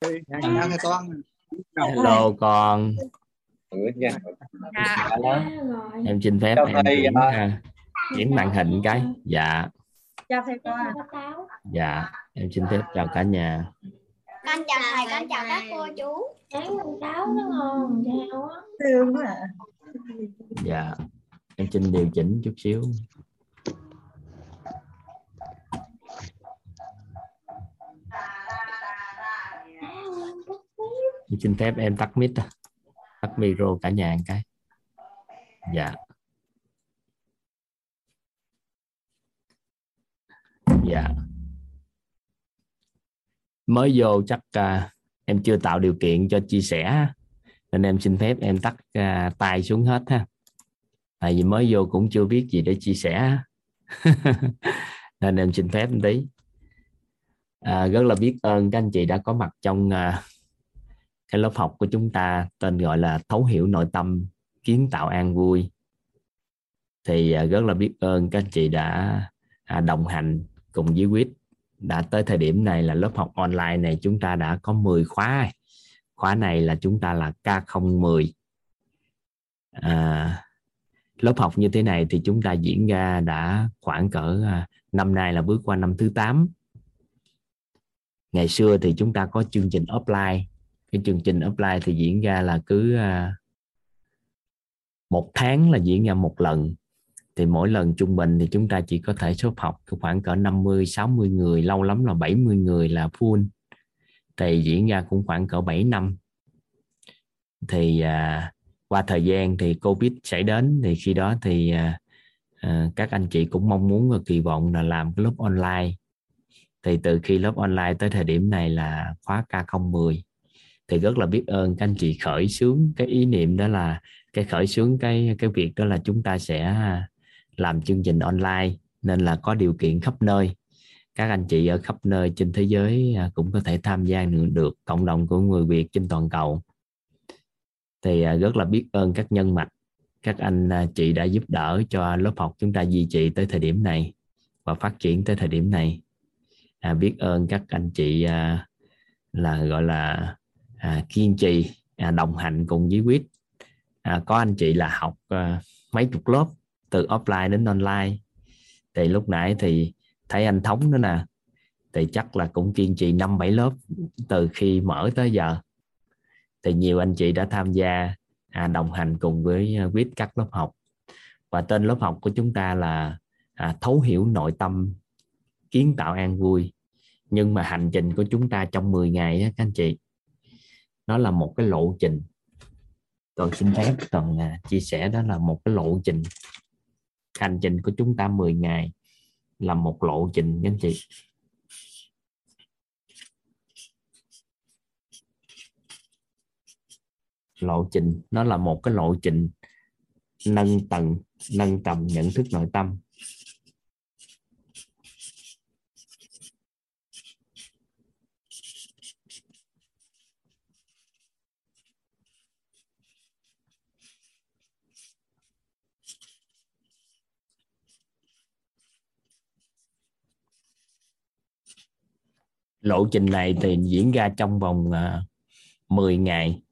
chào thầy con hello con. Nha. Dạ. em xin phép Chào em thầy, chuyển, à. à, chuyển màn hình cái. Dạ. Chào thầy con. dạ em xin phép chào cả nhà. Con chào thầy con chào các cô chú. Sáng con táo nó ngon sao á Thương quá à. dạ em xin điều chỉnh chút xíu xin phép em tắt mic tắt micro cả nhà một cái. Dạ. Dạ. Mới vô chắc uh, em chưa tạo điều kiện cho chia sẻ nên em xin phép em tắt à, uh, tay xuống hết ha. Tại vì mới vô cũng chưa biết gì để chia sẻ nên em xin phép một tí. À, rất là biết ơn các anh chị đã có mặt trong uh, cái lớp học của chúng ta tên gọi là thấu hiểu nội tâm kiến tạo an vui. Thì à, rất là biết ơn các anh chị đã à, đồng hành cùng với quýt đã tới thời điểm này là lớp học online này chúng ta đã có 10 khóa. Khóa này là chúng ta là K010 à, lớp học như thế này thì chúng ta diễn ra đã khoảng cỡ à, năm nay là bước qua năm thứ 8 ngày xưa thì chúng ta có chương trình offline cái chương trình offline thì diễn ra là cứ à, một tháng là diễn ra một lần. Thì mỗi lần trung bình thì chúng ta chỉ có thể số học khoảng cỡ 50 60 người lâu lắm là 70 người là full. Thì diễn ra cũng khoảng cỡ 7 năm. Thì à, qua thời gian thì covid xảy đến thì khi đó thì à, à, các anh chị cũng mong muốn và kỳ vọng là làm cái lớp online. Thì từ khi lớp online tới thời điểm này là khóa K010 thì rất là biết ơn các anh chị khởi xướng cái ý niệm đó là cái khởi xướng cái cái việc đó là chúng ta sẽ à, làm chương trình online. Nên là có điều kiện khắp nơi. Các anh chị ở khắp nơi trên thế giới à, cũng có thể tham gia được cộng đồng của người Việt trên toàn cầu. Thì à, rất là biết ơn các nhân mạch các anh chị đã giúp đỡ cho lớp học chúng ta duy trì tới thời điểm này và phát triển tới thời điểm này. À, biết ơn các anh chị à, là gọi là à, kiên trì à, đồng hành cùng với quýt à, có anh chị là học à, mấy chục lớp từ offline đến online. Thì lúc nãy thì thấy anh thống nữa nè. Thì chắc là cũng kiên trì năm bảy lớp từ khi mở tới giờ. Thì nhiều anh chị đã tham gia à, đồng hành cùng với à, quýt các lớp học. Và tên lớp học của chúng ta là à, thấu hiểu nội tâm kiến tạo an vui. Nhưng mà hành trình của chúng ta trong 10 ngày á, các anh chị nó là một cái lộ trình. Toàn xin phép toàn à, chia sẻ đó là một cái lộ trình. Hành trình của chúng ta 10 ngày là một lộ trình anh chị? Lộ trình, nó là một cái lộ trình nâng tầng, nâng tầm nhận thức nội tâm. Lộ trình này thì diễn ra trong vòng à, uh, 10 ngày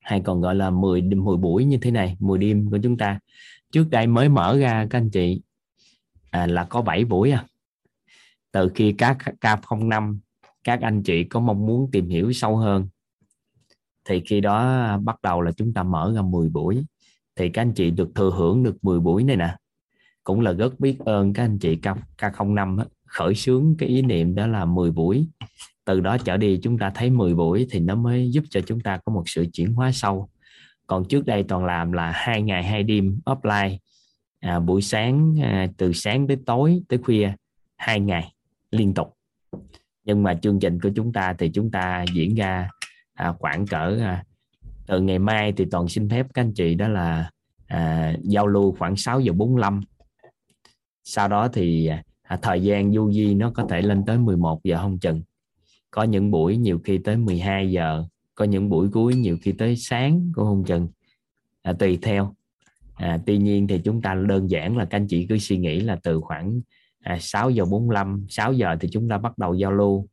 hay còn gọi là 10 10 buổi như thế này 10 đêm của chúng ta. Trước đây mới mở ra các anh chị à, là có 7 buổi à. Từ khi các K05 các anh chị có mong muốn tìm hiểu sâu hơn thì khi đó bắt đầu là chúng ta mở ra 10 buổi. Thì các anh chị được thừa hưởng được 10 buổi này nè. Cũng là rất biết ơn các anh chị K, K05 á, khởi xướng cái ý niệm đó là 10 buổi. Từ đó trở đi chúng ta thấy 10 buổi thì nó mới giúp cho chúng ta có một sự chuyển hóa sâu. Còn trước đây toàn làm là hai ngày hai đêm offline à, buổi sáng à, từ sáng tới tối tới khuya hai ngày liên tục. Nhưng mà chương trình của chúng ta thì chúng ta diễn ra à, khoảng cỡ à, từ ngày mai thì toàn xin phép các anh chị đó là à, giao lưu khoảng 6 giờ 45 sau đó thì à, à, thời gian du di nó có thể lên tới 11 giờ không chừng. Có những buổi nhiều khi tới 12 giờ có những buổi cuối nhiều khi tới sáng cũng không chừng. À, tùy theo. À, tuy nhiên thì chúng ta đơn giản là các anh chị cứ suy nghĩ là từ khoảng à, 6 giờ 45 6 giờ thì chúng ta bắt đầu giao lưu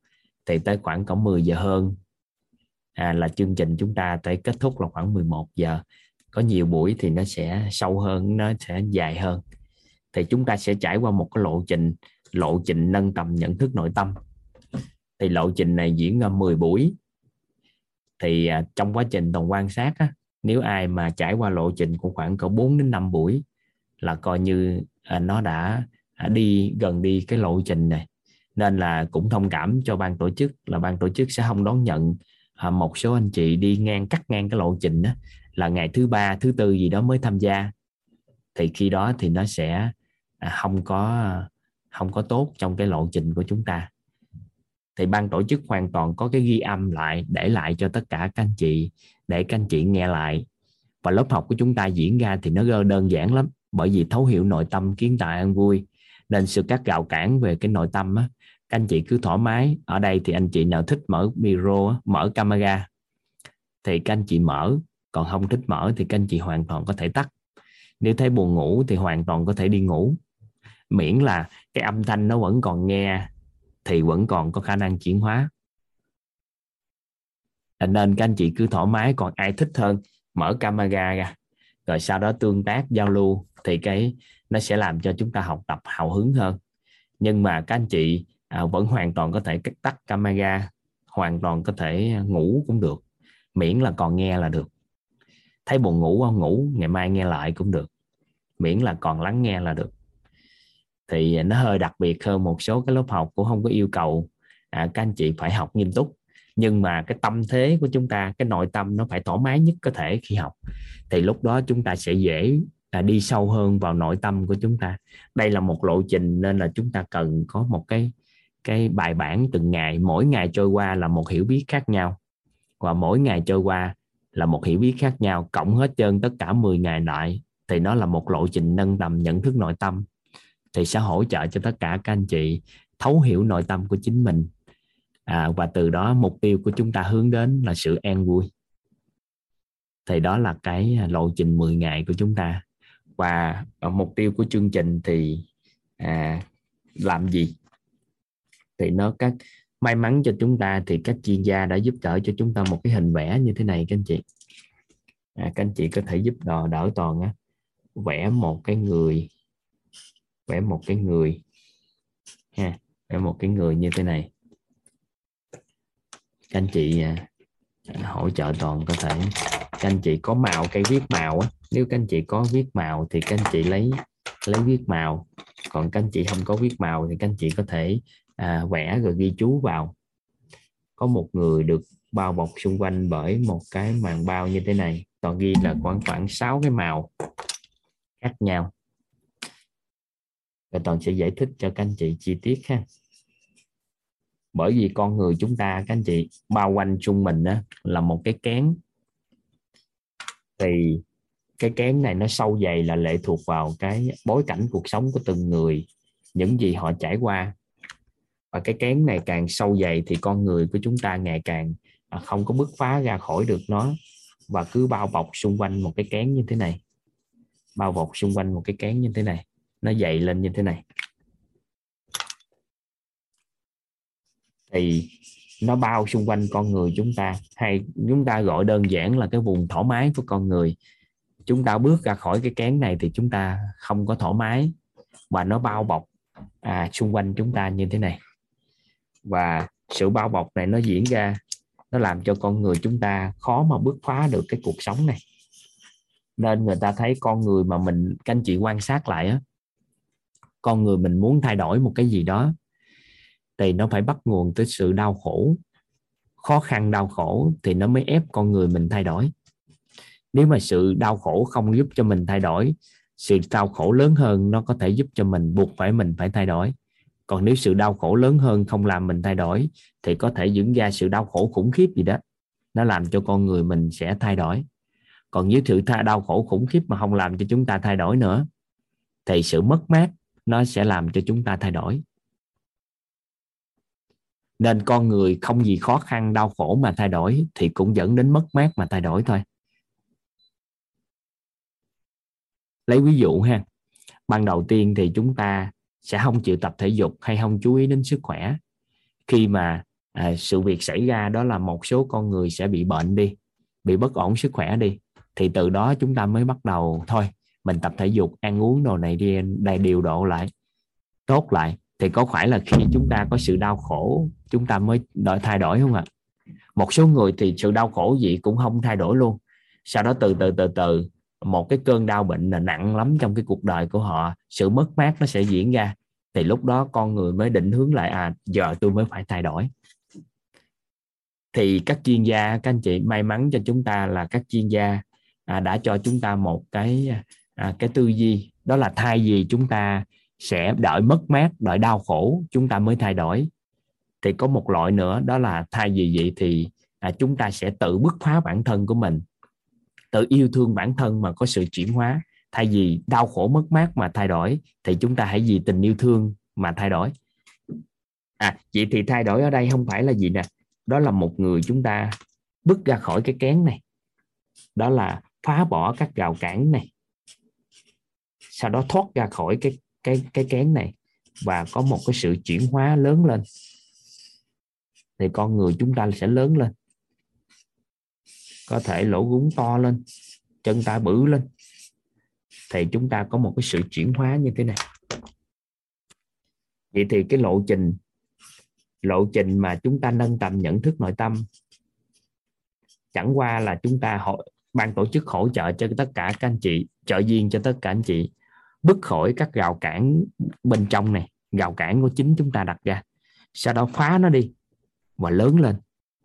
thì tới khoảng cỡ 10 giờ hơn. À, là chương trình chúng ta tới kết thúc là khoảng 11 giờ. Có nhiều buổi thì nó sẽ sâu hơn nó sẽ dài hơn thì chúng ta sẽ trải qua một cái lộ trình lộ trình nâng tầm nhận thức nội tâm. Thì lộ trình này diễn ra 10 buổi. Thì à, trong quá trình toàn quan sát á, nếu ai mà trải qua lộ trình của khoảng cỡ 4 đến 5 buổi là coi như à, nó đã à, đi gần đi cái lộ trình này. Nên là cũng thông cảm cho ban tổ chức là ban tổ chức sẽ không đón nhận một số anh chị đi ngang cắt ngang cái lộ trình đó là ngày thứ ba thứ tư gì đó mới tham gia. Thì khi đó thì nó sẽ À, không có không có tốt trong cái lộ trình của chúng ta. Thì ban tổ chức hoàn toàn có cái ghi âm lại để lại cho tất cả các anh chị để các anh chị nghe lại. Và lớp học của chúng ta diễn ra thì nó đơn giản lắm bởi vì thấu hiểu nội tâm kiến tạo an vui. Nên sự các gạo cản về cái nội tâm á, các anh chị cứ thoải mái. Ở đây thì anh chị nào thích mở micro mở camera thì các anh chị mở. Còn không thích mở thì các anh chị hoàn toàn có thể tắt. Nếu thấy buồn ngủ thì hoàn toàn có thể đi ngủ miễn là cái âm thanh nó vẫn còn nghe thì vẫn còn có khả năng chuyển hóa. Nên các anh chị cứ thoải mái còn ai thích hơn mở camera ra rồi sau đó tương tác giao lưu thì cái nó sẽ làm cho chúng ta học tập hào hứng hơn. Nhưng mà các anh chị à, vẫn hoàn toàn có thể tắt camera hoàn toàn có thể ngủ cũng được miễn là còn nghe là được. Thấy buồn ngủ không? Ngủ ngày mai nghe lại cũng được miễn là còn lắng nghe là được thì nó hơi đặc biệt hơn một số cái lớp học cũng không có yêu cầu. À, các anh chị phải học nghiêm túc. Nhưng mà cái tâm thế của chúng ta cái nội tâm nó phải thoải mái nhất có thể khi học. Thì lúc đó chúng ta sẽ dễ à, đi sâu hơn vào nội tâm của chúng ta. Đây là một lộ trình nên là chúng ta cần có một cái cái bài bản từng ngày. Mỗi ngày trôi qua là một hiểu biết khác nhau. Và mỗi ngày trôi qua là một hiểu biết khác nhau. Cộng hết trơn tất cả 10 ngày lại thì nó là một lộ trình nâng tầm nhận thức nội tâm thì sẽ hỗ trợ cho tất cả các anh chị thấu hiểu nội tâm của chính mình. À, và từ đó mục tiêu của chúng ta hướng đến là sự an vui. Thì đó là cái lộ trình 10 ngày của chúng ta. Và à, mục tiêu của chương trình thì à, làm gì? Thì nó các may mắn cho chúng ta thì các chuyên gia đã giúp đỡ cho chúng ta một cái hình vẽ như thế này các anh chị. À, các anh chị có thể giúp đỡ đỡ toàn á. Vẽ một cái người vẽ một cái người. Ha vẽ một cái người như thế này. Các anh chị à, hỗ trợ toàn có thể. Các anh chị có màu cây viết màu á. Nếu các anh chị có viết màu thì các anh chị lấy lấy viết màu. Còn các anh chị không có viết màu thì các anh chị có thể à, vẽ rồi ghi chú vào. Có một người được bao bọc xung quanh bởi một cái màn bao như thế này. Toàn ghi là khoảng khoảng 6 cái màu khác nhau và toàn sẽ giải thích cho các anh chị chi tiết ha. Bởi vì con người chúng ta, các anh chị, bao quanh chung mình đó là một cái kén. Thì cái kén này nó sâu dày là lệ thuộc vào cái bối cảnh cuộc sống của từng người, những gì họ trải qua. Và cái kén này càng sâu dày thì con người của chúng ta ngày càng à, không có bứt phá ra khỏi được nó. Và cứ bao bọc xung quanh một cái kén như thế này. Bao bọc xung quanh một cái kén như thế này nó dậy lên như thế này. Thì nó bao xung quanh con người chúng ta. Hay chúng ta gọi đơn giản là cái vùng thoải mái của con người. Chúng ta bước ra khỏi cái kén này thì chúng ta không có thoải mái. Và nó bao bọc à, xung quanh chúng ta như thế này. Và sự bao bọc này nó diễn ra nó làm cho con người chúng ta khó mà bứt phá được cái cuộc sống này. Nên người ta thấy con người mà mình các anh chị quan sát lại á con người mình muốn thay đổi một cái gì đó, thì nó phải bắt nguồn từ sự đau khổ. Khó khăn, đau khổ thì nó mới ép con người mình thay đổi. Nếu mà sự đau khổ không giúp cho mình thay đổi, sự đau khổ lớn hơn nó có thể giúp cho mình buộc phải mình phải thay đổi. Còn nếu sự đau khổ lớn hơn không làm mình thay đổi, thì có thể diễn ra sự đau khổ khủng khiếp gì đó. Nó làm cho con người mình sẽ thay đổi. Còn nếu sự đau khổ khủng khiếp mà không làm cho chúng ta thay đổi nữa, thì sự mất mát nó sẽ làm cho chúng ta thay đổi. Nên con người không gì khó khăn đau khổ mà thay đổi thì cũng dẫn đến mất mát mà thay đổi thôi. Lấy ví dụ ha. Ban đầu tiên thì chúng ta sẽ không chịu tập thể dục hay không chú ý đến sức khỏe. Khi mà à, sự việc xảy ra đó là một số con người sẽ bị bệnh đi bị bất ổn sức khỏe đi thì từ đó chúng ta mới bắt đầu thôi mình tập thể dục ăn uống đồ này đi đầy điều độ lại tốt lại. Thì có phải là khi chúng ta có sự đau khổ chúng ta mới đổi thay đổi không ạ? Một số người thì sự đau khổ gì cũng không thay đổi luôn. Sau đó từ từ từ từ một cái cơn đau bệnh là nặng lắm trong cái cuộc đời của họ. Sự mất mát nó sẽ diễn ra. Thì lúc đó con người mới định hướng lại à giờ tôi mới phải thay đổi. Thì các chuyên gia các anh chị may mắn cho chúng ta là các chuyên gia à, đã cho chúng ta một cái à, cái tư duy đó là thay vì chúng ta sẽ đợi mất mát đợi đau khổ chúng ta mới thay đổi. Thì có một loại nữa đó là thay vì vậy thì à, chúng ta sẽ tự bứt phá bản thân của mình tự yêu thương bản thân mà có sự chuyển hóa. Thay vì đau khổ mất mát mà thay đổi thì chúng ta hãy vì tình yêu thương mà thay đổi. À vậy thì thay đổi ở đây không phải là gì nè đó là một người chúng ta bước ra khỏi cái kén này. Đó là phá bỏ các rào cản này sau đó thoát ra khỏi cái cái cái kén này và có một cái sự chuyển hóa lớn lên. Thì con người chúng ta sẽ lớn lên. Có thể lỗ gúng to lên, chân ta bự lên. Thì chúng ta có một cái sự chuyển hóa như thế này. Vậy thì cái lộ trình lộ trình mà chúng ta nâng tầm nhận thức nội tâm, chẳng qua là chúng ta hội, ban tổ chức hỗ trợ cho tất cả các anh chị, trợ duyên cho tất cả anh chị bứt khỏi các rào cản bên trong này, rào cản của chính chúng ta đặt ra. Sau đó phá nó đi và lớn lên.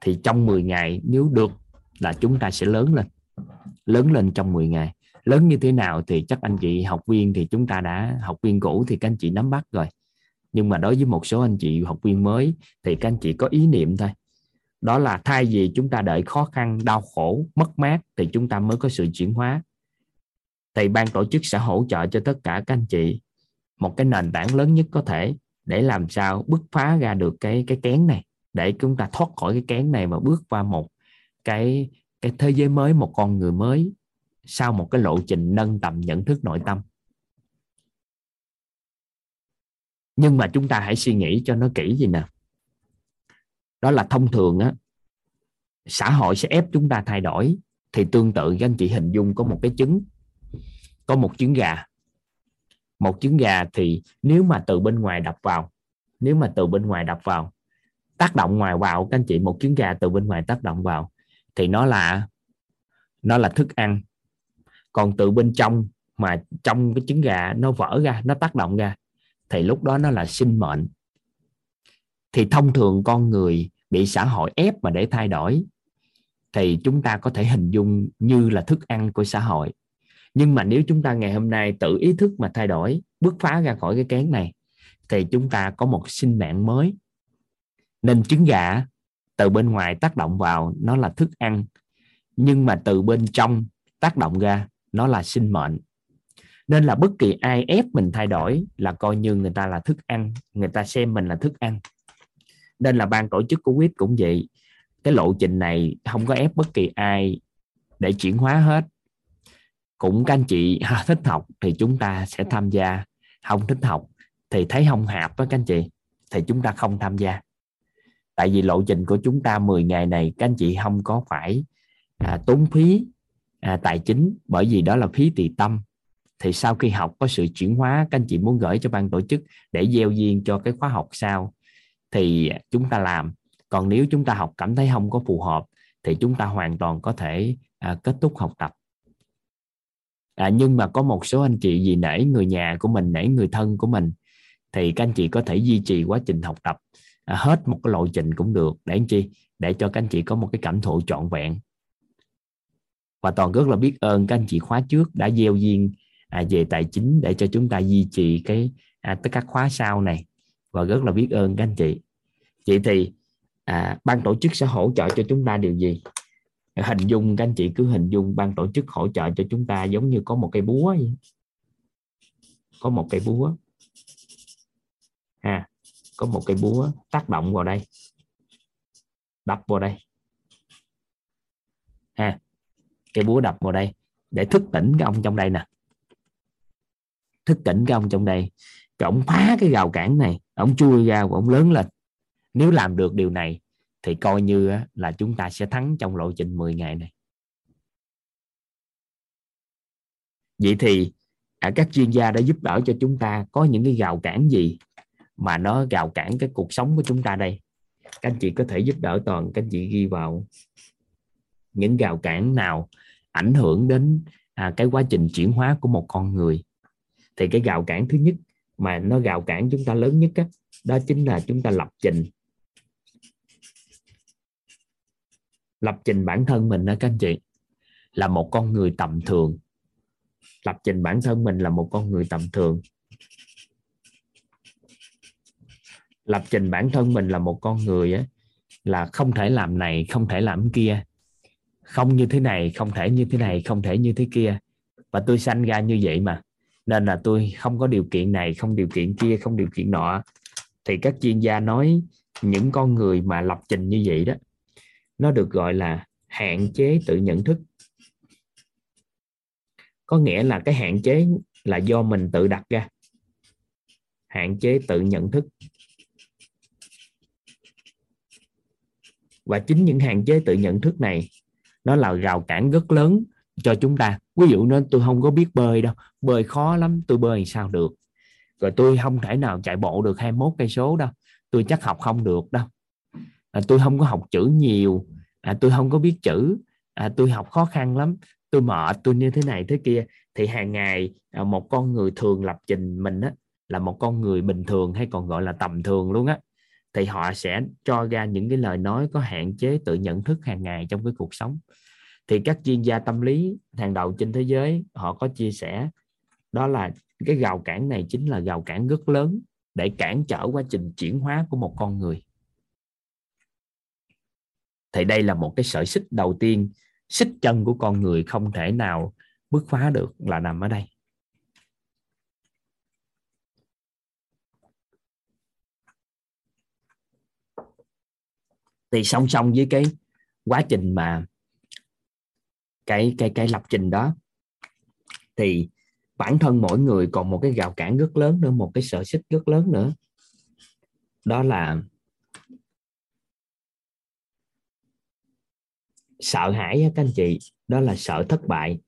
Thì trong 10 ngày, nếu được là chúng ta sẽ lớn lên. Lớn lên trong 10 ngày. Lớn như thế nào thì chắc anh chị học viên thì chúng ta đã, học viên cũ thì các anh chị nắm bắt rồi. Nhưng mà đối với một số anh chị học viên mới thì các anh chị có ý niệm thôi. Đó là thay vì chúng ta đợi khó khăn, đau khổ, mất mát thì chúng ta mới có sự chuyển hóa thì ban tổ chức sẽ hỗ trợ cho tất cả các anh chị một cái nền tảng lớn nhất có thể để làm sao bứt phá ra được cái cái kén này. Để chúng ta thoát khỏi cái kén này và bước qua một cái cái thế giới mới, một con người mới sau một cái lộ trình nâng tầm nhận thức nội tâm. Nhưng mà chúng ta hãy suy nghĩ cho nó kỹ gì nè. Đó là thông thường á, xã hội sẽ ép chúng ta thay đổi. Thì tương tự, các anh chị hình dung có một cái trứng có một trứng gà. Một trứng gà thì nếu mà từ bên ngoài đập vào, nếu mà từ bên ngoài đập vào, tác động ngoài vào, các anh chị, một trứng gà từ bên ngoài tác động vào, thì nó là nó là thức ăn. Còn từ bên trong mà trong cái trứng gà nó vỡ ra, nó tác động ra, thì lúc đó nó là sinh mệnh. Thì thông thường con người bị xã hội ép mà để thay đổi, thì chúng ta có thể hình dung như là thức ăn của xã hội nhưng mà nếu chúng ta ngày hôm nay tự ý thức mà thay đổi, bước phá ra khỏi cái kén này, thì chúng ta có một sinh mạng mới. Nên trứng gà từ bên ngoài tác động vào nó là thức ăn, nhưng mà từ bên trong tác động ra nó là sinh mệnh. Nên là bất kỳ ai ép mình thay đổi là coi như người ta là thức ăn, người ta xem mình là thức ăn. Nên là ban tổ chức của quýt cũng vậy. Cái lộ trình này không có ép bất kỳ ai để chuyển hóa hết cũng các anh chị thích học thì chúng ta sẽ tham gia. Không thích học thì thấy không hạp đó các anh chị thì chúng ta không tham gia. Tại vì lộ trình của chúng ta 10 ngày này các anh chị không có phải à, tốn phí à, tài chính bởi vì đó là phí tùy tâm. Thì sau khi học có sự chuyển hóa các anh chị muốn gửi cho ban tổ chức để gieo duyên cho cái khóa học sau thì chúng ta làm. Còn nếu chúng ta học cảm thấy không có phù hợp thì chúng ta hoàn toàn có thể à, kết thúc học tập à, nhưng mà có một số anh chị vì nể người nhà của mình nể người thân của mình thì các anh chị có thể duy trì quá trình học tập à, hết một cái lộ trình cũng được. Để anh chị để cho các anh chị có một cái cảm thụ trọn vẹn. Và toàn rất là biết ơn các anh chị khóa trước đã gieo duyên à, về tài chính để cho chúng ta duy trì cái à, tất các khóa sau này. Và rất là biết ơn các anh chị. Vậy thì à, ban tổ chức sẽ hỗ trợ cho chúng ta điều gì? Hình dung, các anh chị cứ hình dung, ban tổ chức hỗ trợ cho chúng ta giống như có một cây búa vậy. có một cây búa. Ha, có một cây búa tác động vào đây. Đập vào đây. Ha, cây búa đập vào đây. Để thức tỉnh cái ông trong đây nè. Thức tỉnh cái ông trong đây. Cái ông phá cái rào cản này. Ông chui ra và ông lớn lên. Nếu làm được điều này thì coi như là chúng ta sẽ thắng trong lộ trình 10 ngày này. Vậy thì à, các chuyên gia đã giúp đỡ cho chúng ta có những cái rào cản gì mà nó rào cản cái cuộc sống của chúng ta đây? Các anh chị có thể giúp đỡ toàn các anh chị ghi vào. Những rào cản nào ảnh hưởng đến à, cái quá trình chuyển hóa của một con người? Thì cái rào cản thứ nhất mà nó rào cản chúng ta lớn nhất á, đó chính là chúng ta lập trình. Lập trình bản thân mình đó các anh chị là một con người tầm thường. Lập trình bản thân mình là một con người tầm thường. Lập trình bản thân mình là một con người á, là không thể làm này không thể làm kia. Không như thế này không thể như thế này không thể như thế kia. Và tôi sanh ra như vậy mà. Nên là tôi không có điều kiện này không điều kiện kia không điều kiện nọ. Thì các chuyên gia nói những con người mà lập trình như vậy đó nó được gọi là hạn chế tự nhận thức. Có nghĩa là cái hạn chế là do mình tự đặt ra. Hạn chế tự nhận thức. Và chính những hạn chế tự nhận thức này, nó là rào cản rất lớn cho chúng ta. Ví dụ nên tôi không có biết bơi đâu. Bơi khó lắm, tôi bơi sao được. Rồi tôi không thể nào chạy bộ được 21 cây số đâu. Tôi chắc học không được đâu à, tôi không có học chữ nhiều. À, tôi không có biết chữ. À, tôi học khó khăn lắm. Tôi mệt tôi như thế này thế kia. Thì hàng ngày à, một con người thường lập trình mình á, là một con người bình thường hay còn gọi là tầm thường luôn á. Thì họ sẽ cho ra những cái lời nói có hạn chế tự nhận thức hàng ngày trong cái cuộc sống. Thì các chuyên gia tâm lý hàng đầu trên thế giới họ có chia sẻ đó là cái rào cản này chính là rào cản rất lớn để cản trở quá trình chuyển hóa của một con người thì đây là một cái sợi xích đầu tiên, xích chân của con người không thể nào bứt phá được là nằm ở đây. Thì song song với cái quá trình mà cái cái cái lập trình đó, thì bản thân mỗi người còn một cái rào cản rất lớn nữa, một cái sở xích rất lớn nữa. Đó là sợ hãi các anh chị đó là sợ thất bại.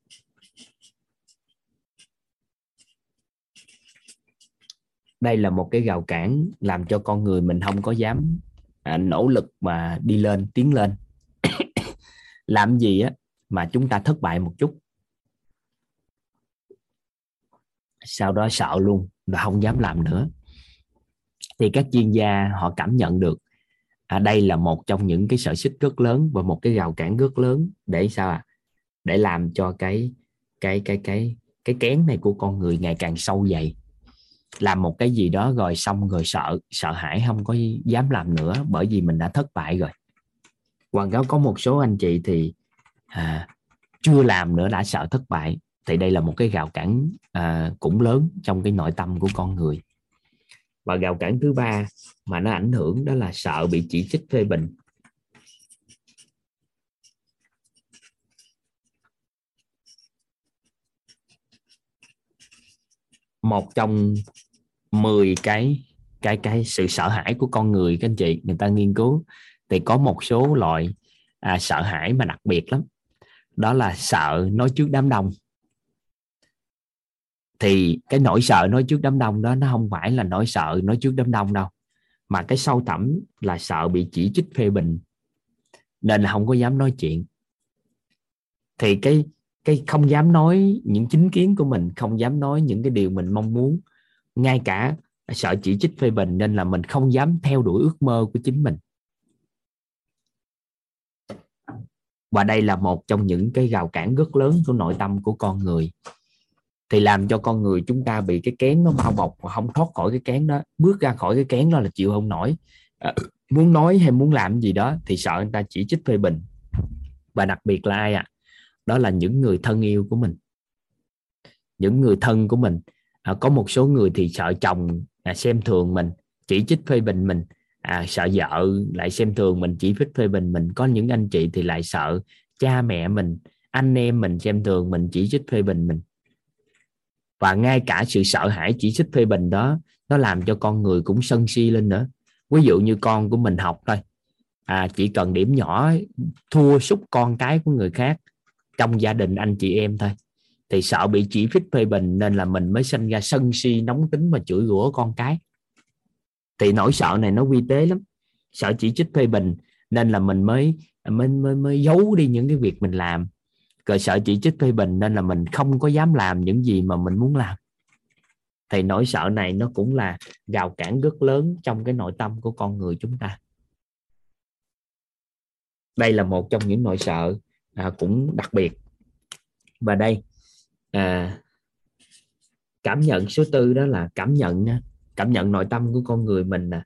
Đây là một cái rào cản làm cho con người mình không có dám à, nỗ lực mà đi lên tiến lên. Làm gì á mà chúng ta thất bại một chút? Sau đó sợ luôn và không dám làm nữa. Thì các chuyên gia họ cảm nhận được à, đây là một trong những cái sở xích rất lớn và một cái rào cản rất lớn để sao à để làm cho cái cái cái cái cái kén này của con người ngày càng sâu dày. Làm một cái gì đó rồi xong rồi sợ sợ hãi không có dám làm nữa bởi vì mình đã thất bại rồi. Quảng cáo có một số anh chị thì à, chưa làm nữa đã sợ thất bại. Thì đây là một cái rào cản à, cũng lớn trong cái nội tâm của con người và rào cản thứ ba mà nó ảnh hưởng đó là sợ bị chỉ trích phê bình. Một trong 10 cái cái cái sự sợ hãi của con người các anh chị người ta nghiên cứu thì có một số loại à, sợ hãi mà đặc biệt lắm. Đó là sợ nói trước đám đông thì cái nỗi sợ nói trước đám đông đó, nó không phải là nỗi sợ nói trước đám đông đâu, mà cái sâu thẳm là sợ bị chỉ trích phê bình, nên là không có dám nói chuyện. Thì cái cái không dám nói những chính kiến của mình, không dám nói những cái điều mình mong muốn, ngay cả sợ chỉ trích phê bình, nên là mình không dám theo đuổi ước mơ của chính mình. Và đây là một trong những cái rào cản rất lớn của nội tâm của con người thì làm cho con người chúng ta bị cái kén nó bao bọc và không thoát khỏi cái kén đó bước ra khỏi cái kén đó là chịu không nổi. À, muốn nói hay muốn làm gì đó thì sợ người ta chỉ trích phê bình. Và đặc biệt là ai ạ? À? đó là những người thân yêu của mình. Những người thân của mình. À, có một số người thì sợ chồng à, xem thường mình chỉ trích phê bình mình. À, sợ vợ lại xem thường mình chỉ trích phê bình mình. Có những anh chị thì lại sợ cha mẹ mình anh em mình xem thường mình chỉ trích phê bình mình và ngay cả sự sợ hãi chỉ trích phê bình đó nó làm cho con người cũng sân si lên nữa. Ví dụ như con của mình học thôi. À, chỉ cần điểm nhỏ thua xúc con cái của người khác trong gia đình anh chị em thôi. Thì sợ bị chỉ trích phê bình nên là mình mới sinh ra sân si nóng tính và chửi rủa con cái. Thì nỗi sợ này nó quy tế lắm. Sợ chỉ trích phê bình nên là mình mới mới mới, mới giấu đi những cái việc mình làm rồi sợ chỉ trích phê bình nên là mình không có dám làm những gì mà mình muốn làm. Thì nỗi sợ này nó cũng là rào cản rất lớn trong cái nội tâm của con người chúng ta. Đây là một trong những nỗi sợ à, cũng đặc biệt. Và đây à, cảm nhận số tư đó là cảm nhận cảm nhận nội tâm của con người mình là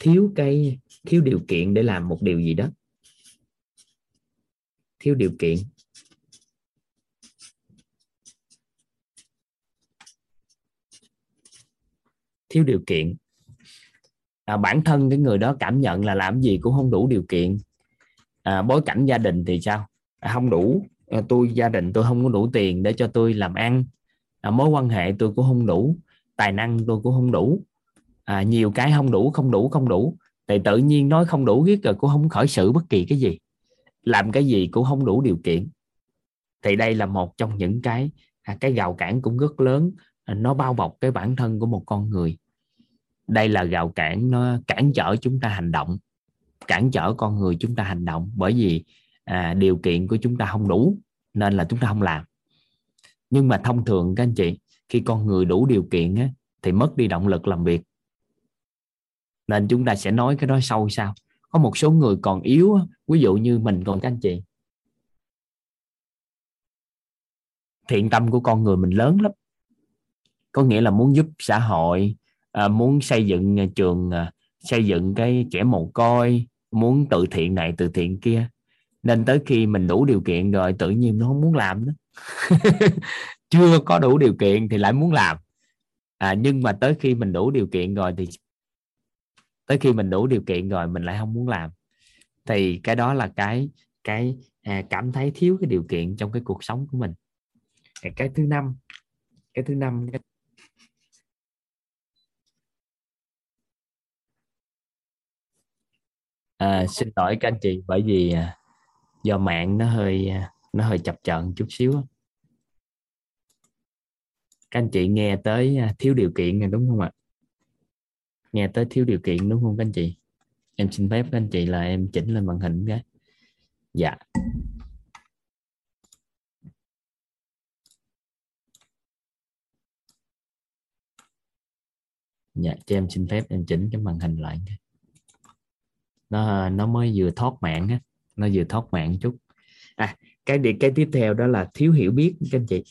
thiếu cái thiếu điều kiện để làm một điều gì đó. Thiếu điều kiện. Thiếu điều kiện. À, bản thân cái người đó cảm nhận là làm gì cũng không đủ điều kiện. À, bối cảnh gia đình thì sao? À, không đủ. À, tôi gia đình tôi không có đủ tiền để cho tôi làm ăn. À, mối quan hệ tôi cũng không đủ. Tài năng tôi cũng không đủ. À, nhiều cái không đủ không đủ không đủ. Thì tự nhiên nói không đủ biết rồi cũng không khởi sự bất kỳ cái gì. Làm cái gì cũng không đủ điều kiện. Thì đây là một trong những cái à, cái gào cản cũng rất lớn. À, nó bao bọc cái bản thân của một con người đây là rào cản nó cản trở chúng ta hành động cản trở con người chúng ta hành động. Bởi vì à, điều kiện của chúng ta không đủ nên là chúng ta không làm. Nhưng mà thông thường các anh chị khi con người đủ điều kiện á, thì mất đi động lực làm việc. Nên chúng ta sẽ nói cái đó sâu sao? Có một số người còn yếu ví dụ như mình còn các anh chị. Thiện tâm của con người mình lớn lắm. Có nghĩa là muốn giúp xã hội à, muốn xây dựng à, trường à, xây dựng cái trẻ mồ côi muốn từ thiện này từ thiện kia. Nên tới khi mình đủ điều kiện rồi tự nhiên nó không muốn làm nữa. Chưa có đủ điều kiện thì lại muốn làm. À, nhưng mà tới khi mình đủ điều kiện rồi thì tới khi mình đủ điều kiện rồi mình lại không muốn làm. Thì cái đó là cái cái à, cảm thấy thiếu cái điều kiện trong cái cuộc sống của mình. Cái thứ năm cái thứ năm cái à, xin lỗi các anh chị bởi vì à, do mạng nó hơi à, nó hơi chập chờn chút xíu các anh chị nghe tới à, thiếu điều kiện này đúng không ạ? Nghe tới thiếu điều kiện đúng không các anh chị? Em xin phép các anh chị là em chỉnh lên màn hình cái. Dạ. Dạ cho em xin phép em chỉnh cái màn hình lại nó nó mới vừa thoát mạng á, nó vừa thoát mạng chút. À cái điều cái tiếp theo đó là thiếu hiểu biết, các anh chị.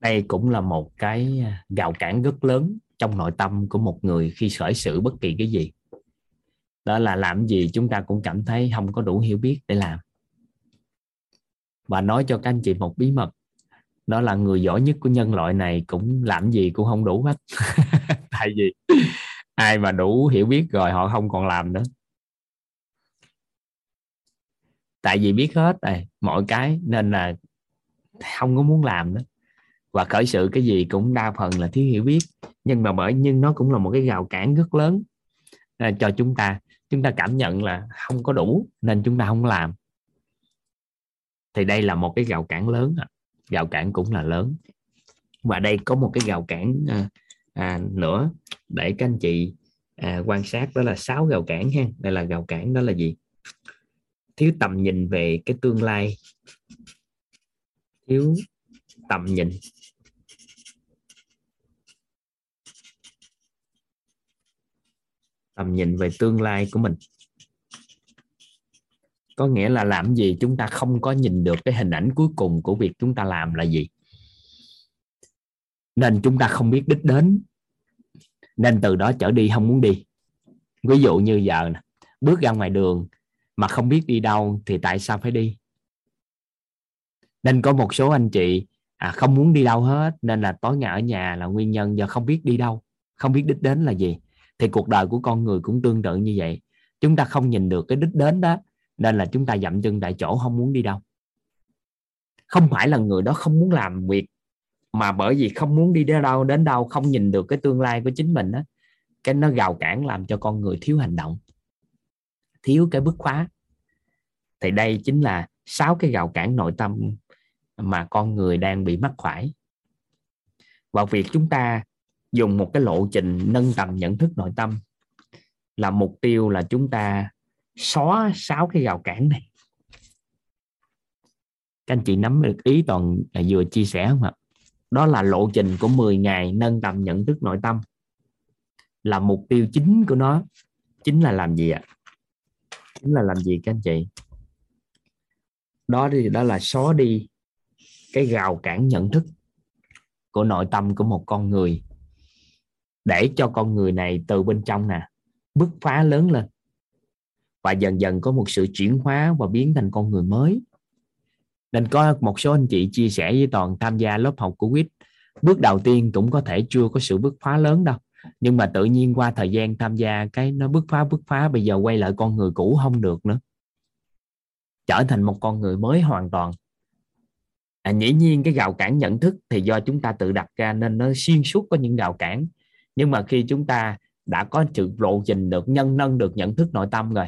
Đây cũng là một cái à, gào cản rất lớn trong nội tâm của một người khi khởi sự bất kỳ cái gì. Đó là làm gì chúng ta cũng cảm thấy không có đủ hiểu biết để làm. Và nói cho các anh chị một bí mật đó là người giỏi nhất của nhân loại này cũng làm gì cũng không đủ hết. Tại vì ai mà đủ hiểu biết rồi họ không còn làm nữa. Tại vì biết hết này mọi cái nên là không có muốn làm nữa. Và khởi sự cái gì cũng đa phần là thiếu hiểu biết. Nhưng mà bởi nhưng nó cũng là một cái rào cản rất lớn à, cho chúng ta. Chúng ta cảm nhận là không có đủ nên chúng ta không làm. Thì đây là một cái rào cản lớn rào cản cũng là lớn. Và đây có một cái rào cản à, à, nữa để các anh chị à, quan sát đó là sáu rào cản ha. Đây là rào cản đó là gì? Thiếu tầm nhìn về cái tương lai. Thiếu tầm nhìn. Tầm nhìn về tương lai của mình có nghĩa là làm gì chúng ta không có nhìn được cái hình ảnh cuối cùng của việc chúng ta làm là gì? Nên chúng ta không biết đích đến. Nên từ đó trở đi không muốn đi. Ví dụ như giờ nè bước ra ngoài đường mà không biết đi đâu thì tại sao phải đi? Nên có một số anh chị à, không muốn đi đâu hết nên là tối ngày ở nhà là nguyên nhân do không biết đi đâu không biết đích đến là gì. Thì cuộc đời của con người cũng tương tự như vậy. Chúng ta không nhìn được cái đích đến đó nên là chúng ta dậm chân tại chỗ, không muốn đi đâu. Không phải là người đó không muốn làm việc, mà bởi vì không muốn đi đến đâu đến đâu không nhìn được cái tương lai của chính mình á, cái nó gào cản làm cho con người thiếu hành động, thiếu cái bứt khóa thì đây chính là sáu cái gào cản nội tâm mà con người đang bị mắc phải. Và việc chúng ta dùng một cái lộ trình nâng tầm nhận thức nội tâm là mục tiêu là chúng ta xóa sáu cái rào cản này. Các anh chị nắm được ý toàn vừa chia sẻ không ạ? Đó là lộ trình của 10 ngày nâng tầm nhận thức nội tâm. Là mục tiêu chính của nó. Chính là làm gì ạ? Chính là làm gì các anh chị? Đó thì đó là xóa đi cái rào cản nhận thức của nội tâm của một con người. Để cho con người này từ bên trong nè, bứt phá lớn lên và dần dần có một sự chuyển hóa và biến thành con người mới. Nên có một số anh chị chia sẻ với toàn tham gia lớp học của quýt bước đầu tiên cũng có thể chưa có sự bứt phá lớn đâu. Nhưng mà tự nhiên qua thời gian tham gia cái nó bứt phá bứt phá bây giờ quay lại con người cũ không được nữa. Trở thành một con người mới hoàn toàn. À, dĩ nhiên cái rào cản nhận thức thì do chúng ta tự đặt ra nên nó xuyên suốt có những rào cản. Nhưng mà khi chúng ta đã có sự lộ trình được nhân nâng được nhận thức nội tâm rồi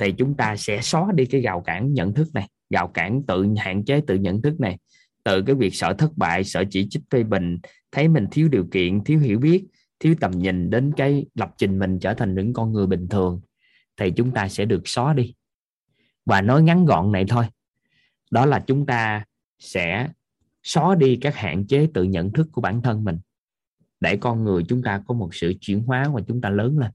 thì chúng ta sẽ xóa đi cái rào cản nhận thức này. Rào cản tự, hạn chế tự nhận thức này. Từ cái việc sợ thất bại, sợ chỉ trích phê bình, thấy mình thiếu điều kiện, thiếu hiểu biết, thiếu tầm nhìn đến cái lập trình mình trở thành những con người bình thường, thì chúng ta sẽ được xóa đi. Và nói ngắn gọn này thôi. Đó là chúng ta sẽ xóa đi các hạn chế tự nhận thức của bản thân mình, để con người chúng ta có một sự chuyển hóa và chúng ta lớn lên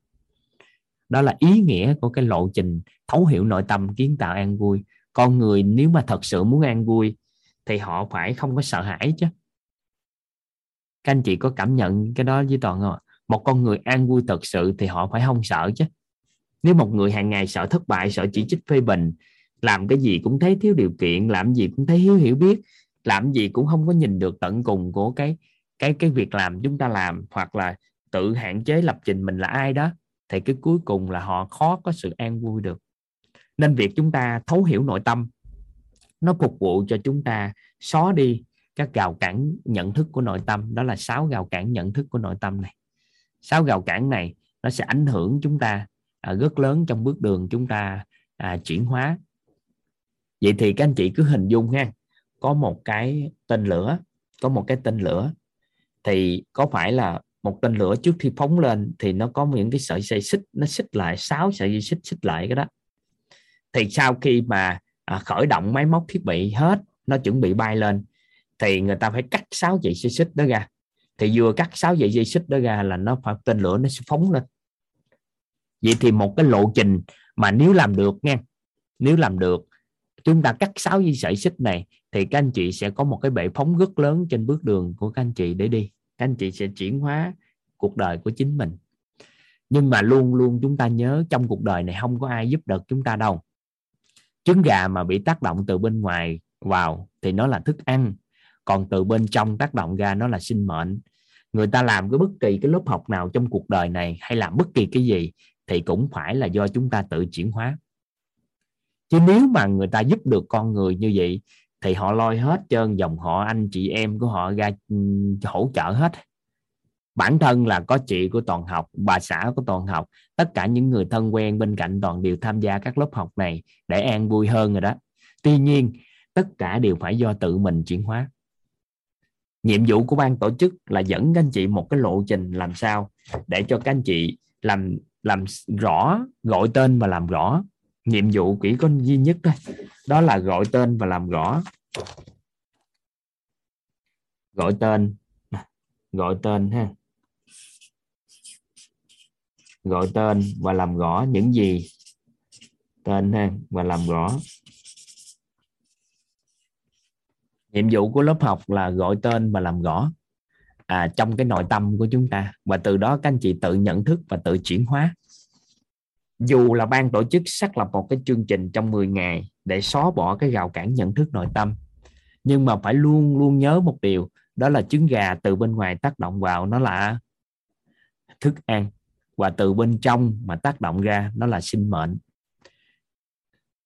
đó là ý nghĩa của cái lộ trình thấu hiểu nội tâm kiến tạo an vui. Con người nếu mà thật sự muốn an vui, thì họ phải không có sợ hãi chứ. Các anh chị có cảm nhận cái đó với toàn không một con người an vui thật sự thì họ phải không sợ chứ. Nếu một người hàng ngày sợ thất bại, sợ chỉ trích phê bình, làm cái gì cũng thấy thiếu điều kiện, làm gì cũng thấy hiếu hiểu biết, làm gì cũng không có nhìn được tận cùng của cái cái cái việc làm chúng ta làm, hoặc là tự hạn chế lập trình mình là ai đó thì cái cuối cùng là họ khó có sự an vui được. Nên việc chúng ta thấu hiểu nội tâm nó phục vụ cho chúng ta xóa đi các rào cản nhận thức của nội tâm. Đó là sáu rào cản nhận thức của nội tâm này. Sáu rào cản này nó sẽ ảnh hưởng chúng ta à, rất lớn trong bước đường chúng ta à, chuyển hóa. Vậy thì các anh chị cứ hình dung ha có một cái tên lửa có một cái tên lửa thì có phải là một tên lửa trước khi phóng lên thì nó có những cái sợi dây xích nó xích lại sáu sợi dây xích xích lại cái đó. Thì sau khi mà à, khởi động máy móc thiết bị hết nó chuẩn bị bay lên thì người ta phải cắt sáu dây xích đó ra. Thì vừa cắt sáu dây dây xích đó ra là nó phải tên lửa nó sẽ phóng lên. Vậy thì một cái lộ trình mà nếu làm được nha nếu làm được chúng ta cắt sáu dây sợi xích này thì các anh chị sẽ có một cái bệ phóng rất lớn trên bước đường của các anh chị để đi các anh chị sẽ chuyển hóa cuộc đời của chính mình. Nhưng mà luôn luôn chúng ta nhớ trong cuộc đời này không có ai giúp được chúng ta đâu. Trứng gà mà bị tác động từ bên ngoài vào thì nó là thức ăn, còn từ bên trong tác động ra nó là sinh mệnh. Người ta làm cái bất kỳ cái lớp học nào trong cuộc đời này hay làm bất kỳ cái gì thì cũng phải là do chúng ta tự chuyển hóa. Chứ nếu mà người ta giúp được con người như vậy thì họ lôi hết trơn dòng họ, anh chị em của họ ra ừ, hỗ trợ hết. Bản thân là có chị của toàn học, bà xã của toàn học, tất cả những người thân quen bên cạnh toàn đều tham gia các lớp học này để an vui hơn rồi đó. Tuy nhiên, tất cả đều phải do tự mình chuyển hóa. Nhiệm vụ của ban tổ chức là dẫn các anh chị một cái lộ trình làm sao để cho các anh chị làm làm rõ, gọi tên và làm rõ nhiệm vụ chỉ có duy nhất thôi đó là gọi tên và làm rõ. Gọi tên. Gọi tên ha. Gọi tên và làm rõ những gì? Tên ha và làm rõ. Nhiệm vụ của lớp học là gọi tên và làm rõ. À, trong cái nội tâm của chúng ta. Và từ đó các anh chị tự nhận thức và tự chuyển hóa dù là ban tổ chức xác lập một cái chương trình trong 10 ngày để xóa bỏ cái rào cản nhận thức nội tâm, nhưng mà phải luôn luôn nhớ một điều, đó là trứng gà từ bên ngoài tác động vào nó là thức ăn, và từ bên trong mà tác động ra nó là sinh mệnh.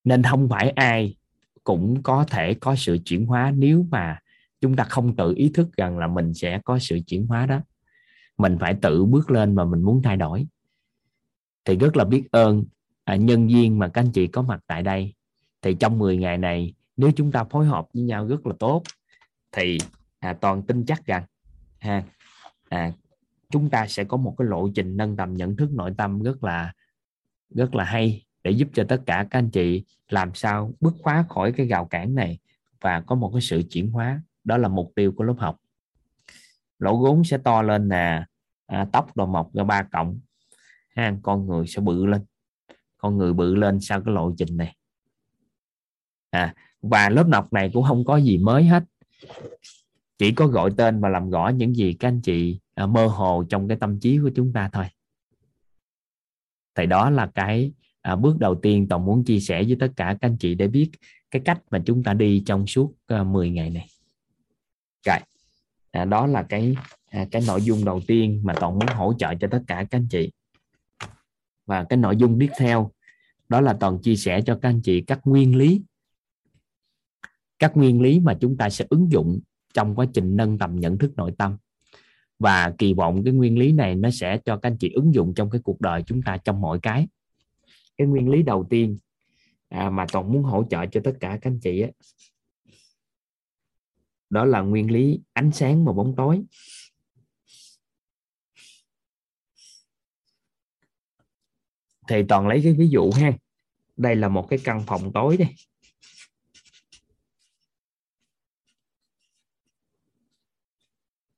Nên không phải ai cũng có thể có sự chuyển hóa nếu mà chúng ta không tự ý thức rằng là mình sẽ có sự chuyển hóa đó. Mình phải tự bước lên mà mình muốn thay đổi thì rất là biết ơn à, nhân viên mà các anh chị có mặt tại đây. Thì trong 10 ngày này nếu chúng ta phối hợp với nhau rất là tốt thì à, toàn tin chắc rằng ha à, chúng ta sẽ có một cái lộ trình nâng tầm nhận thức nội tâm rất là rất là hay để giúp cho tất cả các anh chị làm sao bứt phá khỏi cái rào cản này và có một cái sự chuyển hóa. Đó là mục tiêu của lớp học. Lỗ gốn sẽ to lên nè à, tóc đồ mọc ra ba cộng ha con người sẽ bự lên. Con người bự lên sau cái lộ trình này. À và lớp học này cũng không có gì mới hết. Chỉ có gọi tên và làm rõ những gì các anh chị à, mơ hồ trong cái tâm trí của chúng ta thôi. Thì đó là cái à, bước đầu tiên toàn muốn chia sẻ với tất cả các anh chị để biết cái cách mà chúng ta đi trong suốt à, 10 ngày này. Rồi à, đó là cái à, cái nội dung đầu tiên mà toàn muốn hỗ trợ cho tất cả các anh chị và cái nội dung tiếp theo đó là toàn chia sẻ cho các anh chị các nguyên lý. Các nguyên lý mà chúng ta sẽ ứng dụng trong quá trình nâng tầm nhận thức nội tâm. Và kỳ vọng cái nguyên lý này nó sẽ cho các anh chị ứng dụng trong cái cuộc đời chúng ta trong mọi cái. Cái nguyên lý đầu tiên à, mà toàn muốn hỗ trợ cho tất cả các anh chị ấy, đó là nguyên lý ánh sáng và bóng tối. Thì toàn lấy cái ví dụ ha. Đây là một cái căn phòng tối đây.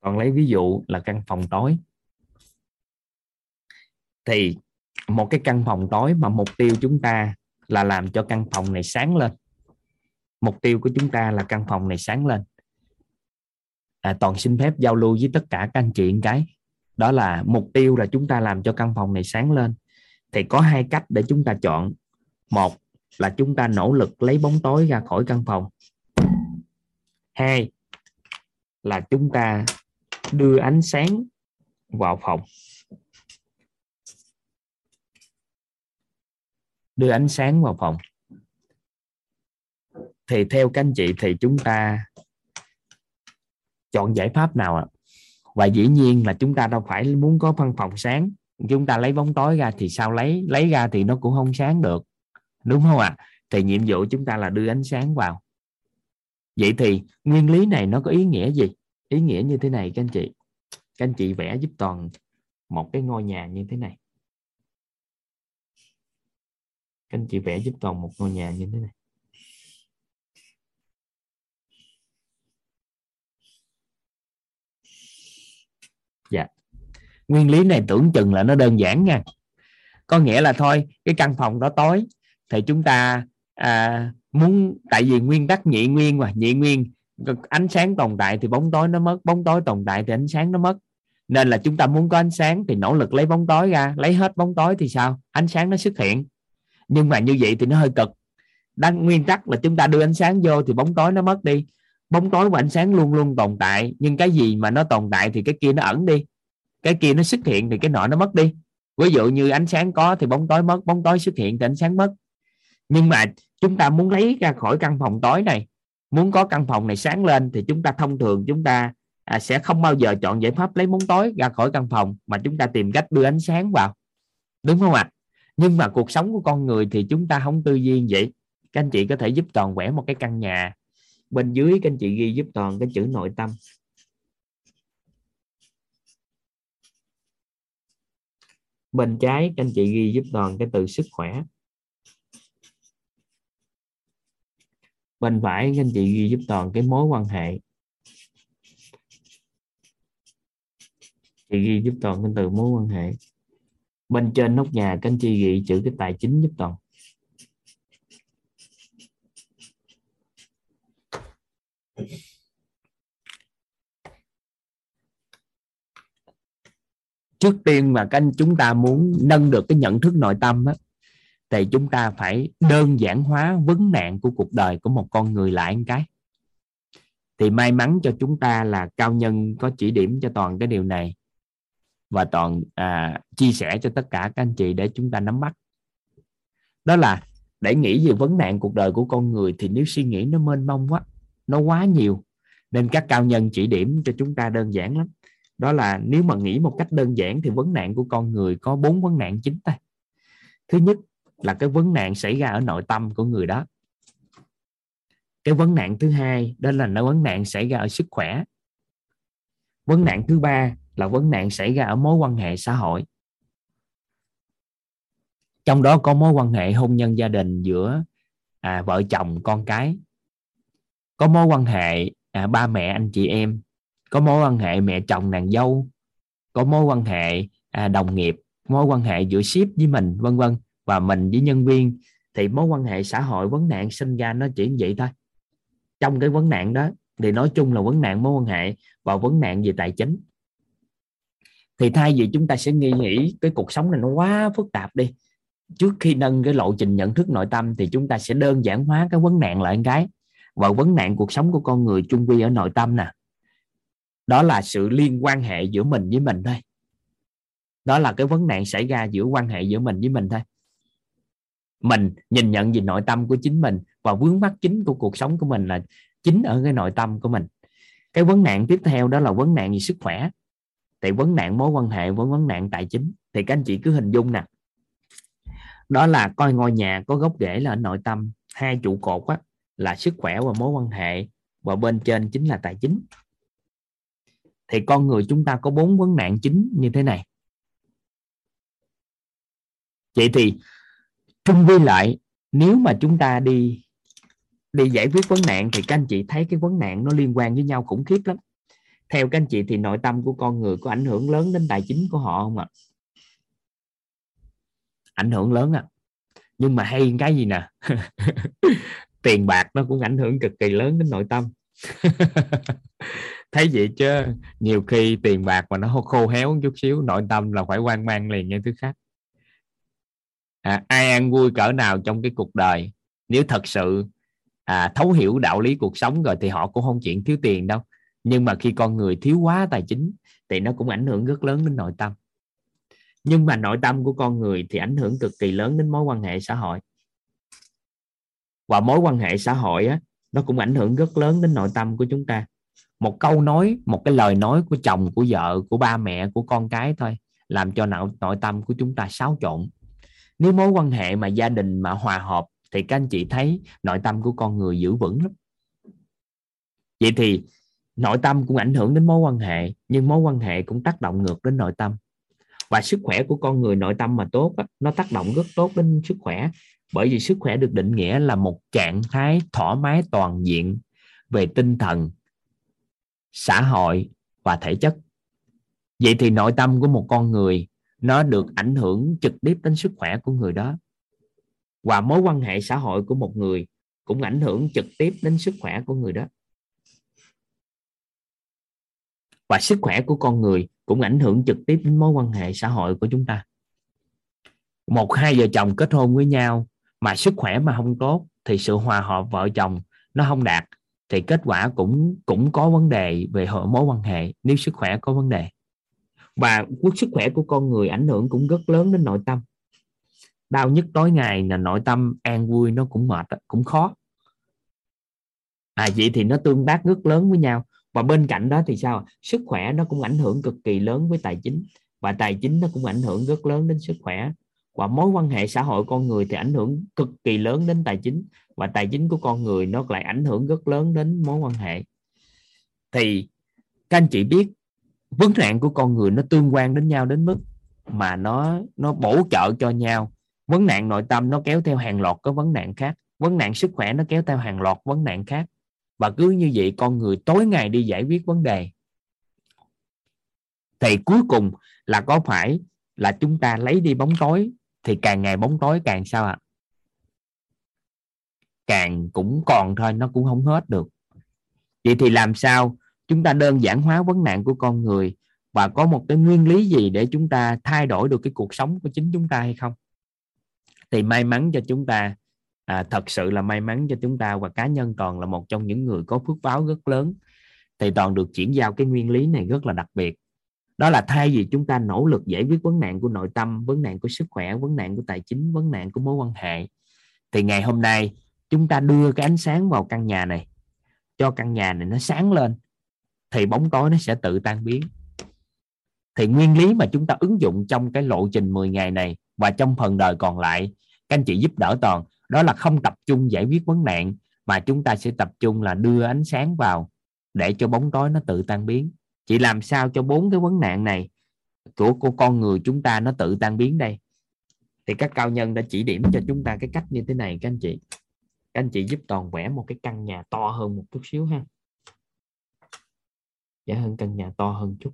Còn lấy ví dụ là căn phòng tối. Thì một cái căn phòng tối mà mục tiêu chúng ta là làm cho căn phòng này sáng lên. Mục tiêu của chúng ta là căn phòng này sáng lên. À, toàn xin phép giao lưu với tất cả các anh chị một cái đó là mục tiêu là chúng ta làm cho căn phòng này sáng lên thì có hai cách để chúng ta chọn. Một là chúng ta nỗ lực lấy bóng tối ra khỏi căn phòng. Hai là chúng ta đưa ánh sáng vào phòng. Đưa ánh sáng vào phòng. Thì theo các anh chị thì chúng ta chọn giải pháp nào ạ? Và dĩ nhiên là chúng ta đâu phải muốn có văn phòng sáng chúng ta lấy bóng tối ra thì sao lấy? Lấy ra thì nó cũng không sáng được. Đúng không ạ? Thì nhiệm vụ chúng ta là đưa ánh sáng vào. Vậy thì nguyên lý này nó có ý nghĩa gì? Ý nghĩa như thế này, các anh chị. Các anh chị vẽ giúp toàn một cái ngôi nhà như thế này. Các anh chị vẽ giúp toàn một ngôi nhà như thế này dạ nguyên lý này tưởng chừng là nó đơn giản nha. Có nghĩa là thôi cái căn phòng đó tối thì chúng ta à, muốn tại vì nguyên tắc nhị nguyên mà nhị nguyên ánh sáng tồn tại thì bóng tối nó mất bóng tối tồn tại thì ánh sáng nó mất. Nên là chúng ta muốn có ánh sáng thì nỗ lực lấy bóng tối ra lấy hết bóng tối thì sao? Ánh sáng nó xuất hiện. Nhưng mà như vậy thì nó hơi cực. Đang nguyên tắc là chúng ta đưa ánh sáng vô thì bóng tối nó mất đi. Bóng tối và ánh sáng luôn luôn tồn tại nhưng cái gì mà nó tồn tại thì cái kia nó ẩn đi cái kia nó xuất hiện thì cái nọ nó mất đi. Ví dụ như ánh sáng có thì bóng tối mất bóng tối xuất hiện thì ánh sáng mất. Nhưng mà chúng ta muốn lấy ra khỏi căn phòng tối này muốn có căn phòng này sáng lên thì chúng ta thông thường chúng ta à, sẽ không bao giờ chọn giải pháp lấy bóng tối ra khỏi căn phòng mà chúng ta tìm cách đưa ánh sáng vào. Đúng không ạ? Nhưng mà cuộc sống của con người thì chúng ta không tư duy vậy. Các anh chị có thể giúp toàn vẽ một cái căn nhà. Bên dưới các anh chị ghi giúp toàn cái chữ nội tâm. Bên trái, các anh chị ghi giúp toàn cái từ sức khỏe. Bên phải, các anh chị ghi giúp toàn cái mối quan hệ. Chị ghi giúp toàn cái từ mối quan hệ. Bên trên nóc nhà, các anh chị ghi chữ cái tài chính giúp toàn. Trước tiên mà các anh chúng ta muốn nâng được cái nhận thức nội tâm á, thì chúng ta phải đơn giản hóa vấn nạn của cuộc đời của một con người lại một cái. Thì may mắn cho chúng ta là cao nhân có chỉ điểm cho toàn cái điều này. Và toàn à, chia sẻ cho tất cả các anh chị để chúng ta nắm bắt. Đó là để nghĩ về vấn nạn cuộc đời của con người thì nếu suy nghĩ nó mênh mông quá nó quá nhiều nên các cao nhân chỉ điểm cho chúng ta đơn giản lắm đó là nếu mà nghĩ một cách đơn giản thì vấn nạn của con người có bốn vấn nạn chính ta. Thứ nhất là cái vấn nạn xảy ra ở nội tâm của người đó. Cái vấn nạn thứ hai đó là nó vấn nạn xảy ra ở sức khỏe. Vấn nạn thứ ba là vấn nạn xảy ra ở mối quan hệ xã hội. Trong đó có mối quan hệ hôn nhân gia đình giữa à, vợ chồng con cái. Có mối quan hệ à, ba mẹ anh chị em có mối quan hệ mẹ chồng nàng dâu có mối quan hệ à, đồng nghiệp mối quan hệ giữa ship với mình vân vân và mình với nhân viên thì mối quan hệ xã hội vấn nạn sinh ra nó chỉ như vậy thôi. Trong cái vấn nạn đó thì nói chung là vấn nạn mối quan hệ và vấn nạn về tài chính. Thì thay vì chúng ta sẽ nghi nghĩ cái cuộc sống này nó quá phức tạp đi trước khi nâng cái lộ trình nhận thức nội tâm thì chúng ta sẽ đơn giản hóa cái vấn nạn lại cái. Và vấn nạn cuộc sống của con người chung quy ở nội tâm nè đó là sự liên quan hệ giữa mình với mình thôi. Đó là cái vấn nạn xảy ra giữa quan hệ giữa mình với mình thôi. Mình nhìn nhận về nội tâm của chính mình và vướng mắc chính của cuộc sống của mình là chính ở cái nội tâm của mình. Cái vấn nạn tiếp theo đó là vấn nạn về sức khỏe. Thì vấn nạn mối quan hệ với vấn nạn tài chính. Thì các anh chị cứ hình dung nè. Đó là coi ngôi nhà có gốc rễ là ở nội tâm. Hai trụ cột á, là sức khỏe và mối quan hệ và bên trên chính là tài chính thì con người chúng ta có bốn vấn nạn chính như thế này. Vậy thì, trung quy lại, nếu mà chúng ta đi đi giải quyết vấn nạn thì các anh chị thấy cái vấn nạn nó liên quan với nhau khủng khiếp lắm. Theo các anh chị thì nội tâm của con người có ảnh hưởng lớn đến tài chính của họ không ạ? Ảnh hưởng lớn à nhưng mà hay cái gì nè? Tiền bạc nó cũng ảnh hưởng cực kỳ lớn đến nội tâm. thấy vậy chứ nhiều khi tiền bạc mà nó khô héo chút xíu nội tâm là phải quan mang liền nghe thứ khác. À, ai ăn vui cỡ nào trong cái cuộc đời nếu thật sự à, thấu hiểu đạo lý cuộc sống rồi thì họ cũng không chuyện thiếu tiền đâu. Nhưng mà khi con người thiếu quá tài chính thì nó cũng ảnh hưởng rất lớn đến nội tâm. Nhưng mà nội tâm của con người thì ảnh hưởng cực kỳ lớn đến mối quan hệ xã hội. Và mối quan hệ xã hội á, nó cũng ảnh hưởng rất lớn đến nội tâm của chúng ta một câu nói, một cái lời nói của chồng, của vợ, của ba mẹ, của con cái thôi, làm cho não nội tâm của chúng ta xáo trộn. Nếu mối quan hệ mà gia đình mà hòa hợp thì các anh chị thấy nội tâm của con người giữ vững lắm. Vậy thì nội tâm cũng ảnh hưởng đến mối quan hệ, nhưng mối quan hệ cũng tác động ngược đến nội tâm. Và sức khỏe của con người nội tâm mà tốt nó tác động rất tốt đến sức khỏe. Bởi vì sức khỏe được định nghĩa là một trạng thái thoải mái toàn diện về tinh thần xã hội và thể chất. Vậy thì nội tâm của một con người, nó được ảnh hưởng trực tiếp đến sức khỏe của người đó. Và mối quan hệ xã hội của một người cũng ảnh hưởng trực tiếp đến sức khỏe của người đó. Và sức khỏe của con người cũng ảnh hưởng trực tiếp đến mối quan hệ xã hội của chúng ta. Một hai vợ chồng kết hôn với nhau mà sức khỏe mà không tốt thì sự hòa hợp vợ chồng nó không đạt thì kết quả cũng cũng có vấn đề về mối quan hệ, nếu sức khỏe có vấn đề. Và sức khỏe của con người ảnh hưởng cũng rất lớn đến nội tâm. Đau nhất tối ngày là nội tâm an vui, nó cũng mệt cũng khó. À vậy thì nó tương tác rất lớn với nhau. Và bên cạnh đó thì sao sức khỏe nó cũng ảnh hưởng cực kỳ lớn với tài chính. Và tài chính nó cũng ảnh hưởng rất lớn đến sức khỏe. Và mối quan hệ xã hội con người thì ảnh hưởng cực kỳ lớn đến tài chính và tài chính của con người nó lại ảnh hưởng rất lớn đến mối quan hệ. Thì các anh chị biết, vấn nạn của con người nó tương quan đến nhau đến mức mà nó nó bổ trợ cho nhau. Vấn nạn nội tâm nó kéo theo hàng loạt các vấn nạn khác. Vấn nạn sức khỏe nó kéo theo hàng loạt vấn nạn khác. Và cứ như vậy, con người tối ngày đi giải quyết vấn đề. Thì cuối cùng là có phải là chúng ta lấy đi bóng tối, thì càng ngày bóng tối càng sao ạ? à? Càng cũng còn thôi nó cũng không hết được. Vậy thì làm sao chúng ta đơn giản hóa vấn nạn của con người và có một cái nguyên lý gì để chúng ta thay đổi được cái cuộc sống của chính chúng ta hay không? Thì may mắn cho chúng ta à, thật sự là may mắn cho chúng ta và cá nhân toàn là một trong những người có phước báo rất lớn thì toàn được chuyển giao cái nguyên lý này rất là đặc biệt. Đó là thay vì chúng ta nỗ lực giải quyết vấn nạn của nội tâm vấn nạn của sức khỏe vấn nạn của tài chính vấn nạn của mối quan hệ thì ngày hôm nay chúng ta đưa cái ánh sáng vào căn nhà này, cho căn nhà này nó sáng lên, thì bóng tối nó sẽ tự tan biến. Thì nguyên lý mà chúng ta ứng dụng trong cái lộ trình 10 ngày này và trong phần đời còn lại, các anh chị giúp đỡ toàn, đó là không tập trung giải quyết vấn nạn, mà chúng ta sẽ tập trung là đưa ánh sáng vào để cho bóng tối nó tự tan biến. Chị làm sao cho bốn cái vấn nạn này của của con người chúng ta nó tự tan biến đây? Thì các cao nhân đã chỉ điểm cho chúng ta cái cách như thế này, các anh chị các anh chị giúp toàn vẽ một cái căn nhà to hơn một chút xíu ha. Vẽ hơn căn nhà to hơn chút.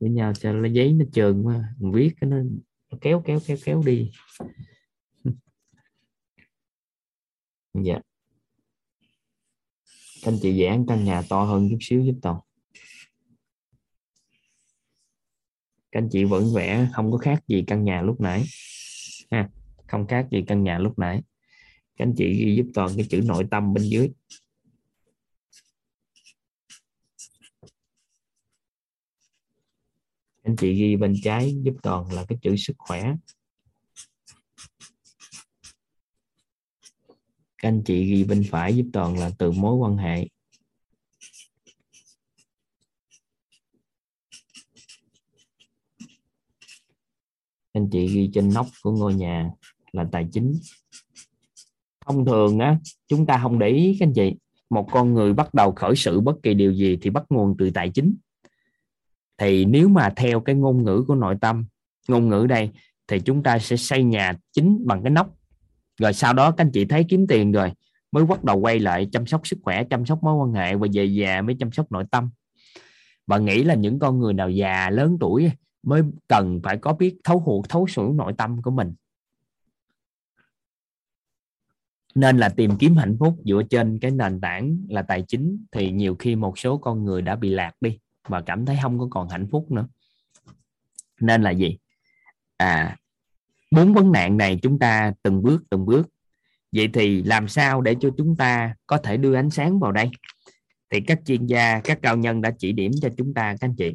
Với nhau cho lấy giấy nó trơn quá mình viết cái nó nó kéo kéo kéo kéo đi. Dạ. Các anh chị vẽ căn nhà to hơn chút xíu giúp toàn. Các anh chị vẫn vẽ, không có khác gì căn nhà lúc nãy ha. Không khác gì căn nhà lúc nãy. Các anh chị ghi giúp toàn cái chữ nội tâm bên dưới. Anh chị ghi bên trái giúp toàn là cái chữ sức khỏe. Các anh chị ghi bên phải giúp toàn là từ mối quan hệ. Anh chị ghi trên nóc của ngôi nhà là tài chính. Thông thường á, chúng ta không để ý, các anh chị. Một con người bắt đầu khởi sự bất kỳ điều gì thì bắt nguồn từ tài chính. Thì nếu mà theo cái ngôn ngữ của nội tâm, ngôn ngữ đây, thì chúng ta sẽ xây nhà chính bằng cái nóc. Rồi sau đó các anh chị thấy kiếm tiền rồi, mới bắt đầu quay lại chăm sóc sức khỏe, chăm sóc mối quan hệ và về già mới chăm sóc nội tâm. Và nghĩ là những con người nào già, lớn tuổi mới cần phải có biết thấu hụt, thấu hiểu nội tâm của mình. Nên là tìm kiếm hạnh phúc dựa trên cái nền tảng là tài chính thì nhiều khi một số con người đã bị lạc đi và cảm thấy không có còn hạnh phúc nữa. Nên là gì? À bốn vấn nạn này chúng ta từng bước từng bước. Vậy thì làm sao để cho chúng ta có thể đưa ánh sáng vào đây? Thì các chuyên gia, các cao nhân đã chỉ điểm cho chúng ta, các anh chị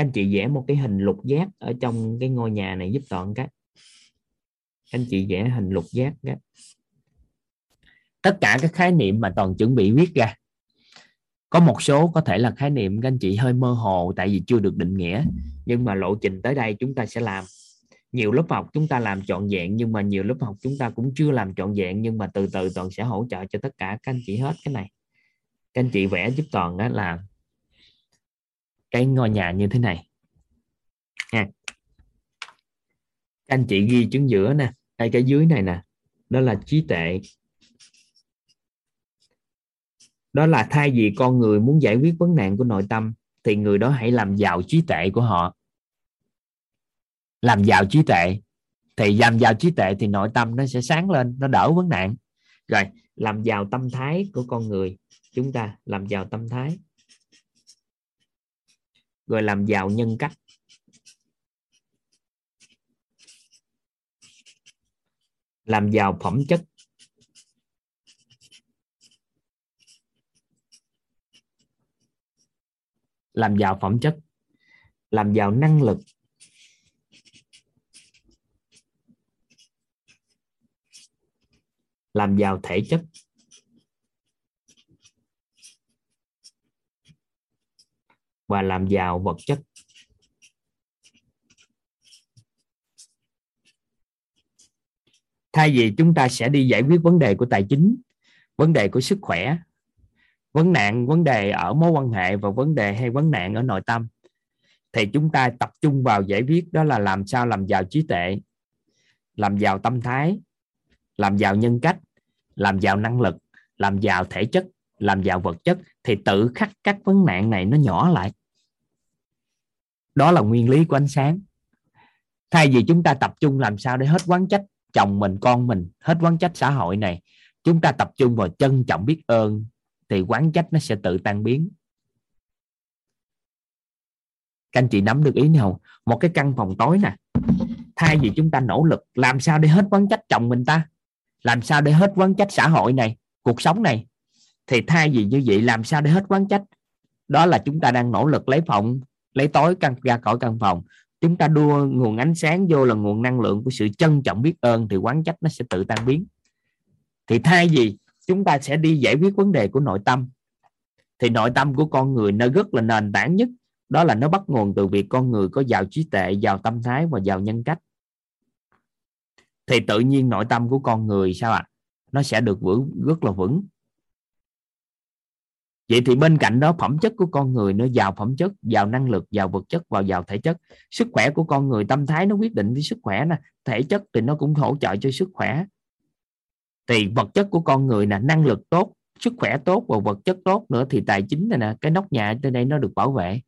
các anh chị vẽ một cái hình lục giác ở trong cái ngôi nhà này giúp toàn cái các anh chị vẽ hình lục giác cái tất cả các khái niệm mà toàn chuẩn bị viết ra. Có một số có thể là khái niệm các anh chị hơi mơ hồ tại vì chưa được định nghĩa, nhưng mà lộ trình tới đây chúng ta sẽ làm. Nhiều lớp học chúng ta làm trọn vẹn, nhưng mà nhiều lớp học chúng ta cũng chưa làm trọn vẹn, nhưng mà từ từ toàn sẽ hỗ trợ cho tất cả các anh chị hết cái này. Các anh chị vẽ giúp toàn đó là cái ngôi nhà như thế này. Nha. Các anh chị ghi chứng giữa nè đây cái dưới này nè. Đó là trí tệ đó là thay vì con người muốn giải quyết vấn nạn của nội tâm, thì người đó hãy làm giàu trí tệ của họ. Làm giàu trí tệ thì làm giàu trí tệ thì nội tâm nó sẽ sáng lên, nó đỡ vấn nạn. Rồi, làm giàu tâm thái của con người. Chúng ta làm giàu tâm thái rồi làm giàu nhân cách. Làm giàu phẩm chất. Làm giàu phẩm chất. Làm giàu năng lực. Làm giàu thể chất. Và làm giàu vật chất. Thay vì chúng ta sẽ đi giải quyết vấn đề của tài chính, vấn đề của sức khỏe, vấn nạn, vấn đề ở mối quan hệ và vấn đề hay vấn nạn ở nội tâm, thì chúng ta tập trung vào giải quyết, đó là làm sao làm giàu trí tuệ, làm giàu tâm thái, làm giàu nhân cách, làm giàu năng lực, làm giàu thể chất, làm giàu vật chất, thì tự khắc các vấn nạn này nó nhỏ lại đó là nguyên lý của ánh sáng. Thay vì chúng ta tập trung làm sao để hết quán trách chồng mình, con mình, hết quán trách xã hội này, chúng ta tập trung vào trân trọng biết ơn, thì quán trách nó sẽ tự tan biến. Các anh chị nắm được ý này không? Một cái căn phòng tối nè. Thay vì chúng ta nỗ lực làm sao để hết quán trách chồng mình ta, làm sao để hết quán trách xã hội này, cuộc sống này, thì thay vì như vậy làm sao để hết quán trách? Đó là chúng ta đang nỗ lực lấy phòng lấy tối căn, ra khỏi căn phòng. Chúng ta đua nguồn ánh sáng vô là nguồn năng lượng của sự trân trọng biết ơn, thì quán trách nó sẽ tự tan biến. Thì thay vì chúng ta sẽ đi giải quyết vấn đề của nội tâm, thì nội tâm của con người nó rất là nền tảng nhất. Đó là nó bắt nguồn từ việc con người có giàu trí tuệ, giàu tâm thái và giàu nhân cách. Thì tự nhiên nội tâm của con người, sao ạ? À? nó sẽ được vững, rất là vững vậy thì bên cạnh đó, phẩm chất của con người nó giàu phẩm chất, giàu năng lực, giàu vật chất và giàu thể chất. Sức khỏe của con người, tâm thái nó quyết định với sức khỏe nè. Thể chất thì nó cũng hỗ trợ cho sức khỏe. Thì vật chất của con người nè, năng lực tốt, sức khỏe tốt và vật chất tốt nữa thì tài chính này nè, cái nóc nhà trên đây nó được bảo vệ.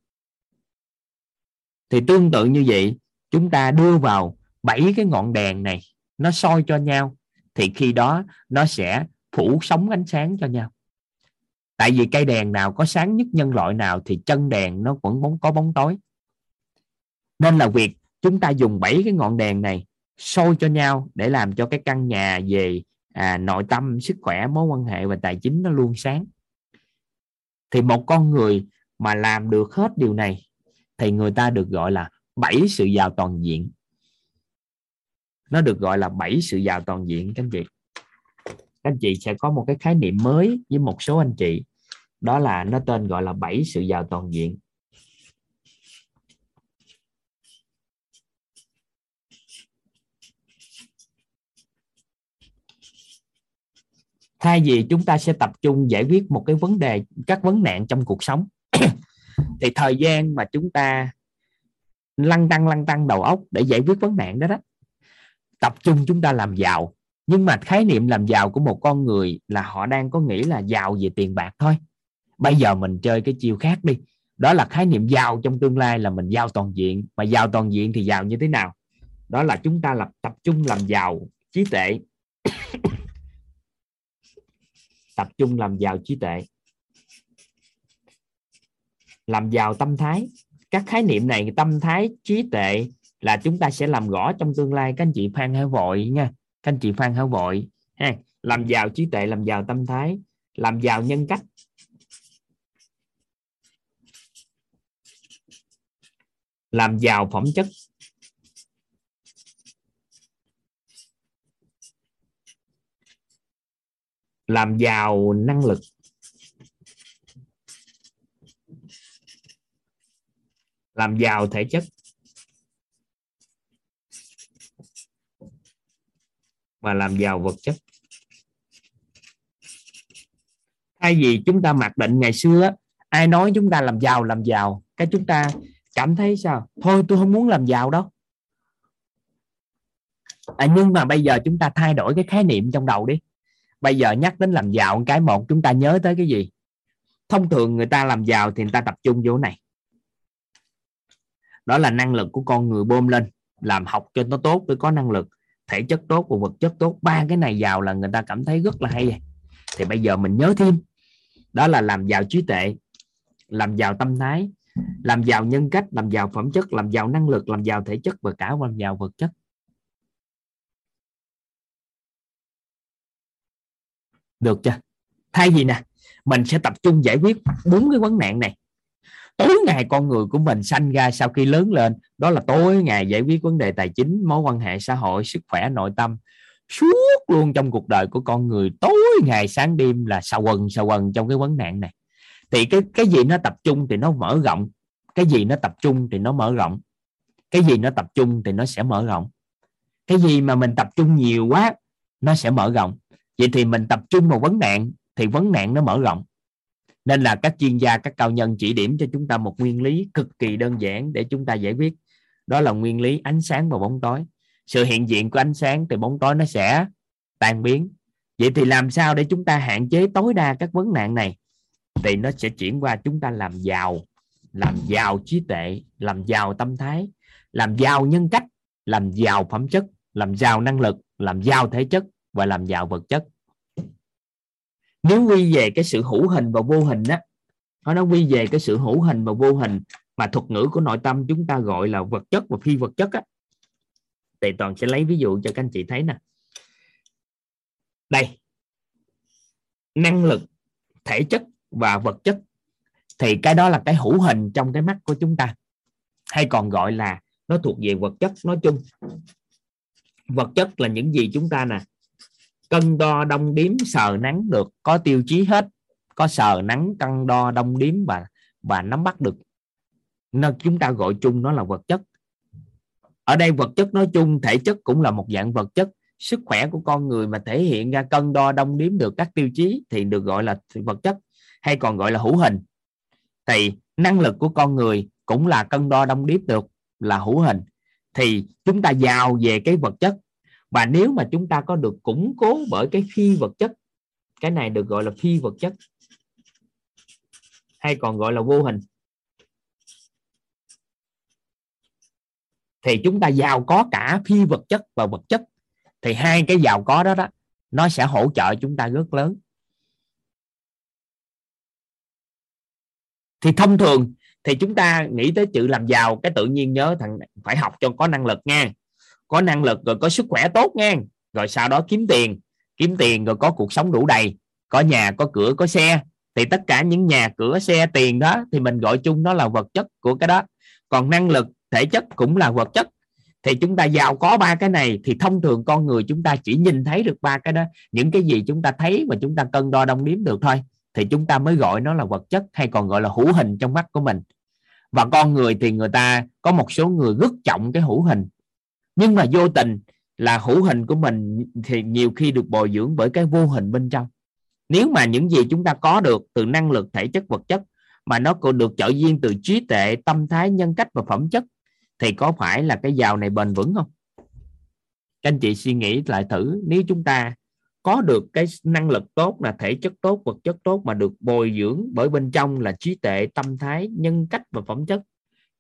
Thì tương tự như vậy, chúng ta đưa vào bảy cái ngọn đèn này, nó soi cho nhau. Thì khi đó, nó sẽ phủ sóng ánh sáng cho nhau tại vì cây đèn nào có sáng nhất nhân loại nào thì chân đèn nó vẫn bóng có bóng tối. Nên là việc chúng ta dùng bảy cái ngọn đèn này soi cho nhau để làm cho cái căn nhà về à, nội tâm sức khỏe mối quan hệ và tài chính nó luôn sáng. Thì một con người mà làm được hết điều này thì người ta được gọi là bảy sự giàu toàn diện. Nó được gọi là bảy sự giàu toàn diện các anh chị. Các anh chị sẽ có một cái khái niệm mới với một số anh chị đó là nó tên gọi là bảy sự giàu toàn diện. Thay vì chúng ta sẽ tập trung giải quyết một cái vấn đề, các vấn nạn trong cuộc sống, thì thời gian mà chúng ta lăn tăng lăn tăng đầu óc để giải quyết vấn nạn đó đó, tập trung chúng ta làm giàu. Nhưng mà khái niệm làm giàu của một con người là họ đang có nghĩ là giàu về tiền bạc thôi bây giờ mình chơi cái chiêu khác đi. Đó là khái niệm giàu trong tương lai là mình giàu toàn diện. Mà giàu toàn diện thì giàu như thế nào? Đó là chúng ta lập tập trung làm giàu trí tuệ. Tập trung làm giàu trí tuệ. Làm giàu tâm thái. Các khái niệm này, tâm thái trí tuệ là chúng ta sẽ làm rõ trong tương lai. Các anh chị phan hảo vội nha. Các anh chị phan hảo vội ha. Làm giàu trí tuệ, làm giàu tâm thái. Làm giàu nhân cách. Làm giàu phẩm chất. Làm giàu năng lực. Làm giàu thể chất. Và làm giàu vật chất. Thay vì chúng ta mặc định ngày xưa ai nói chúng ta làm giàu làm giàu, cái chúng ta cảm thấy sao? Thôi tôi không muốn làm giàu đâu. À, nhưng mà bây giờ chúng ta thay đổi cái khái niệm trong đầu đi. Bây giờ nhắc đến làm giàu cái một chúng ta nhớ tới cái gì? Thông thường người ta làm giàu thì người ta tập trung vô này. Đó là năng lực của con người bơm lên làm học cho nó tốt để có năng lực. Thể chất tốt và vật chất tốt ba cái này giàu là người ta cảm thấy rất là hay à. thì bây giờ mình nhớ thêm đó là làm giàu trí tuệ làm giàu tâm thái làm giàu nhân cách, làm giàu phẩm chất, làm giàu năng lực, làm giàu thể chất và cả làm giàu vật chất. Được chưa? Thay vì nè, mình sẽ tập trung giải quyết bốn cái vấn nạn này. Tối ngày con người của mình sanh ra sau khi lớn lên, đó là tối ngày giải quyết vấn đề tài chính, mối quan hệ xã hội, sức khỏe, nội tâm. Suốt luôn trong cuộc đời của con người, tối ngày sáng đêm là sao quần sao quần trong cái vấn nạn này thì cái cái gì nó tập trung thì nó mở rộng. Cái gì nó tập trung thì nó mở rộng. Cái gì nó tập trung thì nó sẽ mở rộng. Cái gì mà mình tập trung nhiều quá, nó sẽ mở rộng. Vậy thì mình tập trung vào vấn nạn, thì vấn nạn nó mở rộng. Nên là các chuyên gia, các cao nhân chỉ điểm cho chúng ta một nguyên lý cực kỳ đơn giản để chúng ta giải quyết. Đó là nguyên lý ánh sáng và bóng tối. Sự hiện diện của ánh sáng thì bóng tối nó sẽ tan biến. Vậy thì làm sao để chúng ta hạn chế tối đa các vấn nạn này? Thì nó sẽ chuyển qua chúng ta làm giàu làm giàu trí tuệ, làm giàu tâm thái, làm giàu nhân cách, làm giàu phẩm chất, làm giàu năng lực, làm giàu thể chất và làm giàu vật chất. Nếu quy về cái sự hữu hình và vô hình đó nó quy về cái sự hữu hình và vô hình mà thuật ngữ của nội tâm chúng ta gọi là vật chất và phi vật chất á. Thì toàn sẽ lấy ví dụ cho các anh chị thấy nè. Đây, năng lực, thể chất và vật chất, thì cái đó là cái hữu hình trong cái mắt của chúng ta. Hay còn gọi là nó thuộc về vật chất nói chung. Vật chất là những gì chúng ta nè, cân đo, đong điếm sờ, nắng được, có tiêu chí hết. Có sờ, nắng, cân đo, đong điếm và và nắm bắt được. Nên chúng ta gọi chung nó là vật chất. Ở đây vật chất nói chung, thể chất cũng là một dạng vật chất. Sức khỏe của con người mà thể hiện ra cân đo, đong đếm được các tiêu chí thì được gọi là vật chất hay còn gọi là hữu hình. Thì năng lực của con người cũng là cân đo đong đếm được là hữu hình. Thì chúng ta giàu về cái vật chất. Và nếu mà chúng ta có được củng cố bởi cái phi vật chất, cái này được gọi là phi vật chất, hay còn gọi là vô hình, thì chúng ta giàu có cả phi vật chất và vật chất. Thì hai cái giàu có đó đó, nó sẽ hỗ trợ chúng ta rất lớn. Thì thông thường thì chúng ta nghĩ tới chữ làm giàu, cái tự nhiên nhớ thằng phải học cho có năng lực nha. Có năng lực rồi có sức khỏe tốt nha. Rồi sau đó kiếm tiền kiếm tiền rồi có cuộc sống đủ đầy, có nhà, có cửa, có xe. Thì tất cả những nhà, cửa, xe, tiền đó thì mình gọi chung nó là vật chất của cái đó. Còn năng lực, thể chất cũng là vật chất. Thì chúng ta giàu có ba cái này thì thông thường con người chúng ta chỉ nhìn thấy được ba cái đó. Những cái gì chúng ta thấy và chúng ta cân đo đong đếm được thôi thì chúng ta mới gọi nó là vật chất hay còn gọi là hữu hình trong mắt của mình. Và con người thì người ta có một số người rất trọng cái hữu hình. Nhưng mà vô tình là hữu hình của mình thì nhiều khi được bồi dưỡng bởi cái vô hình bên trong. Nếu mà những gì chúng ta có được từ năng lực, thể chất, vật chất mà nó còn được trợ duyên từ trí tuệ, tâm thái, nhân cách và phẩm chất, thì có phải là cái giàu này bền vững không? Các anh chị suy nghĩ lại thử, nếu chúng ta có được cái năng lực tốt là thể chất tốt, vật chất tốt mà được bồi dưỡng bởi bên trong là trí tuệ, tâm thái, nhân cách và phẩm chất,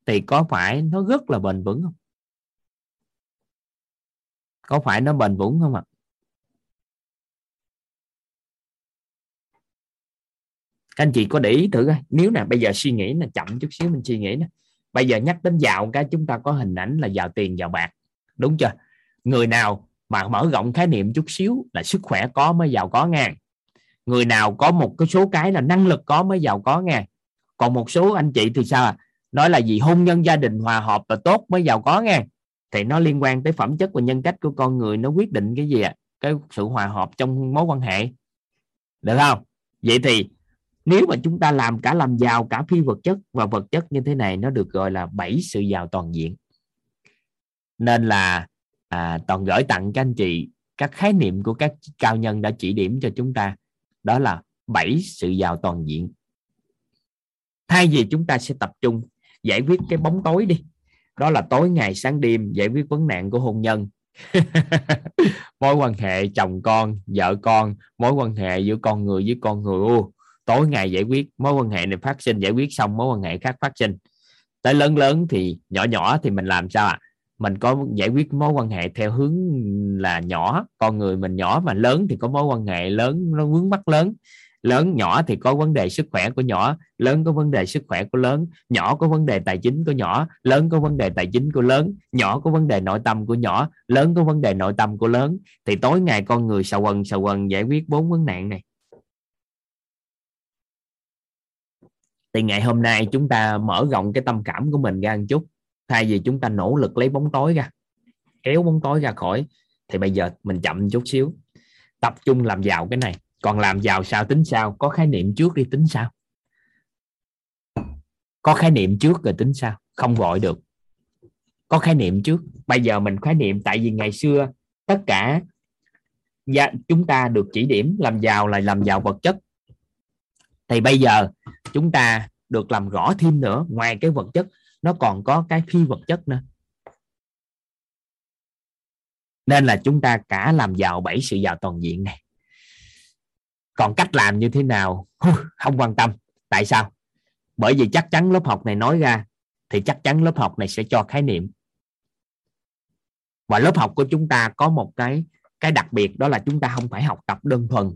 thì có phải nó rất là bền vững không? Có phải nó bền vững không ạ? Các anh chị có để ý thử coi. Nếu nè, bây giờ suy nghĩ là chậm chút xíu mình suy nghĩ nè. Bây giờ nhắc đến giàu cái, chúng ta có hình ảnh là giàu tiền giàu bạc. Đúng chưa? Người nào mà mở rộng khái niệm chút xíu là sức khỏe có mới giàu có nha. Người nào có một cái số cái là năng lực có mới giàu có nha. Còn một số anh chị thì sao à? nói là gì? Hôn nhân, gia đình, hòa hợp và tốt mới giàu có nha. Thì nó liên quan tới phẩm chất và nhân cách của con người, nó quyết định cái gì ạ? Cái sự hòa hợp trong mối quan hệ. Được không? Vậy thì nếu mà chúng ta làm cả làm giàu, cả phi vật chất và vật chất như thế này, nó được gọi là bảy sự giàu toàn diện. Nên là à, toàn gửi tặng các anh chị các khái niệm của các cao nhân đã chỉ điểm cho chúng ta. Đó là bảy sự giàu toàn diện. Thay vì chúng ta sẽ tập trung giải quyết cái bóng tối đi. Đó là tối ngày sáng đêm giải quyết vấn nạn của hôn nhân. Mối quan hệ chồng con vợ con mối quan hệ giữa con người với con người. Ô, tối ngày giải quyết mối quan hệ này phát sinh giải quyết xong mối quan hệ khác phát sinh. Tới lớn lớn thì nhỏ nhỏ thì mình làm sao ạ? à? Mình có giải quyết mối quan hệ theo hướng là nhỏ. Con người mình nhỏ mà lớn thì có mối quan hệ lớn, nó vướng mắc lớn. Lớn nhỏ thì có vấn đề sức khỏe của nhỏ. Lớn có vấn đề sức khỏe của lớn. Nhỏ có vấn đề tài chính của nhỏ. Lớn có vấn đề tài chính của lớn. Nhỏ có vấn đề nội tâm của nhỏ. Lớn có vấn đề nội tâm của lớn. Thì tối ngày con người sầu quần sầu quần giải quyết bốn vấn nạn này. Thì ngày hôm nay chúng ta mở rộng cái tâm cảm của mình ra một chút thay vì chúng ta nỗ lực lấy bóng tối ra kéo bóng tối ra khỏi thì bây giờ mình chậm chút xíu tập trung làm giàu cái này. Còn làm giàu sao tính sao? Có khái niệm trước đi tính sao? Có khái niệm trước rồi tính sao? Không gọi được. Có khái niệm trước. Bây giờ mình khái niệm tại vì ngày xưa tất cả gia, chúng ta được chỉ điểm làm giàu là làm giàu vật chất. Thì bây giờ chúng ta được làm rõ thêm nữa ngoài cái vật chất nó còn có cái phi vật chất nữa. Nên là chúng ta cả làm giàu bảy sự giàu toàn diện này. Còn cách làm như thế nào? Không quan tâm. Tại sao? Bởi vì chắc chắn lớp học này nói ra, thì chắc chắn lớp học này sẽ cho khái niệm. Và lớp học của chúng ta có một cái cái đặc biệt, đó là chúng ta không phải học tập đơn thuần,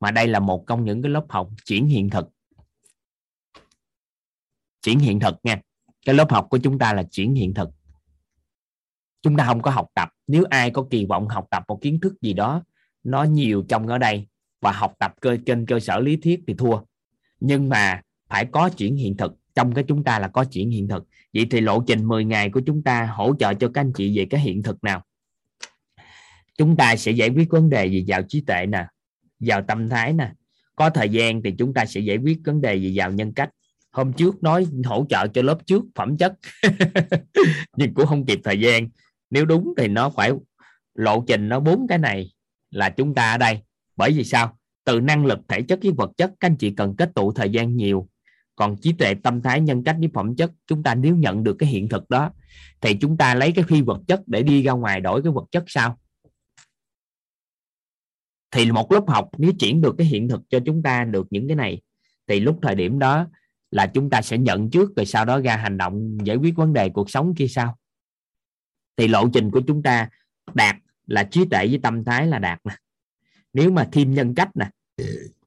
mà đây là một trong những cái lớp học chuyển hiện thực. Chuyển hiện thực nha cái lớp học của chúng ta là chuyển hiện thực. Chúng ta không có học tập. Nếu ai có kỳ vọng học tập một kiến thức gì đó, nó nhiều trong ở đây và học tập cơ, trên cơ sở lý thuyết thì thua. Nhưng mà phải có chuyển hiện thực. Trong cái chúng ta là có chuyển hiện thực. Vậy thì lộ trình 10 ngày của chúng ta hỗ trợ cho các anh chị về cái hiện thực nào? Chúng ta sẽ giải quyết vấn đề gì vào trí tuệ nè vào tâm thái nè. Có thời gian thì chúng ta sẽ giải quyết vấn đề gì vào nhân cách hôm trước nói hỗ trợ cho lớp trước phẩm chất, nhưng cũng không kịp thời gian. Nếu đúng thì nó phải lộ trình nó bốn cái này là chúng ta ở đây. Bởi vì sao? Từ năng lực, thể chất với vật chất, các anh chị cần kết tụ thời gian nhiều. Còn trí tuệ, tâm thái, nhân cách với phẩm chất, chúng ta nếu nhận được cái hiện thực đó, thì chúng ta lấy cái phi vật chất để đi ra ngoài đổi cái vật chất sao? Thì một lớp học, nếu chuyển được cái hiện thực cho chúng ta được những cái này, thì lúc thời điểm đó là chúng ta sẽ nhận trước rồi sau đó ra hành động giải quyết vấn đề cuộc sống kia sau thì lộ trình của chúng ta, đạt là trí tuệ với tâm thái là đạt nè. Nếu mà thêm nhân cách nè,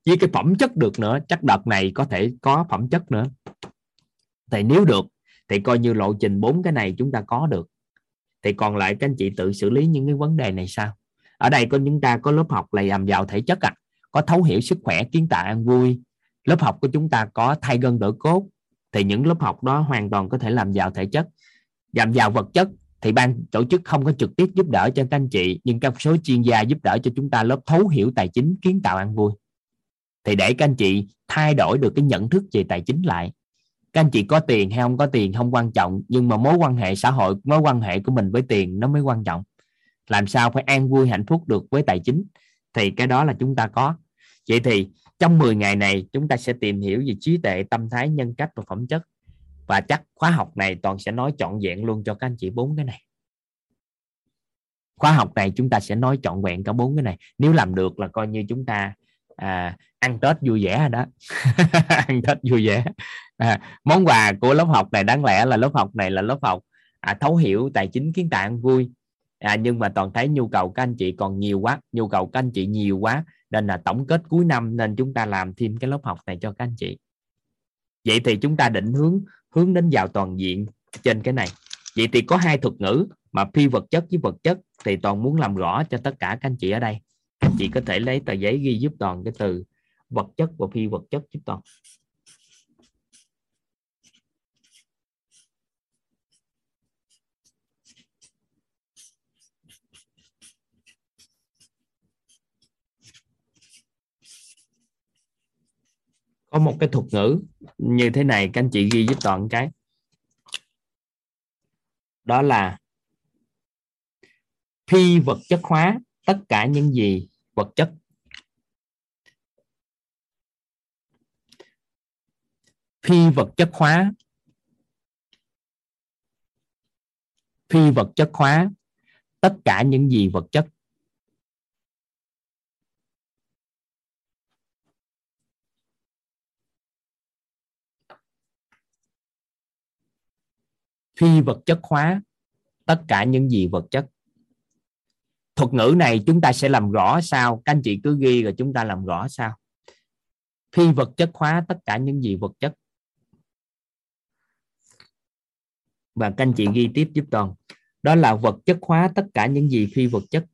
với cái phẩm chất được nữa chắc đợt này có thể có phẩm chất nữa. Thì nếu được, thì coi như lộ trình bốn cái này chúng ta có được. Thì còn lại các anh chị tự xử lý những cái vấn đề này sao? Ở đây có, chúng ta có lớp học là làm giàu thể chất à. Có thấu hiểu sức khỏe, kiến tạo an vui lớp học của chúng ta có thay gân đổi cốt, thì những lớp học đó hoàn toàn có thể làm giàu thể chất. Làm giàu vật chất, thì ban tổ chức không có trực tiếp giúp đỡ cho các anh chị, nhưng các số chuyên gia giúp đỡ cho chúng ta lớp thấu hiểu tài chính, kiến tạo an vui. Thì để các anh chị thay đổi được cái nhận thức về tài chính lại, các anh chị có tiền hay không có tiền không quan trọng, nhưng mà mối quan hệ xã hội, mối quan hệ của mình với tiền nó mới quan trọng. Làm sao phải an vui hạnh phúc được với tài chính? Thì cái đó là chúng ta có. Vậy thì trong 10 ngày này chúng ta sẽ tìm hiểu về trí tuệ tâm thái nhân cách và phẩm chất. Và chắc khóa học này toàn sẽ nói trọn vẹn luôn cho các anh chị bốn cái này. Khóa học này chúng ta sẽ nói trọn vẹn cả bốn cái này. Nếu làm được là coi như chúng ta à, ăn tết vui vẻ rồi đó. Ăn tết vui vẻ. À, món quà của lớp học này đáng lẽ là lớp học này là lớp học à, thấu hiểu tài chính kiến tạo vui. À, nhưng mà toàn thấy nhu cầu các anh chị còn nhiều quá nhu cầu các anh chị nhiều quá nên là tổng kết cuối năm nên chúng ta làm thêm cái lớp học này cho các anh chị. Vậy thì chúng ta định hướng hướng đến vào toàn diện trên cái này. Vậy thì có hai thuật ngữ mà phi vật chất với vật chất thì toàn muốn làm rõ cho tất cả các anh chị ở đây. Các anh chị có thể lấy tờ giấy ghi giúp toàn cái từ vật chất và phi vật chất giúp toàn. Có một cái thuật ngữ như thế này, các anh chị ghi giúp toàn cái. Đó là phi vật chất hóa tất cả những gì vật chất. Phi vật chất hóa. Phi vật chất hóa tất cả những gì vật chất. Phi vật chất hóa, tất cả những gì vật chất. Thuật ngữ này chúng ta sẽ làm rõ sao các anh chị cứ ghi rồi chúng ta làm rõ sao phi vật chất hóa tất cả những gì vật chất. Và các anh chị ghi tiếp giúp toàn. Đó là vật chất hóa tất cả những gì phi vật chất.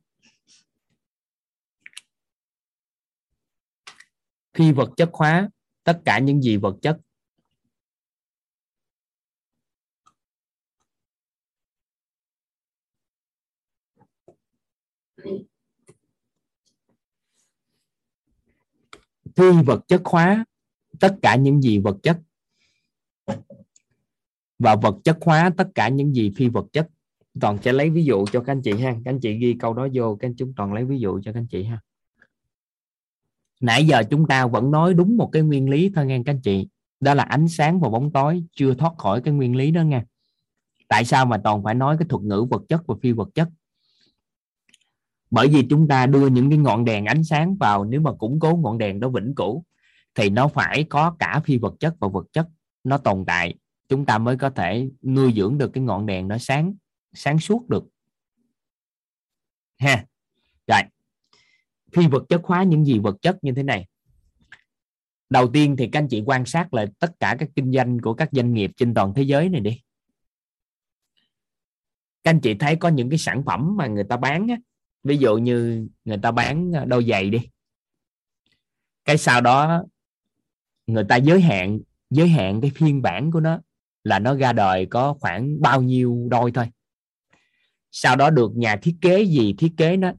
Phi vật chất hóa tất cả những gì vật chất. Phi vật chất hóa tất cả những gì vật chất. Và vật chất hóa tất cả những gì phi vật chất. Toàn sẽ lấy ví dụ cho các anh chị ha. Các anh chị ghi câu đó vô, các anh chúng toàn lấy ví dụ cho các anh chị ha. Nãy giờ chúng ta vẫn nói đúng một cái nguyên lý thôi nghe các anh chị. Đó là ánh sáng và bóng tối chưa thoát khỏi cái nguyên lý đó nha tại sao mà toàn phải nói cái thuật ngữ vật chất và phi vật chất? Bởi vì chúng ta đưa những cái ngọn đèn ánh sáng vào nếu mà củng cố ngọn đèn đó vĩnh cửu thì nó phải có cả phi vật chất và vật chất nó tồn tại. Chúng ta mới có thể nuôi dưỡng được cái ngọn đèn nó sáng sáng suốt được. Ha. Rồi. Phi vật chất hóa những gì vật chất như thế này. Đầu tiên thì các anh chị quan sát lại tất cả các kinh doanh của các doanh nghiệp trên toàn thế giới này đi. Các anh chị thấy có những cái sản phẩm mà người ta bán á, ví dụ như người ta bán đôi giày đi. Cái sau đó, người ta giới hạn giới hạn cái phiên bản của nó là nó ra đời có khoảng bao nhiêu đôi thôi. Sau đó được nhà thiết kế gì thiết kế nó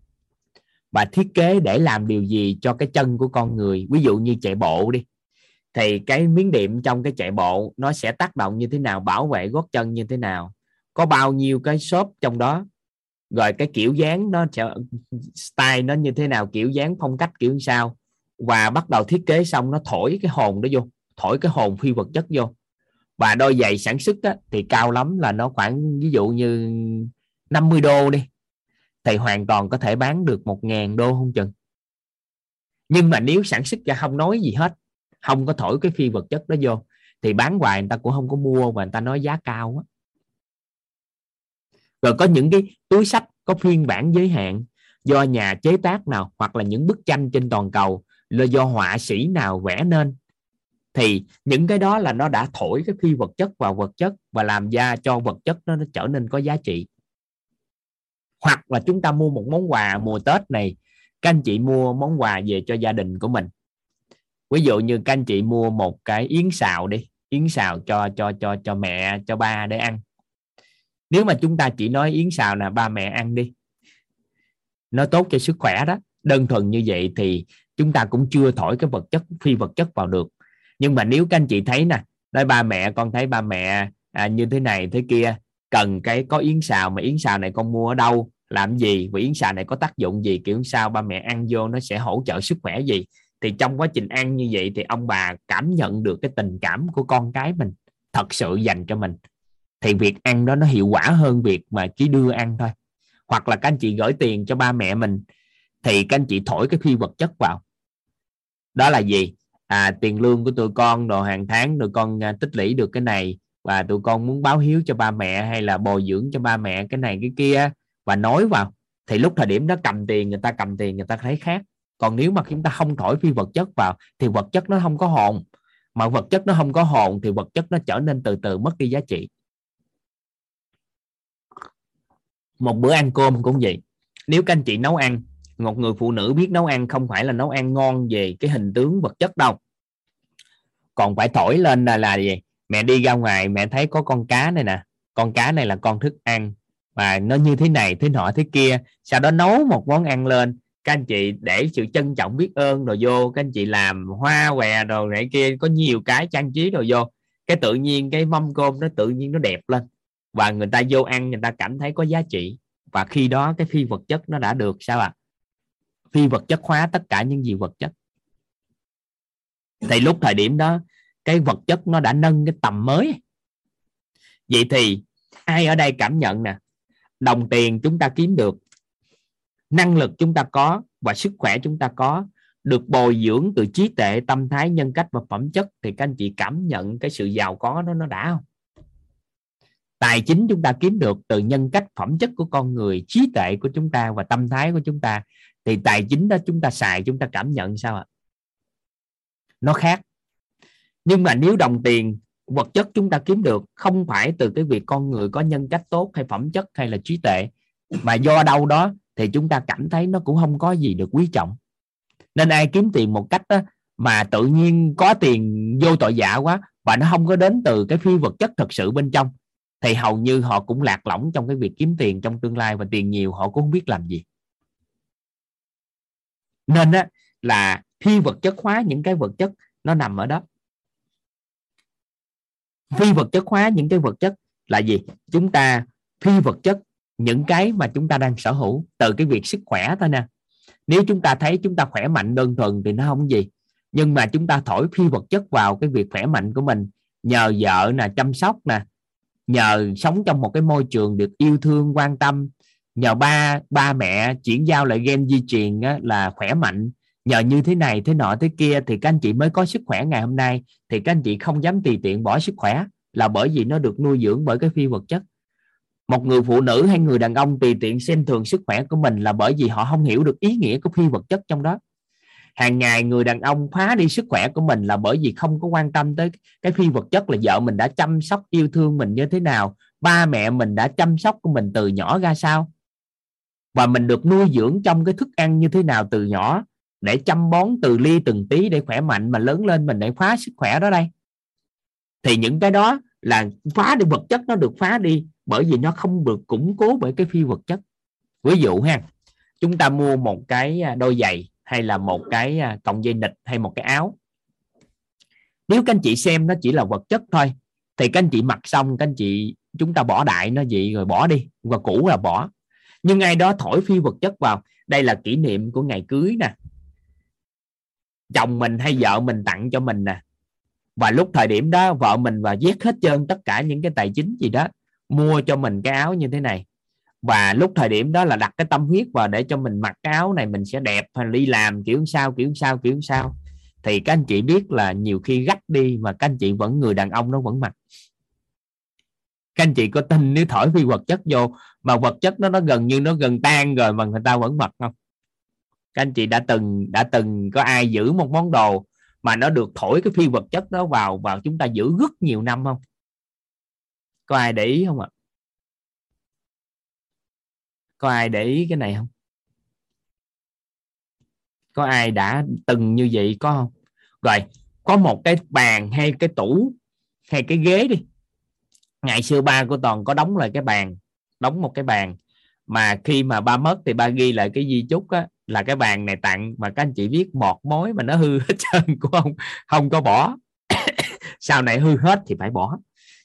và thiết kế để làm điều gì cho cái chân của con người. Ví dụ như chạy bộ đi, thì cái miếng điểm trong cái chạy bộ nó sẽ tác động như thế nào, bảo vệ gót chân như thế nào, có bao nhiêu cái shop trong đó rồi cái kiểu dáng nó style nó như thế nào kiểu dáng phong cách kiểu sao? Và bắt đầu thiết kế xong nó thổi cái hồn đó vô thổi cái hồn phi vật chất vô. Và đôi giày sản xuất á, thì cao lắm là nó khoảng ví dụ như 50 đô đi. Thì hoàn toàn có thể bán được 1.000 đô không chừng. Nhưng mà nếu sản xuất ra không nói gì hết không có thổi cái phi vật chất đó vô thì bán hoài người ta cũng không có mua và người ta nói giá cao á rồi có những cái túi sách có phiên bản giới hạn do nhà chế tác nào hoặc là những bức tranh trên toàn cầu là do họa sĩ nào vẽ nên. Thì những cái đó là nó đã thổi cái phi vật chất vào vật chất và làm ra cho vật chất nó, nó trở nên có giá trị. Hoặc là chúng ta mua một món quà mùa tết này các anh chị mua món quà về cho gia đình của mình. Ví dụ như các anh chị mua một cái yến xào đi yến xào cho cho cho cho mẹ cho ba để ăn nếu mà chúng ta chỉ nói yến xào là ba mẹ ăn đi nó tốt cho sức khỏe đó. Đơn thuần như vậy thì chúng ta cũng chưa thổi cái vật chất phi vật chất vào được. Nhưng mà nếu các anh chị thấy nè nói ba mẹ con thấy ba mẹ à, như thế này thế kia cần cái có yến xào mà yến xào này con mua ở đâu làm gì và yến xào này có tác dụng gì kiểu sao ba mẹ ăn vô nó sẽ hỗ trợ sức khỏe gì? Thì trong quá trình ăn như vậy thì ông bà cảm nhận được cái tình cảm của con cái mình thật sự dành cho mình thì việc ăn đó nó hiệu quả hơn việc mà chỉ đưa ăn thôi. Hoặc là các anh chị gửi tiền cho ba mẹ mình, thì các anh chị thổi cái phi vật chất vào. Đó là gì? À tiền lương của tụi con, đồ hàng tháng, tụi con à, tích lũy được cái này, và tụi con muốn báo hiếu cho ba mẹ hay là bồi dưỡng cho ba mẹ cái này cái kia, và nói vào. Thì lúc thời điểm đó cầm tiền, người ta cầm tiền, người ta thấy khác. Còn nếu mà chúng ta không thổi phi vật chất vào, thì vật chất nó không có hồn. Mà vật chất nó không có hồn, thì vật chất nó trở nên từ từ mất đi giá trị. Một bữa ăn cơm cũng vậy. Nếu các anh chị nấu ăn, một người phụ nữ biết nấu ăn không phải là nấu ăn ngon về cái hình tướng vật chất đâu. Còn phải thổi lên là là gì? Mẹ đi ra ngoài, mẹ thấy có con cá này nè. Con cá này là con thức ăn. Và nó như thế này, thế nọ, thế kia. Sau đó nấu một món ăn lên. Các anh chị để sự trân trọng biết ơn rồi vô. Các anh chị làm hoa què rồi này kia, có nhiều cái trang trí rồi vô. Cái tự nhiên, cái mâm cơm nó tự nhiên nó đẹp lên và người ta vô ăn, người ta cảm thấy có giá trị. Và khi đó cái phi vật chất nó đã được, sao ạ? À? phi vật chất hóa tất cả những gì vật chất. Thì lúc thời điểm đó, cái vật chất nó đã nâng cái tầm mới. Vậy thì ai ở đây cảm nhận nè? Đồng tiền chúng ta kiếm được, năng lực chúng ta có và sức khỏe chúng ta có được bồi dưỡng từ trí tuệ, tâm thái, nhân cách và phẩm chất, thì các anh chị cảm nhận cái sự giàu có đó nó đã không? Tài chính chúng ta kiếm được từ nhân cách phẩm chất của con người trí tuệ của chúng ta và tâm thái của chúng ta thì tài chính đó chúng ta xài chúng ta cảm nhận sao ạ? Nó khác. Nhưng mà nếu đồng tiền vật chất chúng ta kiếm được không phải từ cái việc con người có nhân cách tốt hay phẩm chất hay là trí tuệ mà do đâu đó thì chúng ta cảm thấy nó cũng không có gì được quý trọng. Nên ai kiếm tiền một cách đó, mà tự nhiên có tiền vô tội giả quá và nó không có đến từ cái phi vật chất thật sự bên trong thì hầu như họ cũng lạc lõng trong cái việc kiếm tiền trong tương lai và tiền nhiều họ cũng không biết làm gì. Nên á, là phi vật chất hóa những cái vật chất nó nằm ở đó. Phi vật chất hóa những cái vật chất là gì? Chúng ta phi vật chất những cái mà chúng ta đang sở hữu từ cái việc sức khỏe thôi nè. Nếu chúng ta thấy chúng ta khỏe mạnh đơn thuần thì nó không gì. Nhưng mà chúng ta thổi phi vật chất vào cái việc khỏe mạnh của mình nhờ vợ nè chăm sóc nè nhờ sống trong một cái môi trường được yêu thương quan tâm. Nhờ ba ba mẹ chuyển giao lại gen di truyền á, là khỏe mạnh. Nhờ như thế này thế nọ thế kia thì các anh chị mới có sức khỏe ngày hôm nay. Thì các anh chị không dám tùy tiện bỏ sức khỏe là bởi vì nó được nuôi dưỡng bởi cái phi vật chất. Một người phụ nữ hay người đàn ông tùy tiện xem thường sức khỏe của mình là bởi vì họ không hiểu được ý nghĩa của phi vật chất trong đó hàng ngày người đàn ông phá đi sức khỏe của mình là bởi vì không có quan tâm tới cái phi vật chất là vợ mình đã chăm sóc yêu thương mình như thế nào, ba mẹ mình đã chăm sóc của mình từ nhỏ ra sao. Và mình được nuôi dưỡng trong cái thức ăn như thế nào từ nhỏ để chăm bón từ ly từng tí để khỏe mạnh mà lớn lên mình để phá sức khỏe đó đây. Thì những cái đó là phá đi vật chất, nó được phá đi bởi vì nó không được củng cố bởi cái phi vật chất. Ví dụ ha, chúng ta mua một cái à, đôi giày hay là một cái à, cọng dây nịch hay một cái áo? Nếu các anh chị xem nó chỉ là vật chất thôi thì các anh chị mặc xong các anh chị chúng ta bỏ đại nó vậy rồi bỏ đi và cũ là bỏ. Nhưng ai đó thổi phi vật chất vào đây là kỷ niệm của ngày cưới nè. Chồng mình hay vợ mình tặng cho mình nè. Và lúc thời điểm đó vợ mình và vét hết trơn tất cả những cái tài chính gì đó mua cho mình cái áo như thế này và lúc thời điểm đó là đặt cái tâm huyết vào để cho mình mặc cái áo này mình sẽ đẹp, hay đi làm kiểu sao kiểu sao kiểu sao. Thì các anh chị biết là nhiều khi gắt đi mà các anh chị vẫn, người đàn ông nó vẫn mặc. Các anh chị có tin nếu thổi phi vật chất vô mà vật chất nó nó gần như nó gần tan rồi mà người ta vẫn mặc không? Các anh chị đã từng đã từng có ai giữ một món đồ mà nó được thổi cái phi vật chất đó vào vào chúng ta giữ rất nhiều năm không? Có ai để ý không ạ? Có ai để ý cái này không? Có ai đã từng như vậy có không? Rồi có một cái bàn hay cái tủ hay cái ghế đi. Ngày xưa ba của toàn có đóng lại cái bàn đóng một cái bàn. Mà khi mà ba mất thì ba ghi lại cái di chúc á, là cái bàn này tặng. Mà các anh chị biết bọt mối mà nó hư hết trơn của ông không có bỏ. Sau này hư hết thì phải bỏ.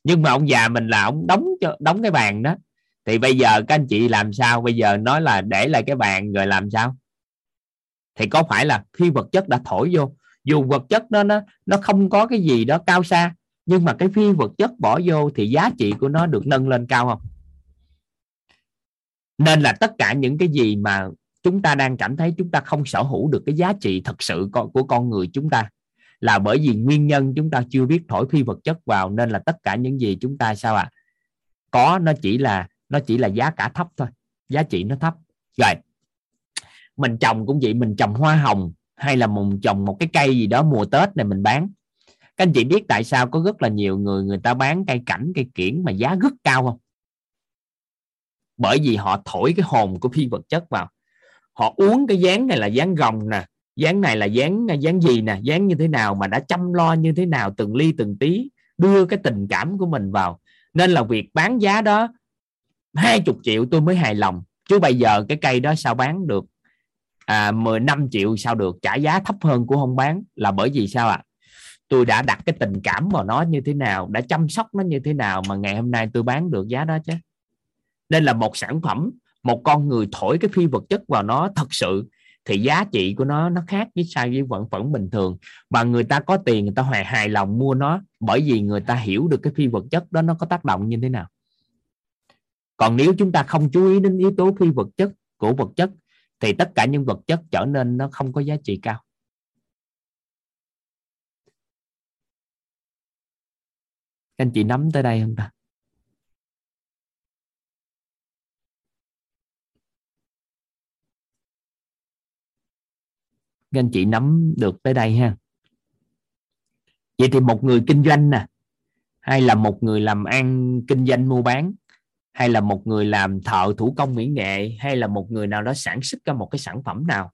Nhưng mà ông già mình là ông đóng cho đóng cái bàn đó thì bây giờ các anh chị làm sao? Bây giờ nói là để lại cái bàn rồi làm sao? Thì có phải là khi vật chất đã thổi vô, dù vật chất đó nó nó không có cái gì đó cao xa, nhưng mà cái phi vật chất bỏ vô thì giá trị của nó được nâng lên cao không? Nên là tất cả những cái gì mà chúng ta đang cảm thấy chúng ta không sở hữu được cái giá trị thật sự của con người chúng ta, là bởi vì nguyên nhân chúng ta chưa biết thổi phi vật chất vào, nên là tất cả những gì chúng ta sao ạ? À? có, nó chỉ là nó chỉ là giá cả thấp thôi, giá trị nó thấp. Rồi, mình trồng cũng vậy, mình trồng hoa hồng hay là mình trồng một cái cây gì đó mùa tết này mình bán. Các anh chị biết tại sao có rất là nhiều người người ta bán cây cảnh, cây kiển mà giá rất cao không? Bởi vì họ thổi cái hồn của phi vật chất vào. Họ uống cái dáng này là dáng rồng nè, dáng này là dáng dáng gì nè, dáng như thế nào mà đã chăm lo như thế nào từng ly từng tí, đưa cái tình cảm của mình vào. Nên là việc bán giá đó hai chục triệu tôi mới hài lòng. Chứ bây giờ cái cây đó sao bán được? À, 15 triệu sao được? Trả giá thấp hơn của không bán là bởi vì sao ạ? À? tôi đã đặt cái tình cảm vào nó như thế nào đã chăm sóc nó như thế nào mà ngày hôm nay tôi bán được giá đó chứ? Nên là một sản phẩm một con người thổi cái phi vật chất vào nó thật sự thì giá trị của nó nó khác với sai với vận phẩm bình thường. Và người ta có tiền người ta hài hài lòng mua nó bởi vì người ta hiểu được cái phi vật chất đó nó có tác động như thế nào còn nếu chúng ta không chú ý đến yếu tố phi vật chất, của vật chất, thì tất cả những vật chất trở nên nó không có giá trị cao. Anh chị nắm tới đây không ta? Anh chị nắm được tới đây ha. Vậy thì một người kinh doanh nè, hay là một người làm ăn kinh doanh mua bán hay là một người làm thợ thủ công mỹ nghệ hay là một người nào đó sản xuất ra một cái sản phẩm nào?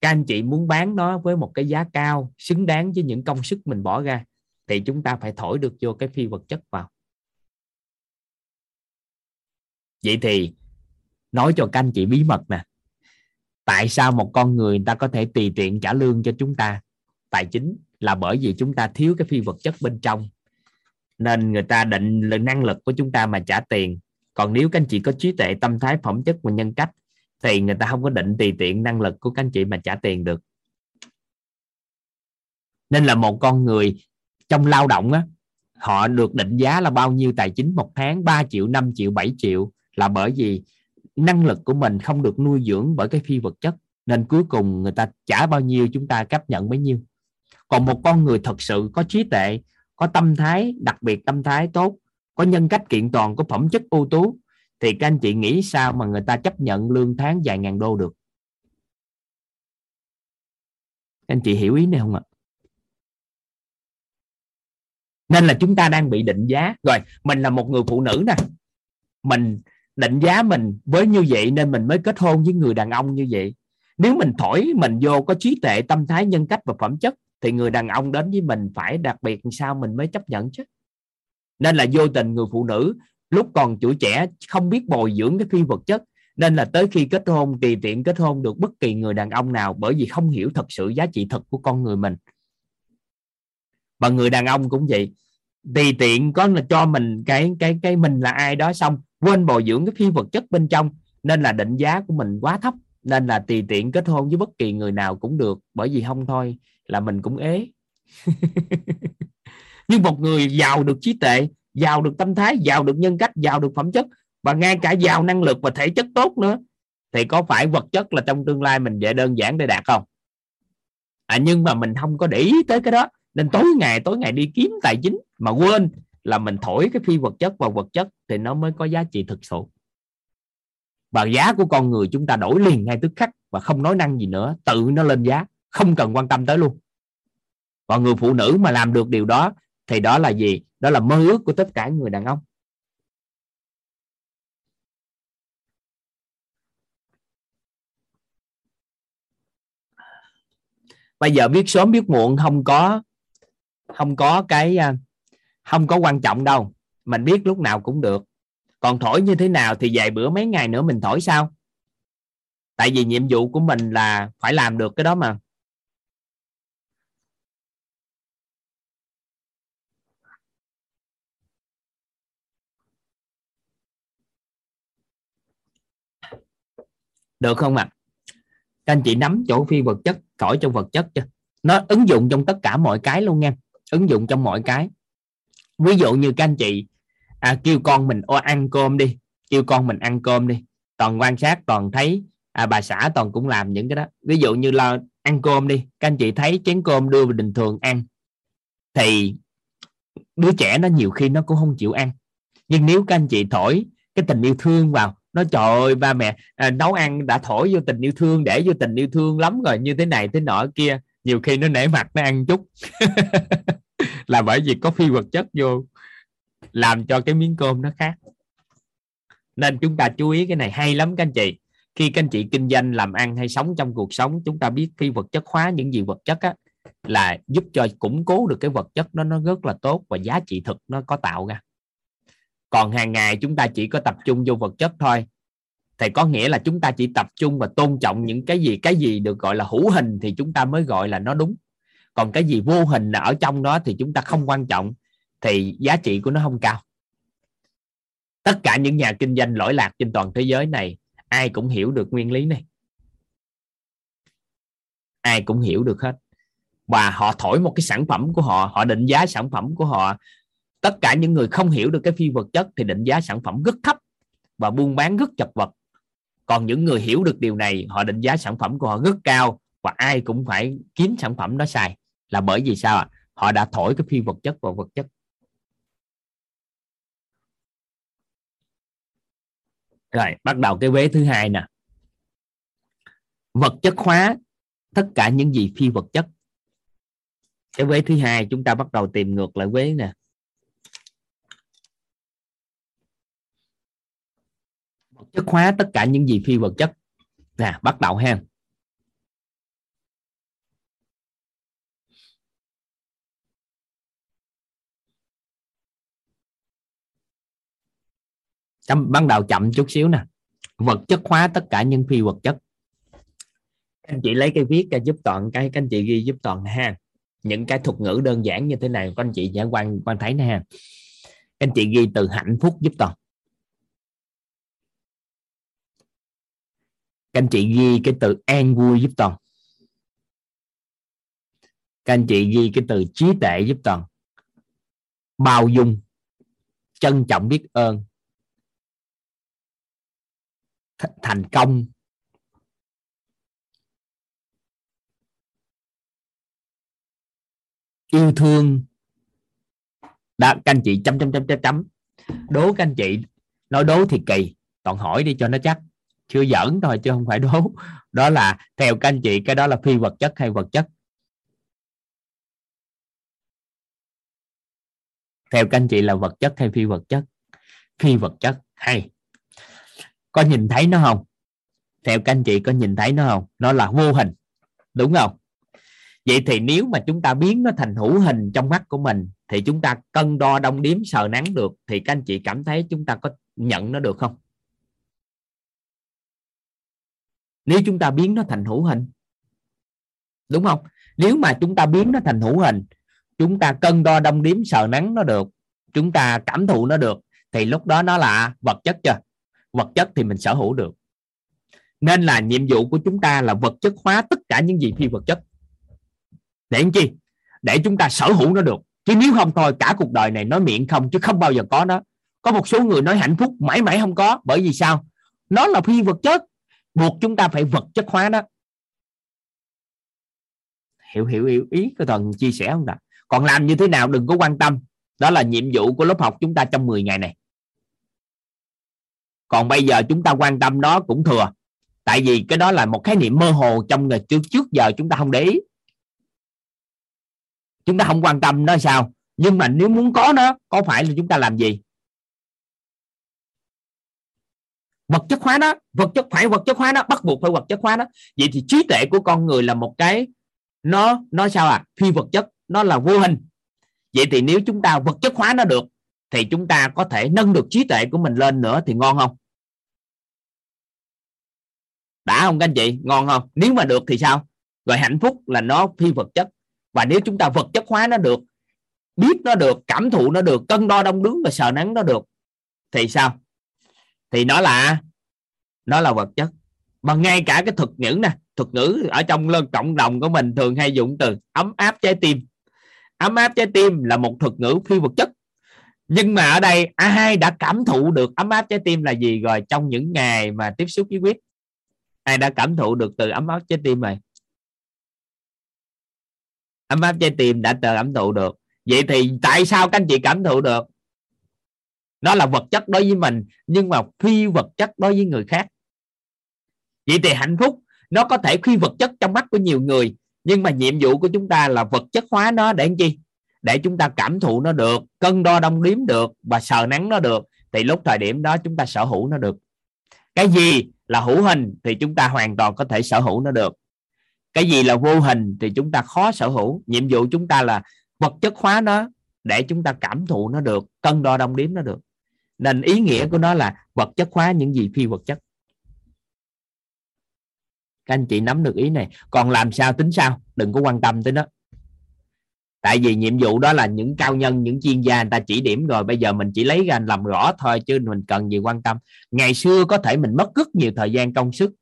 Các anh chị muốn bán nó với một cái giá cao xứng đáng với những công sức mình bỏ ra thì chúng ta phải thổi được vô cái phi vật chất vào. Vậy thì nói cho các anh chị bí mật nè. Tại sao một con người, người ta có thể tùy tiện trả lương cho chúng ta? Tài chính là bởi vì chúng ta thiếu cái phi vật chất bên trong nên người ta định lượng năng lực của chúng ta mà trả tiền. Còn nếu các anh chị có trí tuệ, tâm thái, phẩm chất và nhân cách, thì người ta không có định tùy tiện năng lực của các anh chị mà trả tiền được. Nên là một con người trong lao động á, họ được định giá là bao nhiêu tài chính một tháng? 3 triệu 5 triệu 7 triệu là bởi vì năng lực của mình không được nuôi dưỡng bởi cái phi vật chất. Nên cuối cùng người ta trả bao nhiêu, chúng ta chấp nhận bấy nhiêu. Còn một con người thật sự có trí tuệ có tâm thái, đặc biệt tâm thái tốt, có nhân cách kiện toàn, có phẩm chất ưu tú, thì các anh chị nghĩ sao mà người ta chấp nhận lương tháng vài ngàn đô được? Các anh chị hiểu ý này không ạ? Nên là chúng ta đang bị định giá. Rồi, mình là một người phụ nữ nè. Mình định giá mình với như vậy nên mình mới kết hôn với người đàn ông như vậy. Nếu mình thổi mình vô có trí tuệ, tâm thái, nhân cách và phẩm chất thì người đàn ông đến với mình phải đặc biệt sao mình mới chấp nhận chứ? Nên là vô tình người phụ nữ lúc còn tuổi trẻ không biết bồi dưỡng cái phi vật chất, nên là tới khi kết hôn, tùy tiện kết hôn được bất kỳ người đàn ông nào bởi vì không hiểu thật sự giá trị thật của con người mình. Và người đàn ông cũng vậy, tùy tiện có là cho mình cái cái cái mình là ai đó xong quên bồi dưỡng cái phi vật chất bên trong, nên là định giá của mình quá thấp, nên là tùy tiện kết hôn với bất kỳ người nào cũng được bởi vì không thôi là mình cũng ế. Nhưng một người giàu được trí tuệ giàu được tâm thái giàu được nhân cách giàu được phẩm chất và ngay cả giàu năng lực và thể chất tốt nữa thì có phải vật chất là trong tương lai mình dễ đơn giản để đạt không? À, nhưng mà mình không có để ý tới cái đó nên tối ngày tối ngày đi kiếm tài chính mà quên là mình thổi cái phi vật chất vào vật chất thì nó mới có giá trị thực sự. Và giá của con người chúng ta đổi liền ngay tức khắc và không nói năng gì nữa tự nó lên giá không cần quan tâm tới luôn. Còn người phụ nữ mà làm được điều đó, thì đó là gì? Đó là mơ ước của tất cả người đàn ông. Bây giờ biết sớm biết muộn không có không có cái à, không có quan trọng đâu. Mình biết lúc nào cũng được. Còn thổi như thế nào thì vài bữa mấy ngày nữa mình thổi sao? Tại vì nhiệm vụ của mình là phải làm được cái đó mà. Được không ạ? À? các anh chị nắm chỗ phi vật chất cõi trong vật chất chưa? Nó ứng dụng trong tất cả mọi cái luôn nha. Ứng dụng trong mọi cái. Ví dụ như các anh chị à, kêu con mình ô ăn cơm đi. Kêu con mình ăn cơm đi. Toàn quan sát toàn thấy. À, bà xã toàn cũng làm những cái đó. Ví dụ như là ăn cơm đi. Các anh chị thấy chén cơm đưa vào bình thường ăn thì đứa trẻ nó nhiều khi nó cũng không chịu ăn. Nhưng nếu các anh chị thổi cái tình yêu thương vào nó trời ơi ba mẹ à, nấu ăn đã thổi vô tình yêu thương để vô tình yêu thương lắm rồi như thế này thế nọ kia. Nhiều khi nó nể mặt nó ăn chút. Là bởi vì có phi vật chất vô làm cho cái miếng cơm nó khác. Nên chúng ta chú ý cái này hay lắm các anh chị. Khi các anh chị kinh doanh làm ăn hay sống trong cuộc sống chúng ta biết phi vật chất hóa những gì vật chất á, là giúp cho củng cố được cái vật chất đó nó rất là tốt và giá trị thực nó có tạo ra còn hàng ngày chúng ta chỉ có tập trung vô vật chất thôi. Thì có nghĩa là chúng ta chỉ tập trung và tôn trọng những cái gì cái gì được gọi là hữu hình thì chúng ta mới gọi là nó đúng. Còn cái gì vô hình ở trong đó thì chúng ta không quan trọng, thì giá trị của nó không cao. Tất cả những nhà kinh doanh lỗi lạc trên toàn thế giới này, ai cũng hiểu được nguyên lý này. Ai cũng hiểu được hết. Và họ thổi một cái sản phẩm của họ họ định giá sản phẩm của họ tất cả những người không hiểu được cái phi vật chất thì định giá sản phẩm rất thấp và buôn bán rất chật vật. Còn những người hiểu được điều này, họ định giá sản phẩm của họ rất cao và ai cũng phải kiếm sản phẩm đó xài. Là bởi vì sao ạ? Họ đã thổi cái phi vật chất vào vật chất. Rồi, bắt đầu cái vế thứ hai nè. Vật chất hóa tất cả những gì phi vật chất. Cái vế thứ hai, chúng ta bắt đầu tìm ngược lại vế nè. Chất hóa tất cả những gì phi vật chất. Nè, bắt đầu ha. Chấm, bắt đầu chậm chút xíu nè. Vật chất hóa tất cả những phi vật chất. Anh chị lấy cái viết ra giúp toàn, cái các anh chị ghi giúp toàn ha. Những cái thuật ngữ đơn giản như thế này, các anh chị sẽ quan quan thấy nè ha. Các anh chị ghi từ hạnh phúc giúp toàn. Các anh chị ghi cái từ an vui giúp toàn. Các anh chị ghi cái từ trí tuệ giúp toàn. Bao dung, trân trọng biết ơn. Thành công. Yêu thương. Đã các anh chị chấm chấm chấm chấm chấm. Đố các anh chị, nói đố thì kỳ. Toàn hỏi đi cho nó chắc chưa giỡn thôi chứ không phải đố đó là, theo các anh chị, cái đó là phi vật chất hay vật chất? Theo các anh chị là vật chất hay phi vật chất? Phi vật chất hay. Có nhìn thấy nó không? Theo các anh chị có nhìn thấy nó không? Nó là vô hình, đúng không? Vậy thì nếu mà chúng ta biến nó thành hữu hình trong mắt của mình, thì chúng ta cân đo đong điếm sờ nắng được, thì các anh chị cảm thấy chúng ta có nhận nó được không? Nếu chúng ta biến nó thành hữu hình. Đúng không? Nếu mà chúng ta biến nó thành hữu hình, chúng ta cân đo đong đếm sờ nắng nó được, chúng ta cảm thụ nó được, thì lúc đó nó là vật chất chưa? Vật chất thì mình sở hữu được. Nên là nhiệm vụ của chúng ta là vật chất hóa tất cả những gì phi vật chất. Để làm chi? Để chúng ta sở hữu nó được. Chứ nếu không thôi, cả cuộc đời này nói miệng không, chứ không bao giờ có nó có một số người nói hạnh phúc, mãi mãi không có. Bởi vì sao? Nó là phi vật chất buộc chúng ta phải vật chất hóa đó. Hiểu hiểu hiểu ý cái thần chia sẻ không ạ còn làm như thế nào đừng có quan tâm. Đó là nhiệm vụ của lớp học chúng ta trong 10 ngày này. Còn bây giờ chúng ta quan tâm nó cũng thừa. Tại vì cái đó là một khái niệm mơ hồ trong ngày trước trước giờ chúng ta không để ý. Chúng ta không quan tâm nó sao? Nhưng mà nếu muốn có nó, có phải là chúng ta làm gì? Vật chất hóa nó vật chất phải vật chất hóa nó bắt buộc phải vật chất hóa nó vậy thì trí tuệ của con người là một cái, nó nó sao à phi vật chất, nó là vô hình. Vậy thì nếu chúng ta vật chất hóa nó được, thì chúng ta có thể nâng được trí tuệ của mình lên nữa thì ngon không? Đã không các anh chị? Ngon không? Nếu mà được thì sao? Rồi hạnh phúc là nó phi vật chất. Và nếu chúng ta vật chất hóa nó được, biết nó được, cảm thụ nó được, cân đo đong đứng và sờ nắng nó được, thì sao? Thì nó là nó là vật chất. Mà ngay cả cái thuật ngữ nè, thuật ngữ ở trong cộng đồng của mình thường hay dùng từ ấm áp trái tim. Ấm áp trái tim là một thuật ngữ phi vật chất. Nhưng mà ở đây ai đã cảm thụ được ấm áp trái tim là gì rồi trong những ngày mà tiếp xúc với quyết ai đã cảm thụ được từ ấm áp trái tim rồi? Ấm áp trái tim đã từ cảm thụ được. Vậy thì tại sao các anh chị cảm thụ được? Nó là vật chất đối với mình, nhưng mà phi vật chất đối với người khác. Vậy thì hạnh phúc, nó có thể phi vật chất trong mắt của nhiều người, nhưng mà nhiệm vụ của chúng ta là vật chất hóa nó để làm chi? Để chúng ta cảm thụ nó được, cân đo đong đếm được và sờ nắng nó được, thì lúc thời điểm đó chúng ta sở hữu nó được. Cái gì là hữu hình thì chúng ta hoàn toàn có thể sở hữu nó được. Cái gì là vô hình thì chúng ta khó sở hữu. Nhiệm vụ chúng ta là vật chất hóa nó để chúng ta cảm thụ nó được, cân đo đong đếm nó được nên ý nghĩa của nó là vật chất hóa những gì phi vật chất. Các anh chị nắm được ý này. Còn làm sao tính sao? Đừng có quan tâm tới nó. Tại vì nhiệm vụ đó là những cao nhân, những chuyên gia, người ta chỉ điểm rồi. Bây giờ mình chỉ lấy ra làm rõ thôi chứ mình cần gì quan tâm. Ngày xưa có thể mình mất rất nhiều thời gian, công sức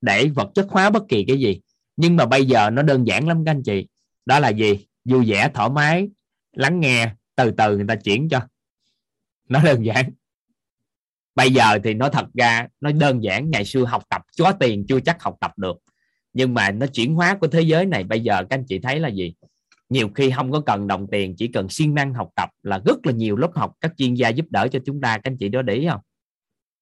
để vật chất hóa bất kỳ cái gì. Nhưng mà bây giờ nó đơn giản lắm các anh chị. Đó là gì? Vui vẻ, thoải mái, lắng nghe, từ từ người ta chuyển cho. Nó đơn giản bây giờ thì nó thật ra nó đơn giản, ngày xưa học tập có tiền chưa chắc học tập được. Nhưng mà nó chuyển hóa của thế giới này, bây giờ các anh chị thấy là gì? Nhiều khi không có cần đồng tiền, chỉ cần siêng năng học tập là rất là nhiều lớp học các chuyên gia giúp đỡ cho chúng ta. Các anh chị đó để ý không?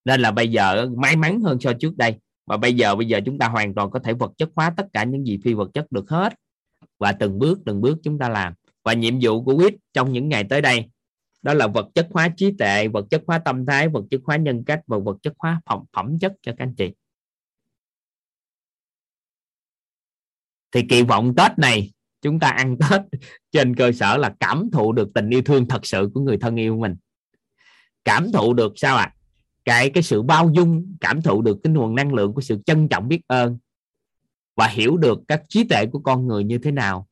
Nên là bây giờ may mắn hơn so trước đây. Và bây giờ bây giờ chúng ta hoàn toàn có thể vật chất hóa tất cả những gì phi vật chất được hết. Và từng bước từng bước chúng ta làm. Và nhiệm vụ của quýt trong những ngày tới đây đó là vật chất hóa trí tuệ vật chất hóa tâm thái vật chất hóa nhân cách và vật chất hóa phẩm, phẩm chất cho các anh chị. Thì kỳ vọng tết này chúng ta ăn tết trên cơ sở là cảm thụ được tình yêu thương thật sự của người thân yêu mình. Cảm thụ được sao ạ? À? cái cái sự bao dung cảm thụ được cái nguồn năng lượng của sự trân trọng biết ơn và hiểu được các trí tuệ của con người như thế nào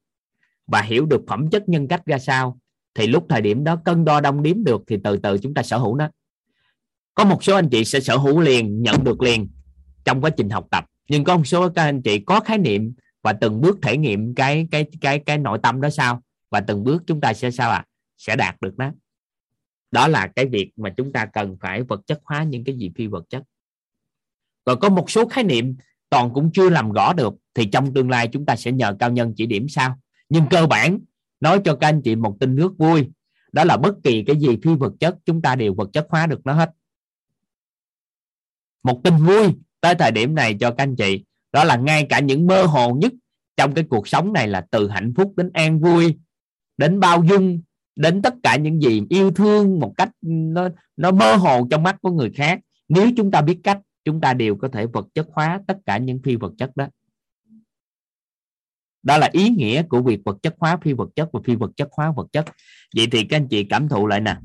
và hiểu được phẩm chất nhân cách ra sao thì lúc thời điểm đó cân đo đong đếm được thì từ từ chúng ta sở hữu nó. Có một số anh chị sẽ sở hữu liền, nhận được liền trong quá trình học tập. Nhưng có một số các anh chị có khái niệm và từng bước thể nghiệm cái cái cái cái nội tâm đó sao? Và từng bước chúng ta sẽ sao ạ? À? sẽ đạt được đó đó là cái việc mà chúng ta cần phải vật chất hóa những cái gì phi vật chất. Rồi có một số khái niệm toàn cũng chưa làm rõ được thì trong tương lai chúng ta sẽ nhờ cao nhân chỉ điểm sao. Nhưng cơ bản nói cho các anh chị một tin nước vui. Đó là bất kỳ cái gì phi vật chất, chúng ta đều vật chất hóa được nó hết. Một tin vui tới thời điểm này cho các anh chị. Đó là ngay cả những mơ hồ nhất trong cái cuộc sống này là từ hạnh phúc đến an vui, đến bao dung, đến tất cả những gì yêu thương một cách nó nó mơ hồ trong mắt của người khác. Nếu chúng ta biết cách, chúng ta đều có thể vật chất hóa tất cả những phi vật chất đó đó là ý nghĩa của việc vật chất hóa phi vật chất và phi vật chất hóa vật chất. Vậy thì các anh chị cảm thụ lại nè.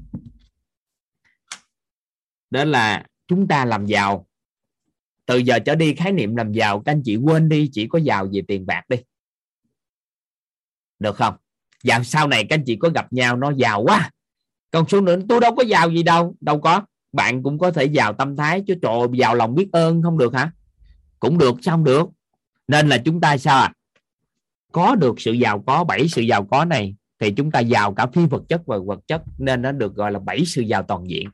Đó là chúng ta làm giàu. Từ giờ trở đi, khái niệm làm giàu, các anh chị quên đi, chỉ có giàu về tiền bạc đi. Được không? Và sau này các anh chị có gặp nhau, nó giàu quá. Còn số nữa, tôi đâu có giàu gì đâu. Đâu có. Bạn cũng có thể giàu tâm thái, chứ trời, giàu lòng biết ơn không được hả? Cũng được, sao không được? Nên là chúng ta sao à? Có được sự giàu có, bảy sự giàu có này, thì chúng ta giàu cả phi vật chất và vật chất, nên nó được gọi là bảy sự giàu toàn diện.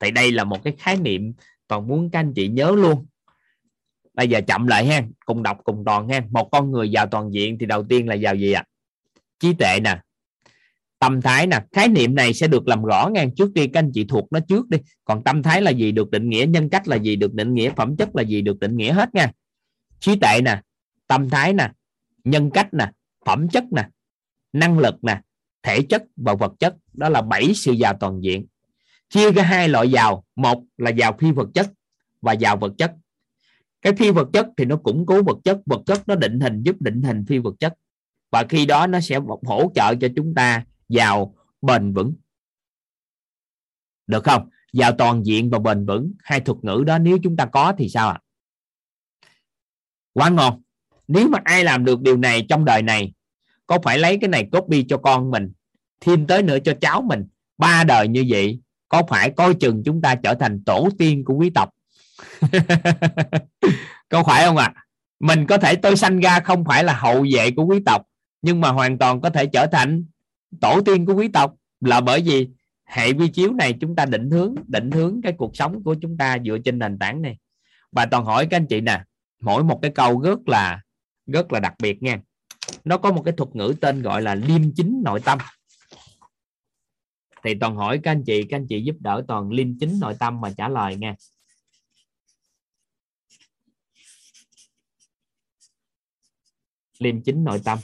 Thì đây là một cái khái niệm, toàn muốn các anh chị nhớ luôn. Bây giờ chậm lại ha cùng đọc cùng toàn ha một con người giàu toàn diện thì đầu tiên là giàu gì ạ? À? trí tuệ nè. Tâm thái nè. Khái niệm này sẽ được làm rõ ngang trước đi, các anh chị thuộc nó trước đi. Còn tâm thái là gì được định nghĩa, nhân cách là gì được định nghĩa, phẩm chất là gì được định nghĩa hết nha. Trí tuệ nè. Tâm thái nè nhân cách nè, phẩm chất nè, năng lực nè, thể chất và vật chất. Đó là bảy sự giàu toàn diện. Chia ra hai loại giàu. Một là giàu phi vật chất và giàu vật chất. Cái phi vật chất thì nó củng cố vật chất. Vật chất nó định hình, giúp định hình phi vật chất. Và khi đó nó sẽ hỗ trợ cho chúng ta giàu, bền vững. Được không? Giàu toàn diện và bền vững. Hai thuật ngữ đó, nếu chúng ta có thì sao ạ? À? quá ngon nếu mà ai làm được điều này trong đời này, có phải lấy cái này copy cho con mình, thêm tới nữa cho cháu mình? Ba đời như vậy, có phải coi chừng chúng ta trở thành tổ tiên của quý tộc? Có phải không ạ? À? mình có thể tôi sanh ra không phải là hậu vệ của quý tộc, nhưng mà hoàn toàn có thể trở thành tổ tiên của quý tộc. Là bởi vì hệ vi chiếu này chúng ta định hướng định hướng cái cuộc sống của chúng ta dựa trên nền tảng này. Và toàn hỏi các anh chị nè, mỗi một cái câu rất là rất là đặc biệt nha. Nó có một cái thuật ngữ tên gọi là liêm chính nội tâm. Thì toàn hỏi các anh chị các anh chị giúp đỡ toàn liêm chính nội tâm mà trả lời nha. Liêm chính nội tâm.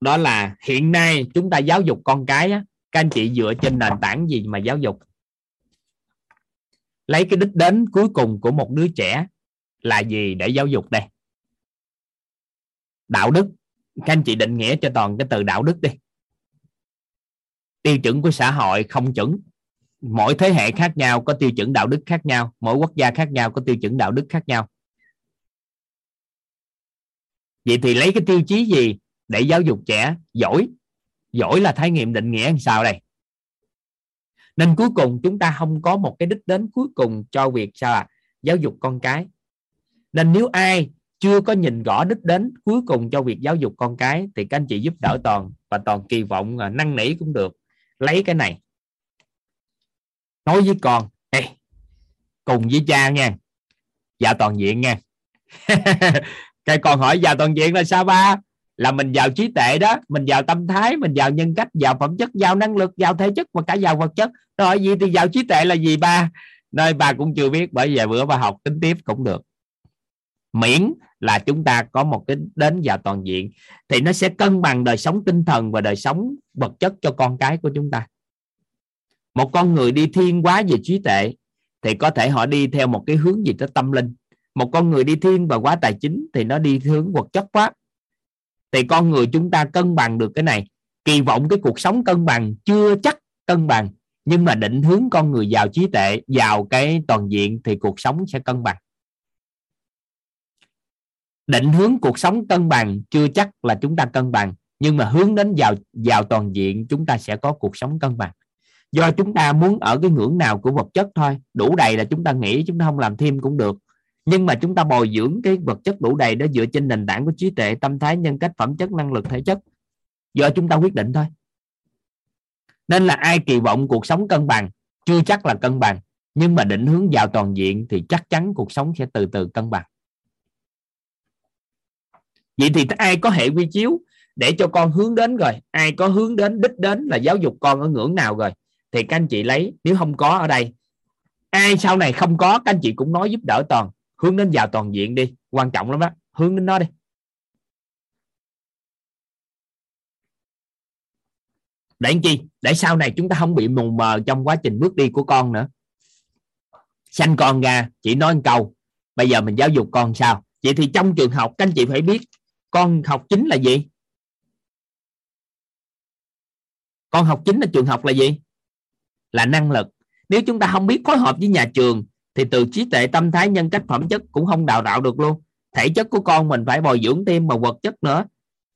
Đó là hiện nay chúng ta giáo dục con cái á, các anh chị dựa trên nền tảng gì mà giáo dục? Lấy cái đích đến cuối cùng của một đứa trẻ là gì để giáo dục đây? Đạo đức. Các anh chị định nghĩa cho toàn cái từ đạo đức đi. Tiêu chuẩn của xã hội không chuẩn. Mỗi thế hệ khác nhau có tiêu chuẩn đạo đức khác nhau. Mỗi quốc gia khác nhau có tiêu chuẩn đạo đức khác nhau. Vậy thì lấy cái tiêu chí gì để giáo dục trẻ? Giỏi. Giỏi là thái nghiệm định nghĩa làm sao đây? Nên cuối cùng chúng ta không có một cái đích đến cuối cùng cho việc sao à giáo dục con cái. Nên nếu ai chưa có nhìn rõ đích đến cuối cùng cho việc giáo dục con cái thì các anh chị giúp đỡ toàn và toàn kỳ vọng năn nỉ cũng được. Lấy cái này. Nói với con hey, cùng với cha nha dạ toàn diện nha. Cái con hỏi dạ toàn diện là sao ba? Là mình giàu trí tuệ đó, mình giàu tâm thái, mình giàu nhân cách giàu phẩm chất giàu năng lực giàu thể chất và cả giàu vật chất. Rồi gì thì giàu trí tuệ là gì ba? Nơi bà cũng chưa biết, bởi vì bữa bà học tính tiếp cũng được. Miễn là chúng ta có một cái đến giàu toàn diện, thì nó sẽ cân bằng đời sống tinh thần và đời sống vật chất cho con cái của chúng ta. Một con người đi thiên quá về trí tuệ, thì có thể họ đi theo một cái hướng gì đó tâm linh. Một con người đi thiên và quá tài chính, thì nó đi hướng vật chất quá thì con người chúng ta cân bằng được cái này. Kỳ vọng cái cuộc sống cân bằng chưa chắc cân bằng, nhưng mà định hướng con người giàu trí tuệ, giàu cái toàn diện thì cuộc sống sẽ cân bằng. Định hướng cuộc sống cân bằng chưa chắc là chúng ta cân bằng, nhưng mà hướng đến giàu giàu toàn diện chúng ta sẽ có cuộc sống cân bằng. Do chúng ta muốn ở cái ngưỡng nào của vật chất thôi, đủ đầy là chúng ta nghĩ chúng ta không làm thêm cũng được nhưng mà chúng ta bồi dưỡng cái vật chất đủ đầy đó dựa trên nền tảng của trí tuệ, tâm thái, nhân cách, phẩm chất, năng lực, thể chất. Do chúng ta quyết định thôi. Nên là ai kỳ vọng cuộc sống cân bằng? Chưa chắc là cân bằng, nhưng mà định hướng vào toàn diện thì chắc chắn cuộc sống sẽ từ từ cân bằng. Vậy thì ai có hệ quy chiếu để cho con hướng đến rồi? Ai có hướng đến, đích đến là giáo dục con ở ngưỡng nào rồi? Thì các anh chị lấy, nếu không có ở đây, ai sau này không có, các anh chị cũng nói giúp đỡ toàn hướng đến giàu toàn diện đi. Quan trọng lắm đó hướng đến nó đi. Để làm chi? Để sau này chúng ta không bị mù mờ trong quá trình bước đi của con nữa. Sanh con ra, chỉ nói một câu. Bây giờ mình giáo dục con sao? Vậy thì trong trường học, các anh chị phải biết con học chính là gì? Con học chính là trường học là gì? Là năng lực. Nếu chúng ta không biết phối hợp với nhà trường thì từ trí tuệ tâm thái nhân cách phẩm chất cũng không đào tạo được luôn. Thể chất của con mình phải bồi dưỡng thêm mà vật chất nữa.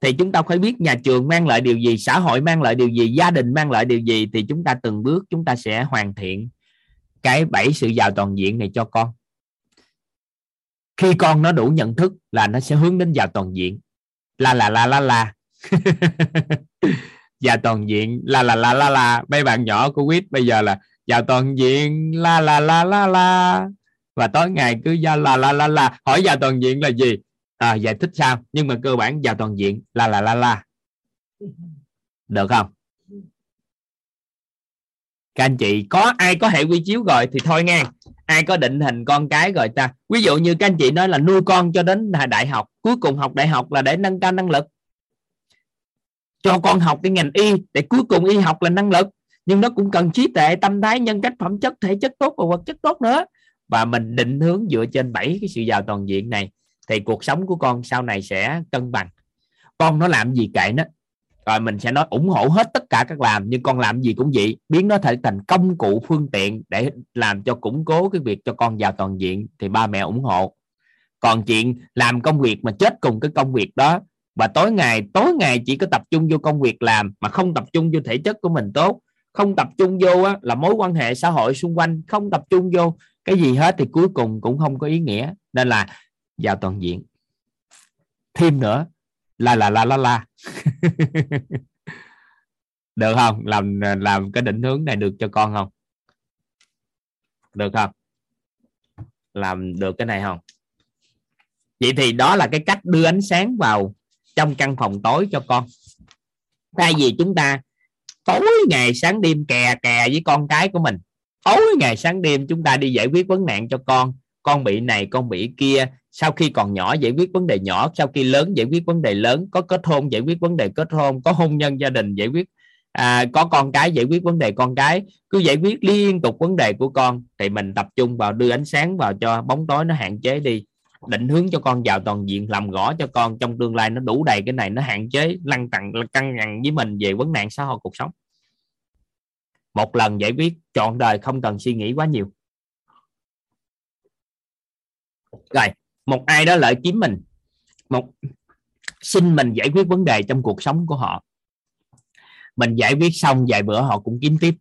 Thì chúng ta phải biết nhà trường mang lại điều gì, xã hội mang lại điều gì, gia đình mang lại điều gì thì chúng ta từng bước chúng ta sẽ hoàn thiện cái bảy sự giàu toàn diện này cho con. Khi con nó đủ nhận thức là nó sẽ hướng đến giàu toàn diện. La la la la la. Giàu toàn diện. La la la la la. Mấy bạn nhỏ của quýt bây giờ là vào toàn diện la la la la la. Và tối ngày cứ ra la la la la. Hỏi vào toàn diện là gì? À, giải thích sao? Nhưng mà cơ bản vào toàn diện la la la la. Được không? Các anh chị có ai có hệ quy chiếu rồi thì thôi nghe. Ai có định hình con cái rồi ta. Ví dụ như các anh chị nói là nuôi con cho đến đại học cuối cùng học đại học là để nâng cao năng lực. Cho con học cái ngành y để cuối cùng y học là năng lực nhưng nó cũng cần trí tuệ, tâm thái, nhân cách, phẩm chất, thể chất tốt và vật chất tốt nữa. Và mình định hướng dựa trên bảy cái sự giàu toàn diện này, thì cuộc sống của con sau này sẽ cân bằng. Con nó làm gì kệ nó, rồi mình sẽ nói ủng hộ hết tất cả các làm, nhưng con làm gì cũng vậy, biến nó thành thành công cụ phương tiện để làm cho củng cố cái việc cho con giàu toàn diện, thì ba mẹ ủng hộ. Còn chuyện làm công việc mà chết cùng cái công việc đó, và tối ngày tối ngày chỉ có tập trung vô công việc làm, mà không tập trung vô thể chất của mình tốt không tập trung vô á, là mối quan hệ xã hội xung quanh. Không tập trung vô cái gì hết thì cuối cùng cũng không có ý nghĩa. Nên là vào toàn diện. Thêm nữa là là la la la. Được không? Làm làm cái định hướng này được cho con không? Được không? Làm được cái này không? Vậy thì đó là cái cách đưa ánh sáng vào trong căn phòng tối cho con. Thay vì chúng ta tối ngày sáng đêm kè kè với con cái của mình. Tối ngày sáng đêm chúng ta đi giải quyết vấn nạn cho con. Con bị này con bị kia. Sau khi còn nhỏ giải quyết vấn đề nhỏ sau khi lớn giải quyết vấn đề lớn. Có kết hôn giải quyết vấn đề kết hôn. Có hôn nhân gia đình giải quyết à, có con cái giải quyết vấn đề con cái. Cứ giải quyết liên tục vấn đề của con thì mình tập trung vào đưa ánh sáng vào cho bóng tối nó hạn chế đi định hướng cho con vào toàn diện, làm rõ cho con trong tương lai nó đủ đầy cái này, nó hạn chế, lăn tặng căng nhằn với mình về vấn nạn xã hội cuộc sống. Một lần giải quyết chọn đời, không cần suy nghĩ quá nhiều. Rồi, một ai đó lợi kiếm mình, một, xin mình giải quyết vấn đề trong cuộc sống của họ. Mình giải quyết xong, vài bữa họ cũng kiếm tiếp.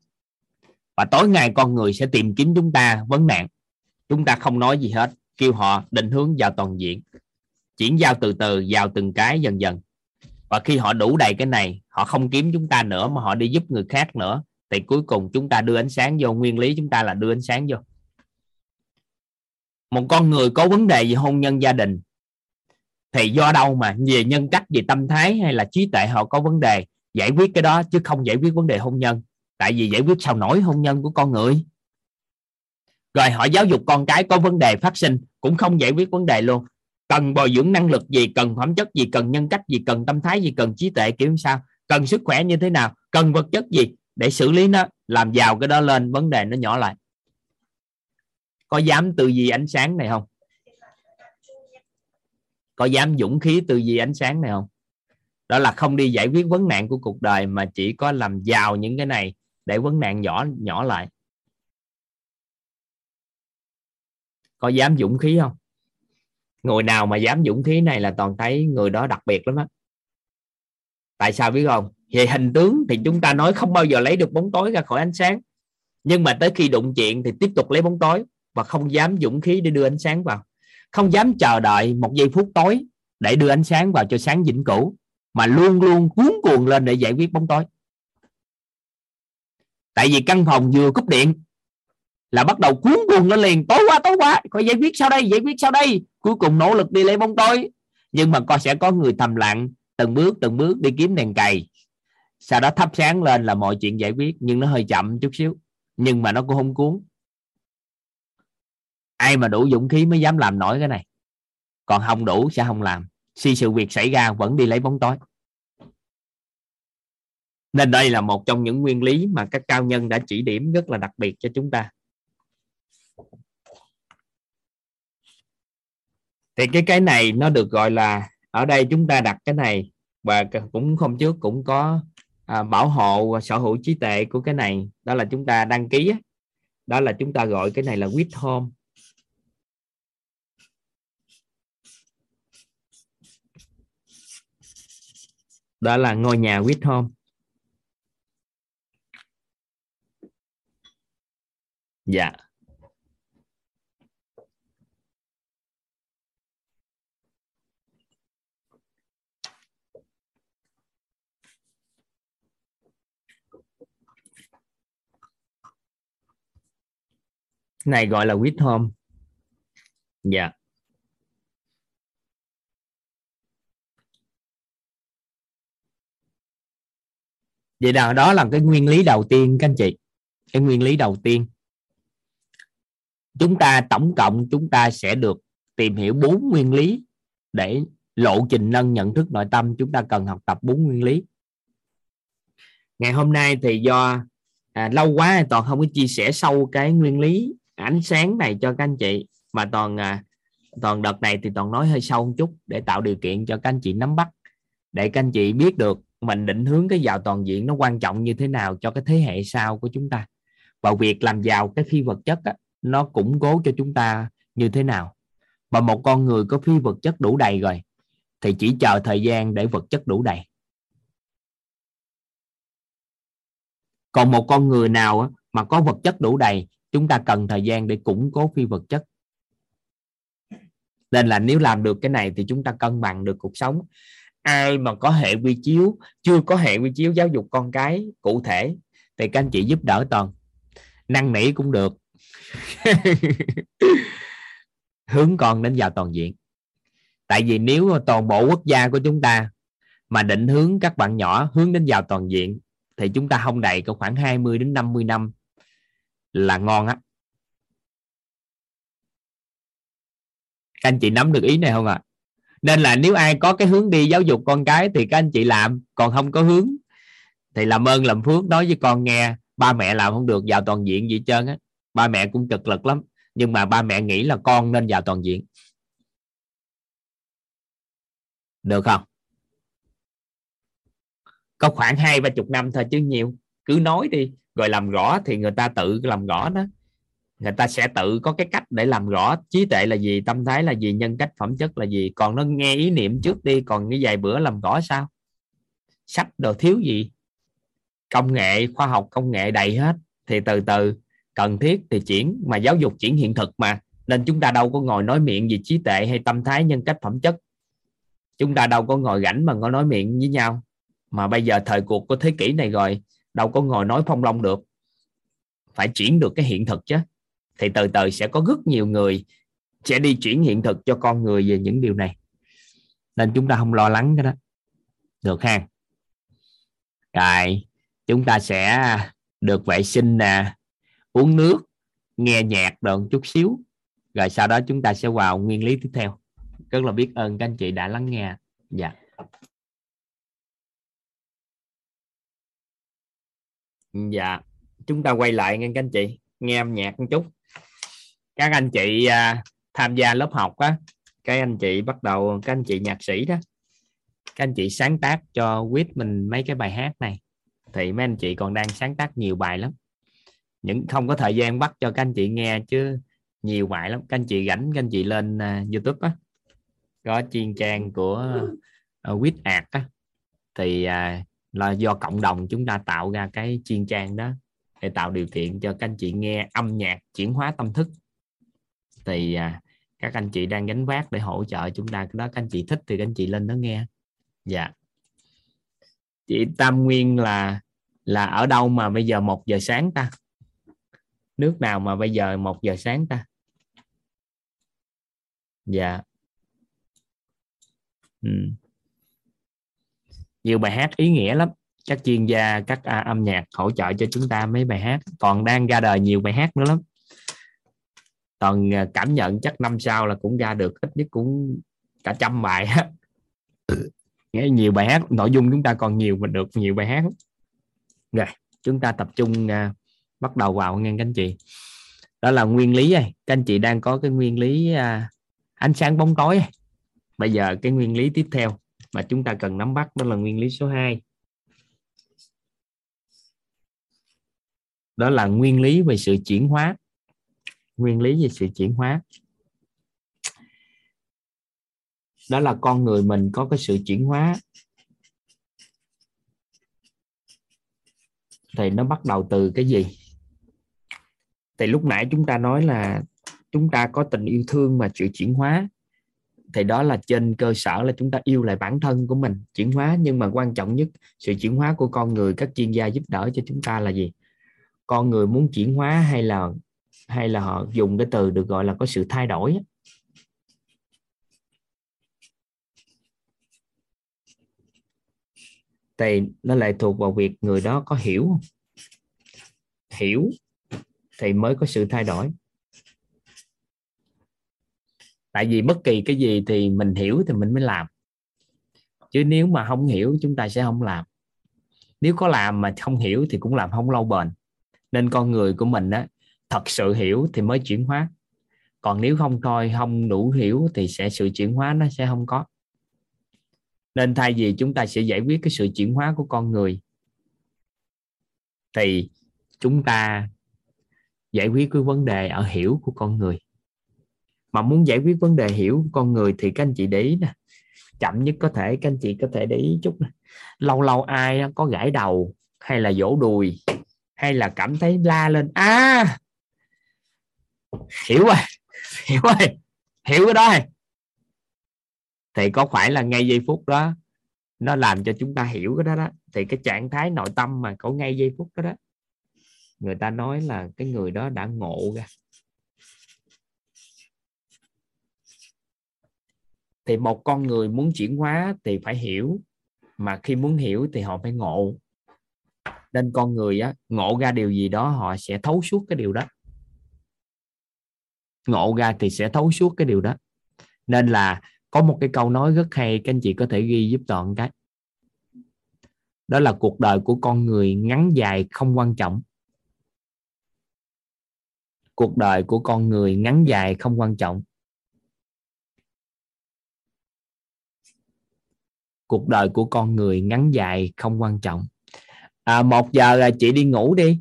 Và tối ngày con người sẽ tìm kiếm chúng ta vấn nạn. Chúng ta không nói gì hết kêu họ định hướng vào toàn diện, chuyển giao từ từ vào từng cái dần dần. Và khi họ đủ đầy cái này, họ không kiếm chúng ta nữa mà họ đi giúp người khác nữa, thì cuối cùng chúng ta đưa ánh sáng vô, nguyên lý chúng ta là đưa ánh sáng vô. Một con người có vấn đề về hôn nhân gia đình, thì do đâu mà, về nhân cách, về tâm thái hay là trí tuệ họ có vấn đề, giải quyết cái đó chứ không giải quyết vấn đề hôn nhân. Tại vì giải quyết sao nổi hôn nhân của con người? Rồi họ giáo dục con cái có vấn đề phát sinh, cũng không giải quyết vấn đề luôn. Cần bồi dưỡng năng lực gì, cần phẩm chất gì, cần nhân cách gì, cần tâm thái gì, cần trí tuệ, kiểu sao? Cần sức khỏe như thế nào? Cần vật chất gì? Để xử lý nó, làm giàu cái đó lên, vấn đề nó nhỏ lại. Có dám tư duy ánh sáng này không? Có dám dũng khí tư duy ánh sáng này không? Đó là không đi giải quyết vấn nạn của cuộc đời mà chỉ có làm giàu những cái này để vấn nạn nhỏ nhỏ lại. Có dám dũng khí không? Người nào mà dám dũng khí này là toàn thấy người đó đặc biệt lắm á. Tại sao biết không? Về hình tướng thì chúng ta nói không bao giờ lấy được bóng tối ra khỏi ánh sáng. Nhưng mà tới khi đụng chuyện thì tiếp tục lấy bóng tối và không dám dũng khí để đưa ánh sáng vào. Không dám chờ đợi một giây phút tối để đưa ánh sáng vào cho sáng vĩnh cửu, mà luôn luôn cuốn cuồng lên để giải quyết bóng tối. Tại vì căn phòng vừa cúp điện là bắt đầu cuốn cuồng lên liền. Tối quá tối quá phải giải quyết sau đây, giải quyết sau đây. Cuối cùng nỗ lực đi lấy bóng tối. Nhưng mà con sẽ có người thầm lặng, từng bước từng bước đi kiếm đèn cày. Sau đó thắp sáng lên là mọi chuyện giải quyết, nhưng nó hơi chậm chút xíu. Nhưng mà nó cũng không cuốn. Ai mà đủ dũng khí mới dám làm nổi cái này? Còn không đủ sẽ không làm. Khi sự việc xảy ra vẫn đi lấy bóng tối. Nên đây là một trong những nguyên lý mà các cao nhân đã chỉ điểm rất là đặc biệt cho chúng ta. Thì cái cái này nó được gọi là ở đây chúng ta đặt cái này và cũng không trước cũng có à, bảo hộ sở hữu trí tuệ của cái này. Đó là chúng ta đăng ký đó là chúng ta gọi cái này là with home. Đó là ngôi nhà with home. Dạ. Này gọi là with home dạ. Vậy là đó là cái nguyên lý đầu tiên các anh chị. Cái nguyên lý đầu tiên. Chúng ta tổng cộng chúng ta sẽ được tìm hiểu bốn nguyên lý để lộ trình nâng nhận thức nội tâm. Chúng ta cần học tập bốn nguyên lý. Ngày hôm nay thì do à, lâu quá toàn không có chia sẻ sâu cái nguyên lý ánh sáng này cho các anh chị. Mà toàn à, toàn đợt này thì toàn nói hơi sâu một chút để tạo điều kiện cho các anh chị nắm bắt. Để các anh chị biết được mình định hướng cái giàu toàn diện nó quan trọng như thế nào cho cái thế hệ sau của chúng ta. Và việc làm giàu cái phi vật chất á, nó củng cố cho chúng ta như thế nào. Và một con người có phi vật chất đủ đầy rồi thì chỉ chờ thời gian để vật chất đủ đầy. Còn một con người nào mà có vật chất đủ đầy chúng ta cần thời gian để củng cố phi vật chất. Nên là nếu làm được cái này thì chúng ta cân bằng được cuộc sống. Ai mà có hệ quy chiếu, chưa có hệ quy chiếu giáo dục con cái cụ thể thì các anh chị giúp đỡ toàn. Năn nỉ cũng được. Hướng con đến vào toàn diện. Tại vì nếu toàn bộ quốc gia của chúng ta mà định hướng các bạn nhỏ hướng đến vào toàn diện thì chúng ta không đầy có khoảng 20 đến 50 năm là ngon á. Các anh chị nắm được ý này không ạ? À? nên là nếu ai có cái hướng đi giáo dục con cái thì các anh chị làm, còn không có hướng thì làm ơn làm phước nói với con nghe, ba mẹ làm không được, vào toàn diện gì trơn á. Ba mẹ cũng cực lực lắm, nhưng mà ba mẹ nghĩ là con nên vào toàn diện. Được không? Có khoảng hai ba chục năm thôi chứ nhiều. Cứ nói đi rồi làm rõ thì người ta tự làm rõ đó. Người ta sẽ tự có cái cách để làm rõ trí tuệ là gì, tâm thái là gì, nhân cách, phẩm chất là gì. Còn nó nghe ý niệm trước đi, còn cái vài bữa làm rõ sao? Sách đồ thiếu gì? Công nghệ, khoa học, công nghệ đầy hết. Thì từ từ, cần thiết thì chuyển, mà giáo dục chuyển hiện thực mà. Nên chúng ta đâu có ngồi nói miệng gì trí tuệ hay tâm thái, nhân cách, phẩm chất. Chúng ta đâu có ngồi rảnh mà ngồi nói miệng với nhau. Mà bây giờ thời cuộc của thế kỷ này rồi đâu có ngồi nói phong long được. Phải chuyển được cái hiện thực chứ. Thì từ từ sẽ có rất nhiều người sẽ đi chuyển hiện thực cho con người về những điều này. Nên chúng ta không lo lắng cái đó. Được ha? Rồi, chúng ta sẽ được vệ sinh nè, uống nước, nghe nhạc được chút xíu. Rồi sau đó chúng ta sẽ vào nguyên lý tiếp theo. Rất là biết ơn các anh chị đã lắng nghe dạ. Dạ chúng ta quay lại nghe các anh chị nghe âm nhạc một chút. Các anh chị à, tham gia lớp học á các anh chị bắt đầu các anh chị nhạc sĩ đó các anh chị sáng tác cho quýt mình mấy cái bài hát này. Thì mấy anh chị còn đang sáng tác nhiều bài lắm. Những không có thời gian bắt cho các anh chị nghe chứ nhiều bài lắm. Các anh chị rảnh các anh chị lên uh, youtube á. Có chuyên trang của à, uh, quýt ạt á. Thì uh, là do cộng đồng chúng ta tạo ra cái chuyên trang đó để tạo điều kiện cho các anh chị nghe âm nhạc chuyển hóa tâm thức. Thì à, các anh chị đang gánh vác để hỗ trợ chúng ta. Cái đó các anh chị thích thì các anh chị lên đó nghe. Dạ. Chị Tam Nguyên là là ở đâu mà bây giờ một giờ sáng ta? Nước nào mà bây giờ một giờ sáng ta? Dạ. Ừ nhiều bài hát ý nghĩa lắm. Các chuyên gia các à, âm nhạc hỗ trợ cho chúng ta mấy bài hát. Còn đang ra đời nhiều bài hát nữa lắm. Toàn à, cảm nhận chắc năm sau là cũng ra được ít nhất cũng cả trăm bài nghe nhiều bài hát nội dung chúng ta còn nhiều mà được nhiều bài hát rồi chúng ta tập trung uh, bắt đầu vào nghe các anh chị. Đó là nguyên lý này các anh chị đang có cái nguyên lý uh, ánh sáng bóng tối. Bây giờ cái nguyên lý tiếp theo mà chúng ta cần nắm bắt đó là nguyên lý số 2 đó là nguyên lý về sự chuyển hóa. Nguyên lý về sự chuyển hóa. Đó là con người mình có cái sự chuyển hóa. Thì nó bắt đầu từ cái gì? Thì lúc nãy chúng ta nói là chúng ta có tình yêu thương mà sự chuyển hóa thì đó là trên cơ sở là chúng ta yêu lại bản thân của mình, chuyển hóa. Nhưng mà quan trọng nhất, sự chuyển hóa của con người, các chuyên gia giúp đỡ cho chúng ta là gì? Con người muốn chuyển hóa hay là hay là họ dùng cái từ được gọi là có sự thay đổi thì nó lại thuộc vào việc người đó có hiểu không? Hiểu thì mới có sự thay đổi tại vì bất kỳ cái gì thì mình hiểu thì mình mới làm. Chứ nếu mà không hiểu, chúng ta sẽ không làm. Nếu có làm mà không hiểu thì cũng làm không lâu bền. Nên con người của mình á, thật sự hiểu thì mới chuyển hóa. Còn nếu không thôi không đủ hiểu thì sẽ sự chuyển hóa nó sẽ không có. Nên thay vì chúng ta sẽ giải quyết cái sự chuyển hóa của con người, thì chúng ta giải quyết cái vấn đề ở hiểu của con người mà muốn giải quyết vấn đề hiểu con người thì các anh chị để ý nè. Chậm nhất có thể, các anh chị có thể để ý chút nè. Lâu lâu ai có gãi đầu, hay là vỗ đùi, hay là cảm thấy la lên à hiểu rồi hiểu rồi, hiểu cái đó rồi. Thì có phải là ngay giây phút đó, nó làm cho chúng ta hiểu cái đó đó. Thì cái trạng thái nội tâm mà có ngay giây phút đó đó, người ta nói là cái người đó đã ngộ ra. Thì một con người muốn chuyển hóa thì phải hiểu, mà khi muốn hiểu thì họ phải ngộ. Nên con người á, ngộ ra điều gì đó họ sẽ thấu suốt cái điều đó. Ngộ ra thì sẽ thấu suốt cái điều đó. Nên là có một cái câu nói rất hay, các anh chị có thể ghi giúp toàn cái. Đó là cuộc đời của con người ngắn dài không quan trọng. Cuộc đời của con người ngắn dài không quan trọng. Cuộc đời của con người ngắn dài không quan trọng. À, một giờ là chị đi ngủ đi.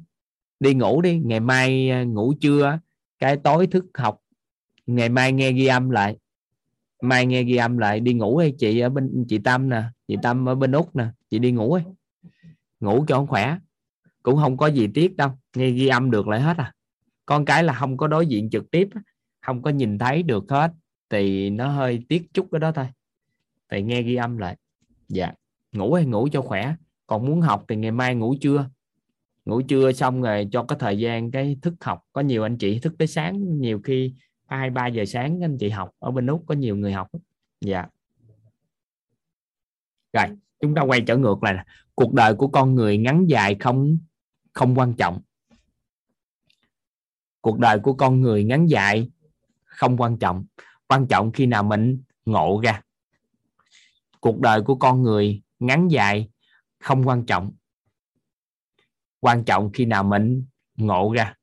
Đi ngủ đi. Ngày mai à, ngủ trưa cái tối thức học. Ngày mai nghe ghi âm lại. Mai nghe ghi âm lại. Đi ngủ đi. Chị ở bên chị tâm nè. Chị tâm ở bên úc nè. Chị đi ngủ đi. Ngủ cho khỏe. Cũng không có gì tiếc đâu. Nghe ghi âm được lại hết à. Con cái là không có đối diện trực tiếp không có nhìn thấy được hết. Thì nó hơi tiếc chút cái đó thôi. Thì nghe ghi âm lại dạ. Ngủ hay ngủ cho khỏe. Còn muốn học thì ngày mai ngủ trưa. Ngủ trưa xong rồi cho có thời gian cái thức học. Có nhiều anh chị thức tới sáng, nhiều khi hai, ba giờ sáng anh chị học. Ở bên úc có nhiều người học dạ. Rồi, chúng ta quay trở ngược lại cuộc đời của con người ngắn dài không không quan trọng. Cuộc đời của con người ngắn dài không quan trọng. Quan trọng khi nào mình ngộ ra cuộc đời của con người ngắn dài không quan trọng. Quan trọng khi nào mình ngộ ra.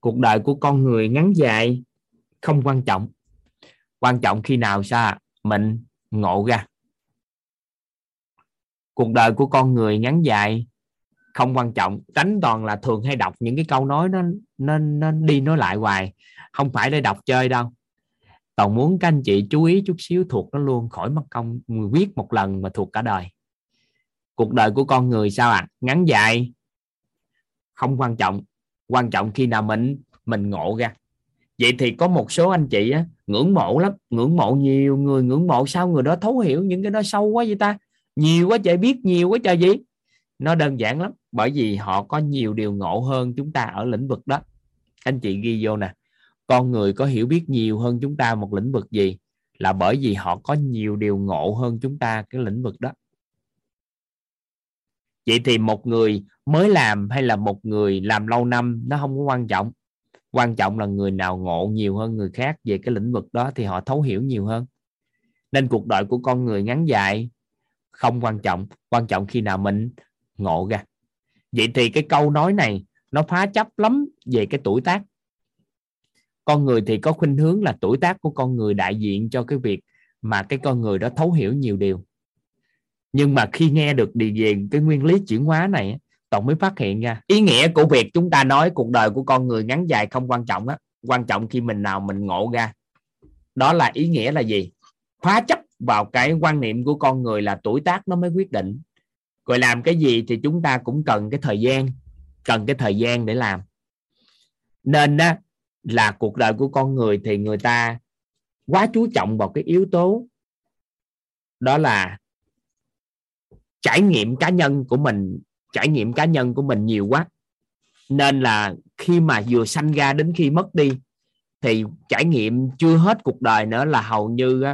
Cuộc đời của con người ngắn dài không quan trọng. Quan trọng khi nào xa mình ngộ ra. Cuộc đời của con người ngắn dài không quan trọng. Tránh toàn là thường hay đọc những cái câu nói nó nó nó đi nói lại hoài. Không phải để đọc chơi đâu toàn muốn các anh chị chú ý chút xíu thuộc nó luôn khỏi mất công viết một lần mà thuộc cả đời. Cuộc đời của con người sao ạ? À? ngắn dài. Không quan trọng. Quan trọng khi nào mình mình ngộ ra. Vậy thì có một số anh chị á, ngưỡng mộ lắm. Ngưỡng mộ nhiều người ngưỡng mộ sao người đó thấu hiểu những cái đó sâu quá vậy ta? Nhiều quá trời biết nhiều quá trời gì? Nó đơn giản lắm bởi vì họ có nhiều điều ngộ hơn chúng ta ở lĩnh vực đó. Anh chị ghi vô nè con người có hiểu biết nhiều hơn chúng ta một lĩnh vực gì là bởi vì họ có nhiều điều ngộ hơn chúng ta cái lĩnh vực đó. Vậy thì một người mới làm hay là một người làm lâu năm, nó không có quan trọng. Quan trọng là người nào ngộ nhiều hơn người khác về cái lĩnh vực đó thì họ thấu hiểu nhiều hơn. Nên cuộc đời của con người ngắn dài không quan trọng quan trọng khi nào mình ngộ ra. Vậy thì cái câu nói này nó phá chấp lắm về cái tuổi tác con người thì có khuynh hướng là tuổi tác của con người đại diện cho cái việc mà cái con người đó thấu hiểu nhiều điều. Nhưng mà khi nghe được điều về cái nguyên lý chuyển hóa này tổng mới phát hiện ra, ý nghĩa của việc chúng ta nói cuộc đời của con người ngắn dài không quan trọng á. Quan trọng khi mình nào mình ngộ ra. Đó là ý nghĩa là gì? Phá chấp vào cái quan niệm của con người là tuổi tác nó mới quyết định. Rồi làm cái gì thì chúng ta cũng cần cái thời gian, cần cái thời gian để làm. Nên đó là cuộc đời của con người thì người ta quá chú trọng vào cái yếu tố đó là trải nghiệm cá nhân của mình, trải nghiệm cá nhân của mình nhiều quá. Nên là khi mà vừa sanh ra đến khi mất đi thì trải nghiệm chưa hết cuộc đời nữa là hầu như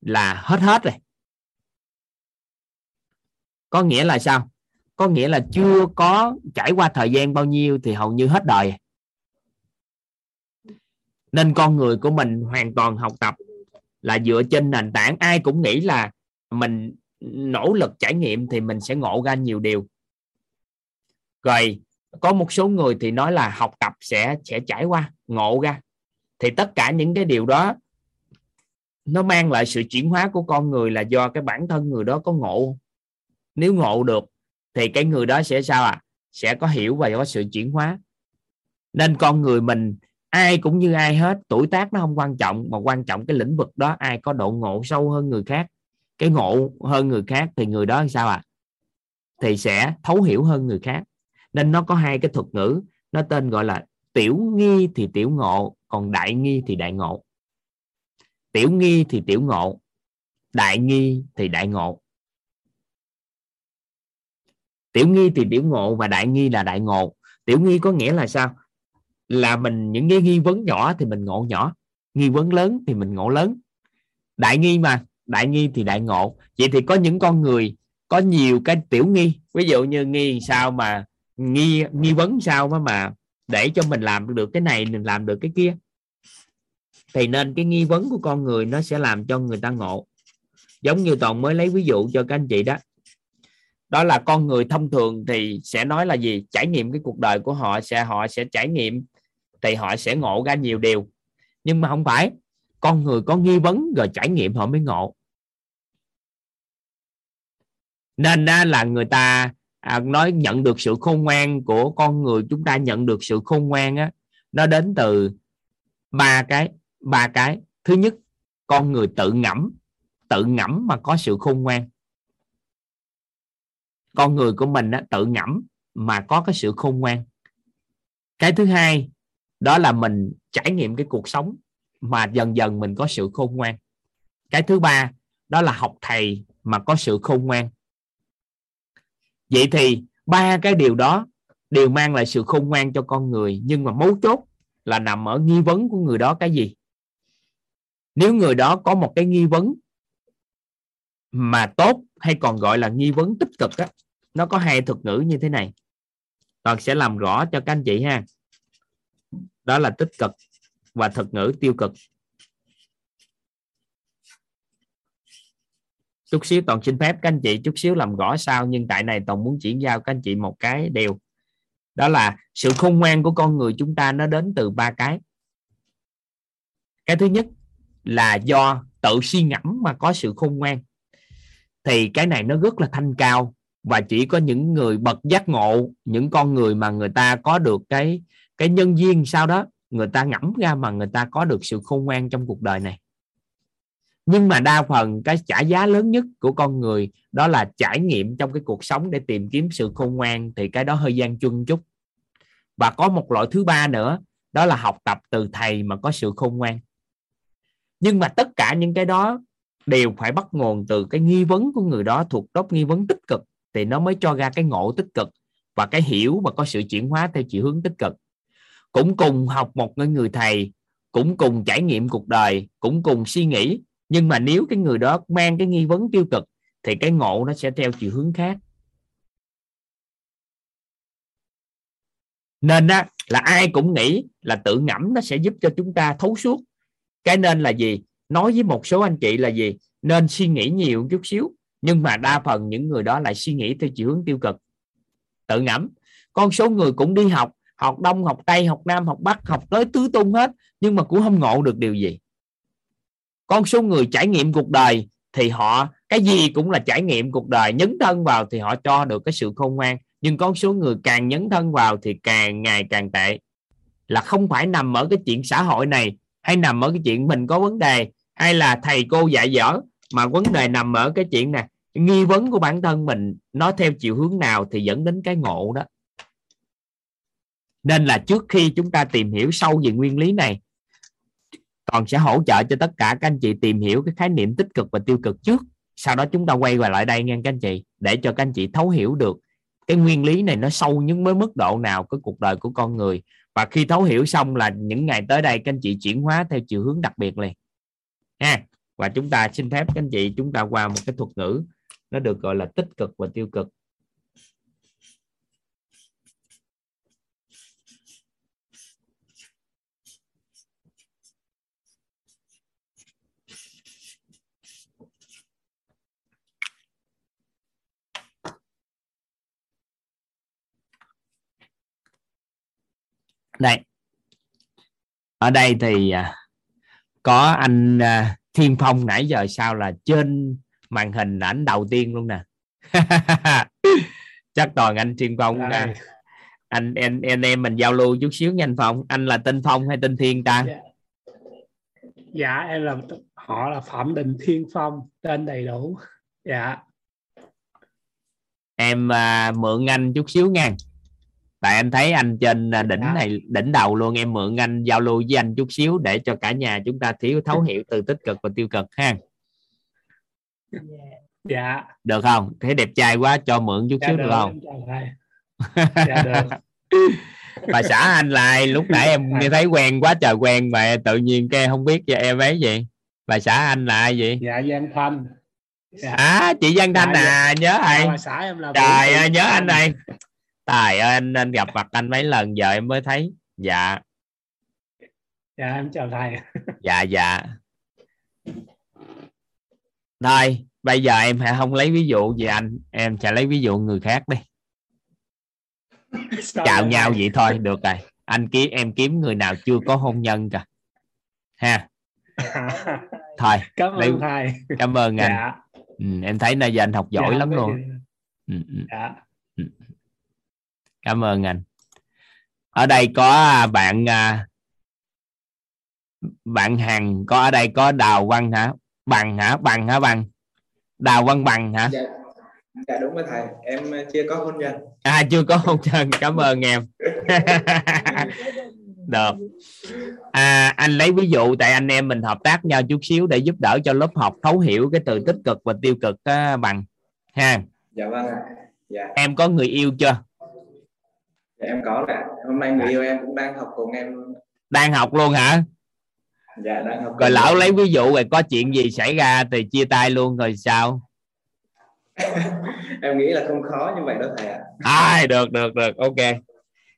là hết hết rồi. Có nghĩa là sao? Có nghĩa là chưa có trải qua thời gian bao nhiêu thì hầu như hết đời nên con người của mình hoàn toàn học tập là dựa trên nền tảng. Ai cũng nghĩ là mình nỗ lực trải nghiệm thì mình sẽ ngộ ra nhiều điều. Rồi, có một số người thì nói là học tập sẽ sẽ trải qua, ngộ ra. Thì tất cả những cái điều đó, nó mang lại sự chuyển hóa của con người là do cái bản thân người đó có ngộ. Nếu ngộ được, thì cái người đó sẽ sao à sẽ có hiểu và có sự chuyển hóa. Nên con người mình ai cũng như ai hết. Tuổi tác nó không quan trọng, mà quan trọng cái lĩnh vực đó, ai có độ ngộ sâu hơn người khác. Cái ngộ hơn người khác thì người đó sao à thì sẽ thấu hiểu hơn người khác. Nên nó có hai cái thuật ngữ, nó tên gọi là tiểu nghi thì tiểu ngộ, còn đại nghi thì đại ngộ. Tiểu nghi thì tiểu ngộ, đại nghi thì đại ngộ. Tiểu nghi thì tiểu ngộ và đại nghi là đại ngộ. Tiểu nghi có nghĩa là sao? Là mình những cái nghi vấn nhỏ thì mình ngộ nhỏ, nghi vấn lớn thì mình ngộ lớn. Đại nghi mà, đại nghi thì đại ngộ. Vậy thì có những con người có nhiều cái tiểu nghi. Ví dụ như nghi sao mà, nghi nghi vấn sao mà mà để cho mình làm được cái này, mình làm được cái kia. Thì nên cái nghi vấn của con người nó sẽ làm cho người ta ngộ. Giống như toàn mới lấy ví dụ cho các anh chị đó. Đó là con người thông thường thì sẽ nói là gì? Trải nghiệm cái cuộc đời của họ sẽ họ sẽ trải nghiệm thì họ sẽ ngộ ra nhiều điều. Nhưng mà không phải con người có nghi vấn rồi trải nghiệm họ mới ngộ. Nên đó là người ta à, nói nhận được sự khôn ngoan của con người chúng ta nhận được sự khôn ngoan á nó đến từ ba cái ba cái. Thứ nhất con người tự ngẫm tự ngẫm mà có sự khôn ngoan. Con người của mình á, tự ngẫm mà có cái sự khôn ngoan. Cái thứ hai đó là mình trải nghiệm cái cuộc sống mà dần dần mình có sự khôn ngoan. Cái thứ ba, đó là học thầy mà có sự khôn ngoan. Vậy thì ba cái điều đó đều mang lại sự khôn ngoan cho con người, nhưng mà mấu chốt là nằm ở nghi vấn của người đó cái gì? Nếu người đó có một cái nghi vấn mà tốt hay còn gọi là nghi vấn tích cực á, nó có hai thuật ngữ như thế này. Toàn sẽ làm rõ cho các anh chị ha đó là tích cực và thuật ngữ tiêu cực. Chút xíu toàn xin phép các anh chị chút xíu làm rõ sao nhưng tại này toàn muốn chuyển giao các anh chị một cái điều. Đó là sự khôn ngoan của con người chúng ta nó đến từ ba cái. Cái thứ nhất là do tự suy ngẫm mà có sự khôn ngoan. Thì cái này nó rất là thanh cao và chỉ có những người bậc giác ngộ, những con người mà người ta có được cái cái nhân duyên sau đó, người ta ngẫm ra mà người ta có được sự khôn ngoan trong cuộc đời này. Nhưng mà đa phần cái trả giá lớn nhất của con người đó là trải nghiệm trong cái cuộc sống để tìm kiếm sự khôn ngoan thì cái đó hơi gian chung chút. Và có một loại thứ ba nữa, đó là học tập từ thầy mà có sự khôn ngoan. Nhưng mà tất cả những cái đó đều phải bắt nguồn từ cái nghi vấn của người đó thuộc top nghi vấn tích cực, thì nó mới cho ra cái ngộ tích cực và cái hiểu mà có sự chuyển hóa theo chiều hướng tích cực cũng cùng học một người thầy cũng cùng trải nghiệm cuộc đời cũng cùng suy nghĩ. Nhưng mà nếu cái người đó mang cái nghi vấn tiêu cực thì cái ngộ nó sẽ theo chiều hướng khác. Nên á, là ai cũng nghĩ là tự ngẫm nó sẽ giúp cho chúng ta thấu suốt. Cái nên là gì? Nói với một số anh chị là gì? Nên suy nghĩ nhiều chút xíu nhưng mà đa phần những người đó lại suy nghĩ theo chiều hướng tiêu cực. Tự ngẫm con số người cũng đi học học đông, học tây, học nam, học bắc, học tới tứ tung hết, nhưng mà cũng không ngộ được điều gì. Con số người trải nghiệm cuộc đời thì họ, cái gì cũng là trải nghiệm cuộc đời, nhấn thân vào thì họ cho được cái sự khôn ngoan, nhưng con số người càng nhấn thân vào thì càng ngày càng tệ. Là không phải nằm ở cái chuyện xã hội này, hay nằm ở cái chuyện mình có vấn đề, hay là thầy cô dạy dở, mà vấn đề nằm ở cái chuyện này nghi vấn của bản thân mình nó theo chiều hướng nào thì dẫn đến cái ngộ đó nên là trước khi chúng ta tìm hiểu sâu về nguyên lý này còn sẽ hỗ trợ cho tất cả các anh chị tìm hiểu cái khái niệm tích cực và tiêu cực trước. Sau đó chúng ta quay về lại đây nghe các anh chị, để cho các anh chị thấu hiểu được cái nguyên lý này nó sâu những với mức độ nào cái cuộc đời của con người. Và khi thấu hiểu xong là những ngày tới đây các anh chị chuyển hóa theo chiều hướng đặc biệt liền. Ha, và chúng ta xin phép các anh chị chúng ta qua một cái thuật ngữ, nó được gọi là tích cực và tiêu cực. Đây. Ở đây thì à, có anh à, Thiên Phong nãy giờ sao là trên màn hình ảnh đầu tiên luôn nè. Chắc toàn anh Thiên Phong à, anh em em em mình giao lưu chút xíu nha anh Phong. Anh là tên Phong hay tên Thiên ta? Dạ. dạ em là họ là Phạm Đình Thiên Phong tên đầy đủ. Dạ. Em à, mượn anh chút xíu nha tại anh thấy anh trên à, đỉnh Dạ. này đỉnh đầu luôn em mượn anh giao lưu với anh chút xíu để cho cả nhà chúng ta thiếu thấu hiểu từ tích cực và tiêu cực ha. Dạ. Được không? Thấy đẹp trai quá cho mượn chút dạ xíu được được không? em dạ được. Bà xã anh lại lúc nãy em nghe thấy quen quá trời quen mà tự nhiên cái không biết cho em ấy gì bà xã anh là ai vậy? Dạ Giang Thanh. Dạ. à chị Văn Thanh Dạ, à nhớ dạ, ai bà xã em là trời ơi nhớ anh Thanh. Tài ơi anh, anh gặp mặt anh mấy lần giờ em mới thấy. Dạ. Dạ em chào thầy dạ dạ. Thôi bây giờ em sẽ không lấy ví dụ về anh. Em sẽ lấy ví dụ người khác đi. Sao chào nhau vậy thôi được rồi. Anh kiếm em kiếm người nào chưa có hôn nhân kìa. Ha. Thôi cảm Lấy- ơn thầy cảm ơn anh. Dạ. Ừ, em thấy nay giờ anh học giỏi dạ, lắm luôn. ừ, ừ, dạ cảm ơn anh. Ở đây có à, bạn à, bạn Hằng có ở đây có Đào Văn hả? Bằng hả? Bằng hả bằng? Đào Văn bằng hả? Dạ. Dạ đúng rồi thầy. Em ờ, chưa có hôn nhân. À chưa có hôn nhân. Cảm ơn em. Được. À, anh lấy ví dụ tại anh em mình hợp tác nhau chút xíu để giúp đỡ cho lớp học thấu hiểu cái từ tích cực và tiêu cực á, bằng. Ha. Dạ vâng ạ. Dạ, em có người yêu chưa em có ạ hôm nay người yêu em cũng đang học cùng em. Đang học luôn hả? Dạ đang học rồi em. lấy ví dụ rồi có chuyện gì xảy ra thì chia tay luôn rồi sao? Em nghĩ là không khó như vậy đâu thầy ạ. À, được được được. Ok.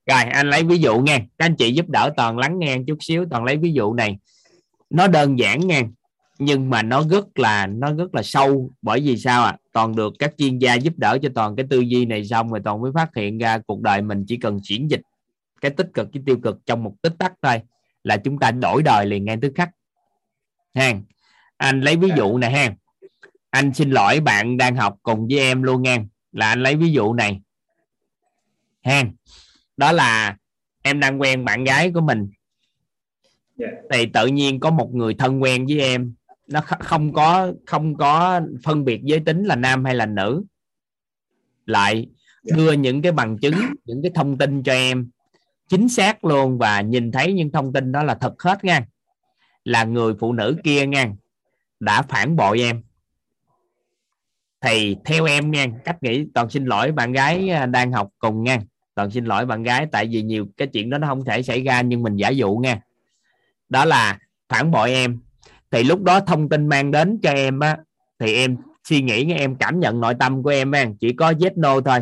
Rồi anh lấy ví dụ nha. Các anh chị giúp đỡ toàn lắng nghe chút xíu toàn lấy ví dụ này. Nó đơn giản nha nhưng mà nó rất là nó rất là sâu. Bởi vì sao à toàn được các chuyên gia giúp đỡ cho toàn cái tư duy này xong rồi toàn mới phát hiện ra cuộc đời mình chỉ cần chuyển dịch cái tích cực cái tiêu cực trong một tích tắc thôi là chúng ta đổi đời liền ngay tức khắc. Ha anh lấy ví dụ này ha anh xin lỗi bạn đang học cùng với em luôn nha là anh lấy ví dụ này. Ha đó là em đang quen bạn gái của mình. Dạ. thì tự nhiên có một người thân quen với em nó kh- không có không có phân biệt giới tính là nam hay là nữ. Lại Dạ. đưa những cái bằng chứng những cái thông tin cho em. Chính xác luôn và nhìn thấy những thông tin đó là thật hết nha. Là người phụ nữ kia nha đã phản bội em. Thì theo em nha cách nghĩ toàn xin lỗi bạn gái à, đang học cùng nha. Toàn xin lỗi bạn gái tại vì nhiều cái chuyện đó nó không thể xảy ra nhưng mình giả dụ nha. Đó là phản bội em thì lúc đó thông tin mang đến cho em á thì em suy nghĩ nghe em cảm nhận nội tâm của em á, chỉ có yes no thôi.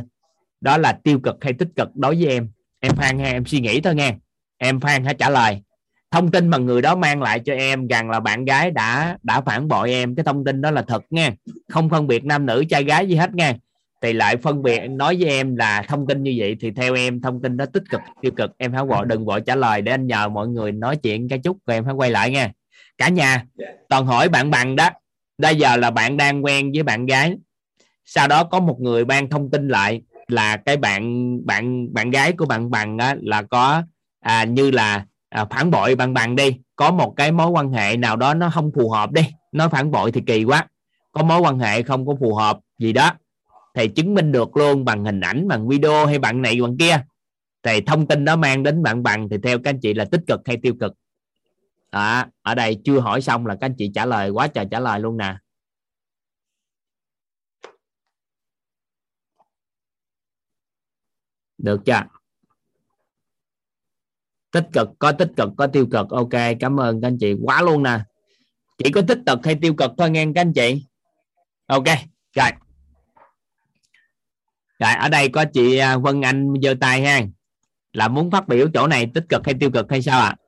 Đó là tiêu cực hay tích cực đối với em. Em phan hay em suy nghĩ thôi nghe em phan hãy trả lời. Thông tin mà người đó mang lại cho em rằng là bạn gái đã đã phản bội em. Cái thông tin đó là thật nha. Không phân biệt nam nữ trai gái gì hết nha. Thì lại phân biệt nói với em là thông tin như vậy thì theo em thông tin đó tích cực tiêu cực. Em hãy gọi đừng vội trả lời để anh nhờ mọi người nói chuyện cái chút rồi em hãy quay lại nha cả nhà Dạ. toàn hỏi bạn bằng đó. Bây giờ là bạn đang quen với bạn gái. Sau đó có một người ban thông tin lại là cái bạn bạn bạn gái của bạn bằng á, là có à, như là à, phản bội bạn bằng đi. Có một cái mối quan hệ nào đó nó không phù hợp đi. Nói phản bội thì kỳ quá. Có mối quan hệ không có phù hợp gì đó thì chứng minh được luôn bằng hình ảnh bằng video hay bạn này bạn kia. Thì thông tin đó mang đến bạn bằng thì theo các anh chị là tích cực hay tiêu cực đó, ở đây chưa hỏi xong là các anh chị trả lời quá trời trả lời luôn nè. Được chưa? Tích cực có tích cực có tiêu cực ok cảm ơn các anh chị quá luôn nè. Chỉ có tích cực hay tiêu cực thôi nghe các anh chị. Ok rồi. Rồi ở đây có chị à, Vân Anh giơ tay ha. Là muốn phát biểu chỗ này tích cực hay tiêu cực hay sao ạ? À?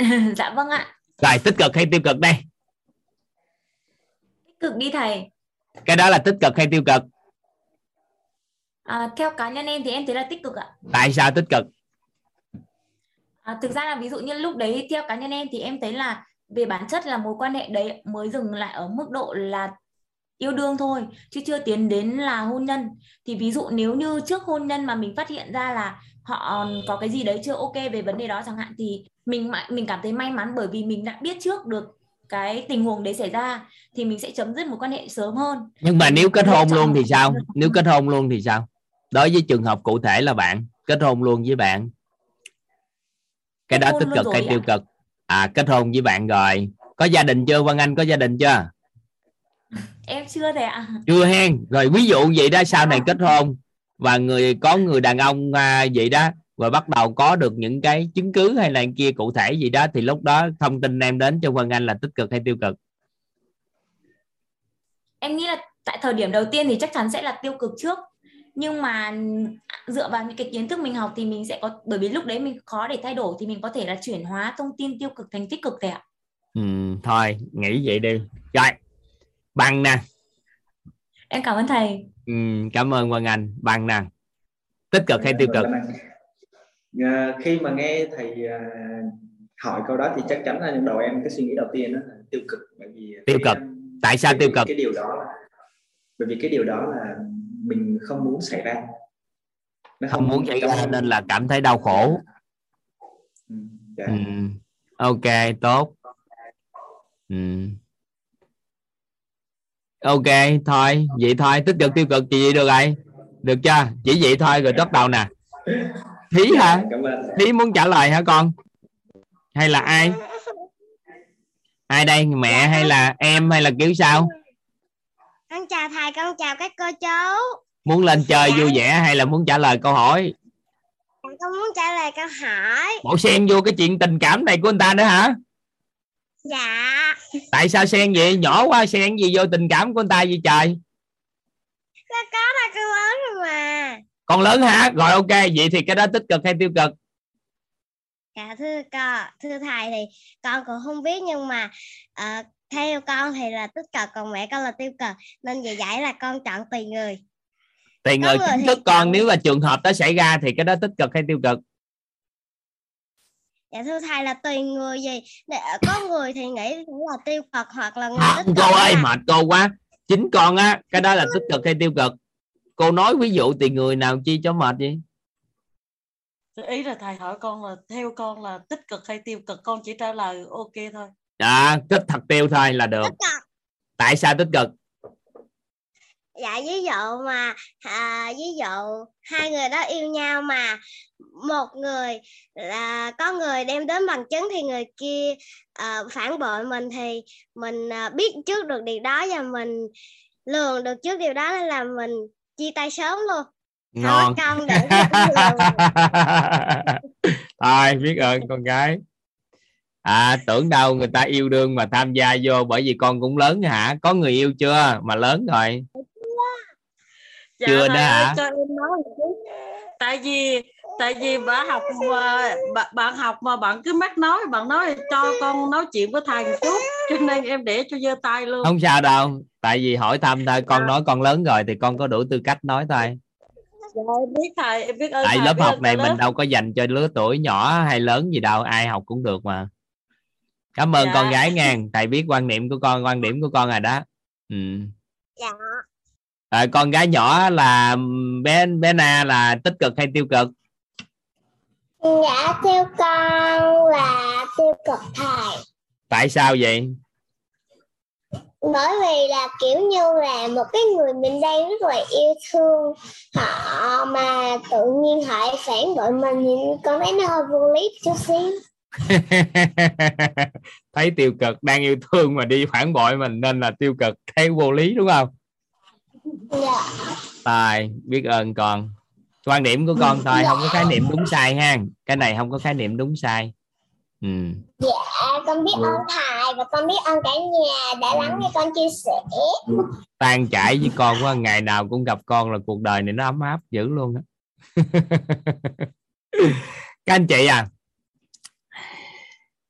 dạ vâng ạ. rồi tích cực hay tiêu cực đây Tích cực đi thầy. cái đó là tích cực hay tiêu cực À, theo cá nhân em thì em thấy là tích cực ạ. tại sao tích cực À, thực ra là ví dụ như lúc đấy theo cá nhân em thì em thấy là về bản chất là mối quan hệ đấy mới dừng lại ở mức độ là yêu đương thôi chứ chưa tiến đến là hôn nhân thì ví dụ nếu như trước hôn nhân mà mình phát hiện ra là họ có cái gì đấy chưa? Ok về vấn đề đó chẳng hạn thì mình mình cảm thấy may mắn bởi vì mình đã biết trước được cái tình huống đấy xảy ra thì mình sẽ chấm dứt mối quan hệ sớm hơn. Nhưng mà nếu kết hôn luôn một thì cái sao nếu kết hôn luôn thì sao? Đối với trường hợp cụ thể là bạn kết hôn luôn với bạn. Cái Kết đó tích cực hay ạ. tiêu cực? À kết hôn với bạn rồi. Có gia đình chưa Vân Anh? Có gia đình chưa? Em chưa thầy ạ. Chưa hen. Rồi ví dụ vậy đó sau này kết hôn và người có người đàn ông à, vậy đó rồi bắt đầu có được những cái chứng cứ hay là kia cụ thể gì đó thì lúc đó thông tin em đến cho Vân Anh là tích cực hay tiêu cực? Em nghĩ là tại thời điểm đầu tiên thì chắc chắn sẽ là tiêu cực trước. Nhưng mà dựa vào những cái kiến thức mình học thì mình sẽ có bởi vì lúc đấy mình khó để thay đổi thì mình có thể là chuyển hóa thông tin tiêu cực thành tích cực thầy ạ. Ừ, thôi nghĩ vậy đi. Rồi bằng nè em cảm ơn thầy ừ, cảm ơn Vân Anh bằng nè tích cực hay tiêu cực À, khi mà nghe thầy à, hỏi câu đó thì chắc chắn là đầu em cái suy nghĩ đầu tiên đó là tiêu cực bởi vì Tiêu cái, cực. tại sao tiêu cực cái điều đó là bởi vì cái điều đó là mình không muốn xảy ra nó không muốn xảy ra nên là cảm thấy đau khổ Ừ, dạ. ừ. ok tốt ừ. Ok thôi vậy thôi tích cực tiêu cực thì vậy được rồi. Được chưa? Chỉ vậy thôi rồi bắt đầu nè. Thí hả? Thí muốn trả lời hả con? Hay là ai? Ai đây mẹ hay là em hay là kiểu sao? Con chào thầy con chào các cô chú. Muốn lên chơi vui vẻ hay là muốn trả lời câu hỏi? Con muốn trả lời câu hỏi. Bộ xen vô cái chuyện tình cảm này của anh ta nữa hả dạ. Tại sao xen vậy? Nhỏ quá xen gì vô tình cảm của anh ta vậy trời? Có có là con lớn rồi mà. Con lớn hả? Rồi ok. Vậy thì cái đó tích cực hay tiêu cực? Dạ thưa con thưa thầy thì con cũng không biết nhưng mà ờ, theo con thì là tích cực còn mẹ con là tiêu cực. Nên vì vậy là con chọn tùy người. Có người chính thức con nếu là trường hợp đó xảy ra thì cái đó tích cực hay tiêu cực dạ thưa thầy là tùy người gì. Để, ờ, có người thì nghĩ là tiêu cực hoặc là người tích cực cô ơi là- mệt cô quá. Chính con á cái đó là tích cực hay tiêu cực? Cô nói ví dụ tùy người nào chi cho mệt vậy? Ý là thầy hỏi con là theo con là tích cực hay tiêu cực? Con chỉ trả lời ok thôi. À tích thật tiêu thôi là được. Tại sao tích cực dạ ví dụ mà à, ví dụ hai người đó yêu nhau mà một người là có người đem đến bằng chứng thì người kia à, phản bội mình thì mình à, biết trước được điều đó và mình lường được trước điều đó nên là mình chia tay sớm luôn. Ngon. con để thôi biết ơn con gái. À tưởng đâu người ta yêu đương mà tham gia vô bởi vì con cũng lớn hả? Có người yêu chưa? Mà lớn rồi Chưa đó ơi, hả? cho em nói một chút. tại vì tại vì bà học mà bà, bạn học mà bạn cứ mắc nói bạn nói cho con nói chuyện với thầy một chút cho nên em để cho giơ tay luôn không sao đâu tại vì hỏi thăm thôi con Dạ. nói con lớn rồi thì con có đủ tư cách nói thôi Dạ, em biết thầy em biết ơn tại thầy, lớp biết học ơn này mình lớp. đâu có dành cho lứa tuổi nhỏ hay lớn gì đâu ai học cũng được mà cảm ơn Dạ. con gái nha thầy biết quan niệm của con quan điểm của con rồi đó ừ. dạ à, con gái nhỏ là bé bé na là tích cực hay tiêu cực? Dạ theo con là tiêu cực thầy. Tại sao vậy? Bởi vì là kiểu như là một cái người mình đang rất là yêu thương họ mà tự nhiên họ phản bội mình thì con thấy nó hơi vô lý chút xíu. Thấy tiêu cực đang yêu thương mà đi phản bội mình nên là tiêu cực. Thấy vô lý đúng không dạ tài biết ơn con. Quan điểm của con thôi không có khái niệm đúng sai ha. Cái này không có khái niệm đúng sai. Ừ. dạ con biết ơn thầy và con biết ơn cả nhà đã lắng nghe con chia sẻ. Tan chảy với con quá ngày nào cũng gặp con là cuộc đời này nó ấm áp dữ luôn á. Các anh chị à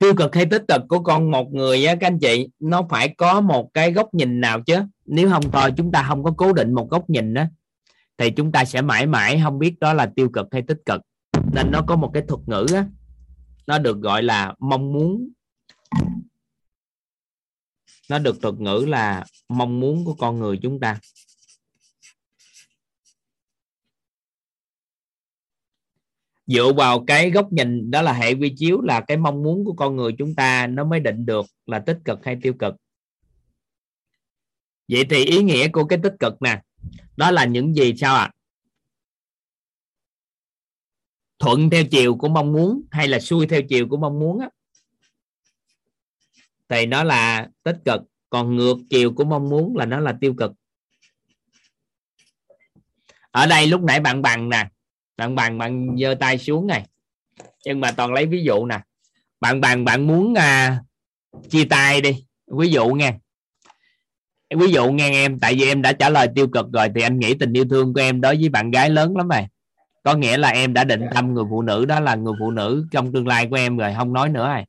tiêu cực hay tích cực của con một người á các anh chị nó phải có một cái góc nhìn nào chứ nếu không thôi chúng ta không có cố định một góc nhìn đó thì chúng ta sẽ mãi mãi không biết đó là tiêu cực hay tích cực. Nên nó có một cái thuật ngữ á, nó được gọi là mong muốn. Nó được thuật ngữ là mong muốn của con người chúng ta. Dựa vào cái góc nhìn đó là hệ quy chiếu là cái mong muốn của con người chúng ta, nó mới định được là tích cực hay tiêu cực vậy thì ý nghĩa của cái tích cực nè đó là những gì sao ạ? À? thuận theo chiều của mong muốn hay là xuôi theo chiều của mong muốn á? Thì nó là tích cực còn ngược chiều của mong muốn là nó là tiêu cực. Ở đây lúc nãy bạn bằng nè bạn bằng bạn giơ tay xuống này. Nhưng mà toàn lấy ví dụ nè. Bạn bằng bạn muốn à, chia tay đi. Ví dụ nghe ví dụ nghe em tại vì em đã trả lời tiêu cực rồi thì anh nghĩ tình yêu thương của em đối với bạn gái lớn lắm rồi có nghĩa là em đã định tâm người phụ nữ đó là người phụ nữ trong tương lai của em rồi không nói nữa rồi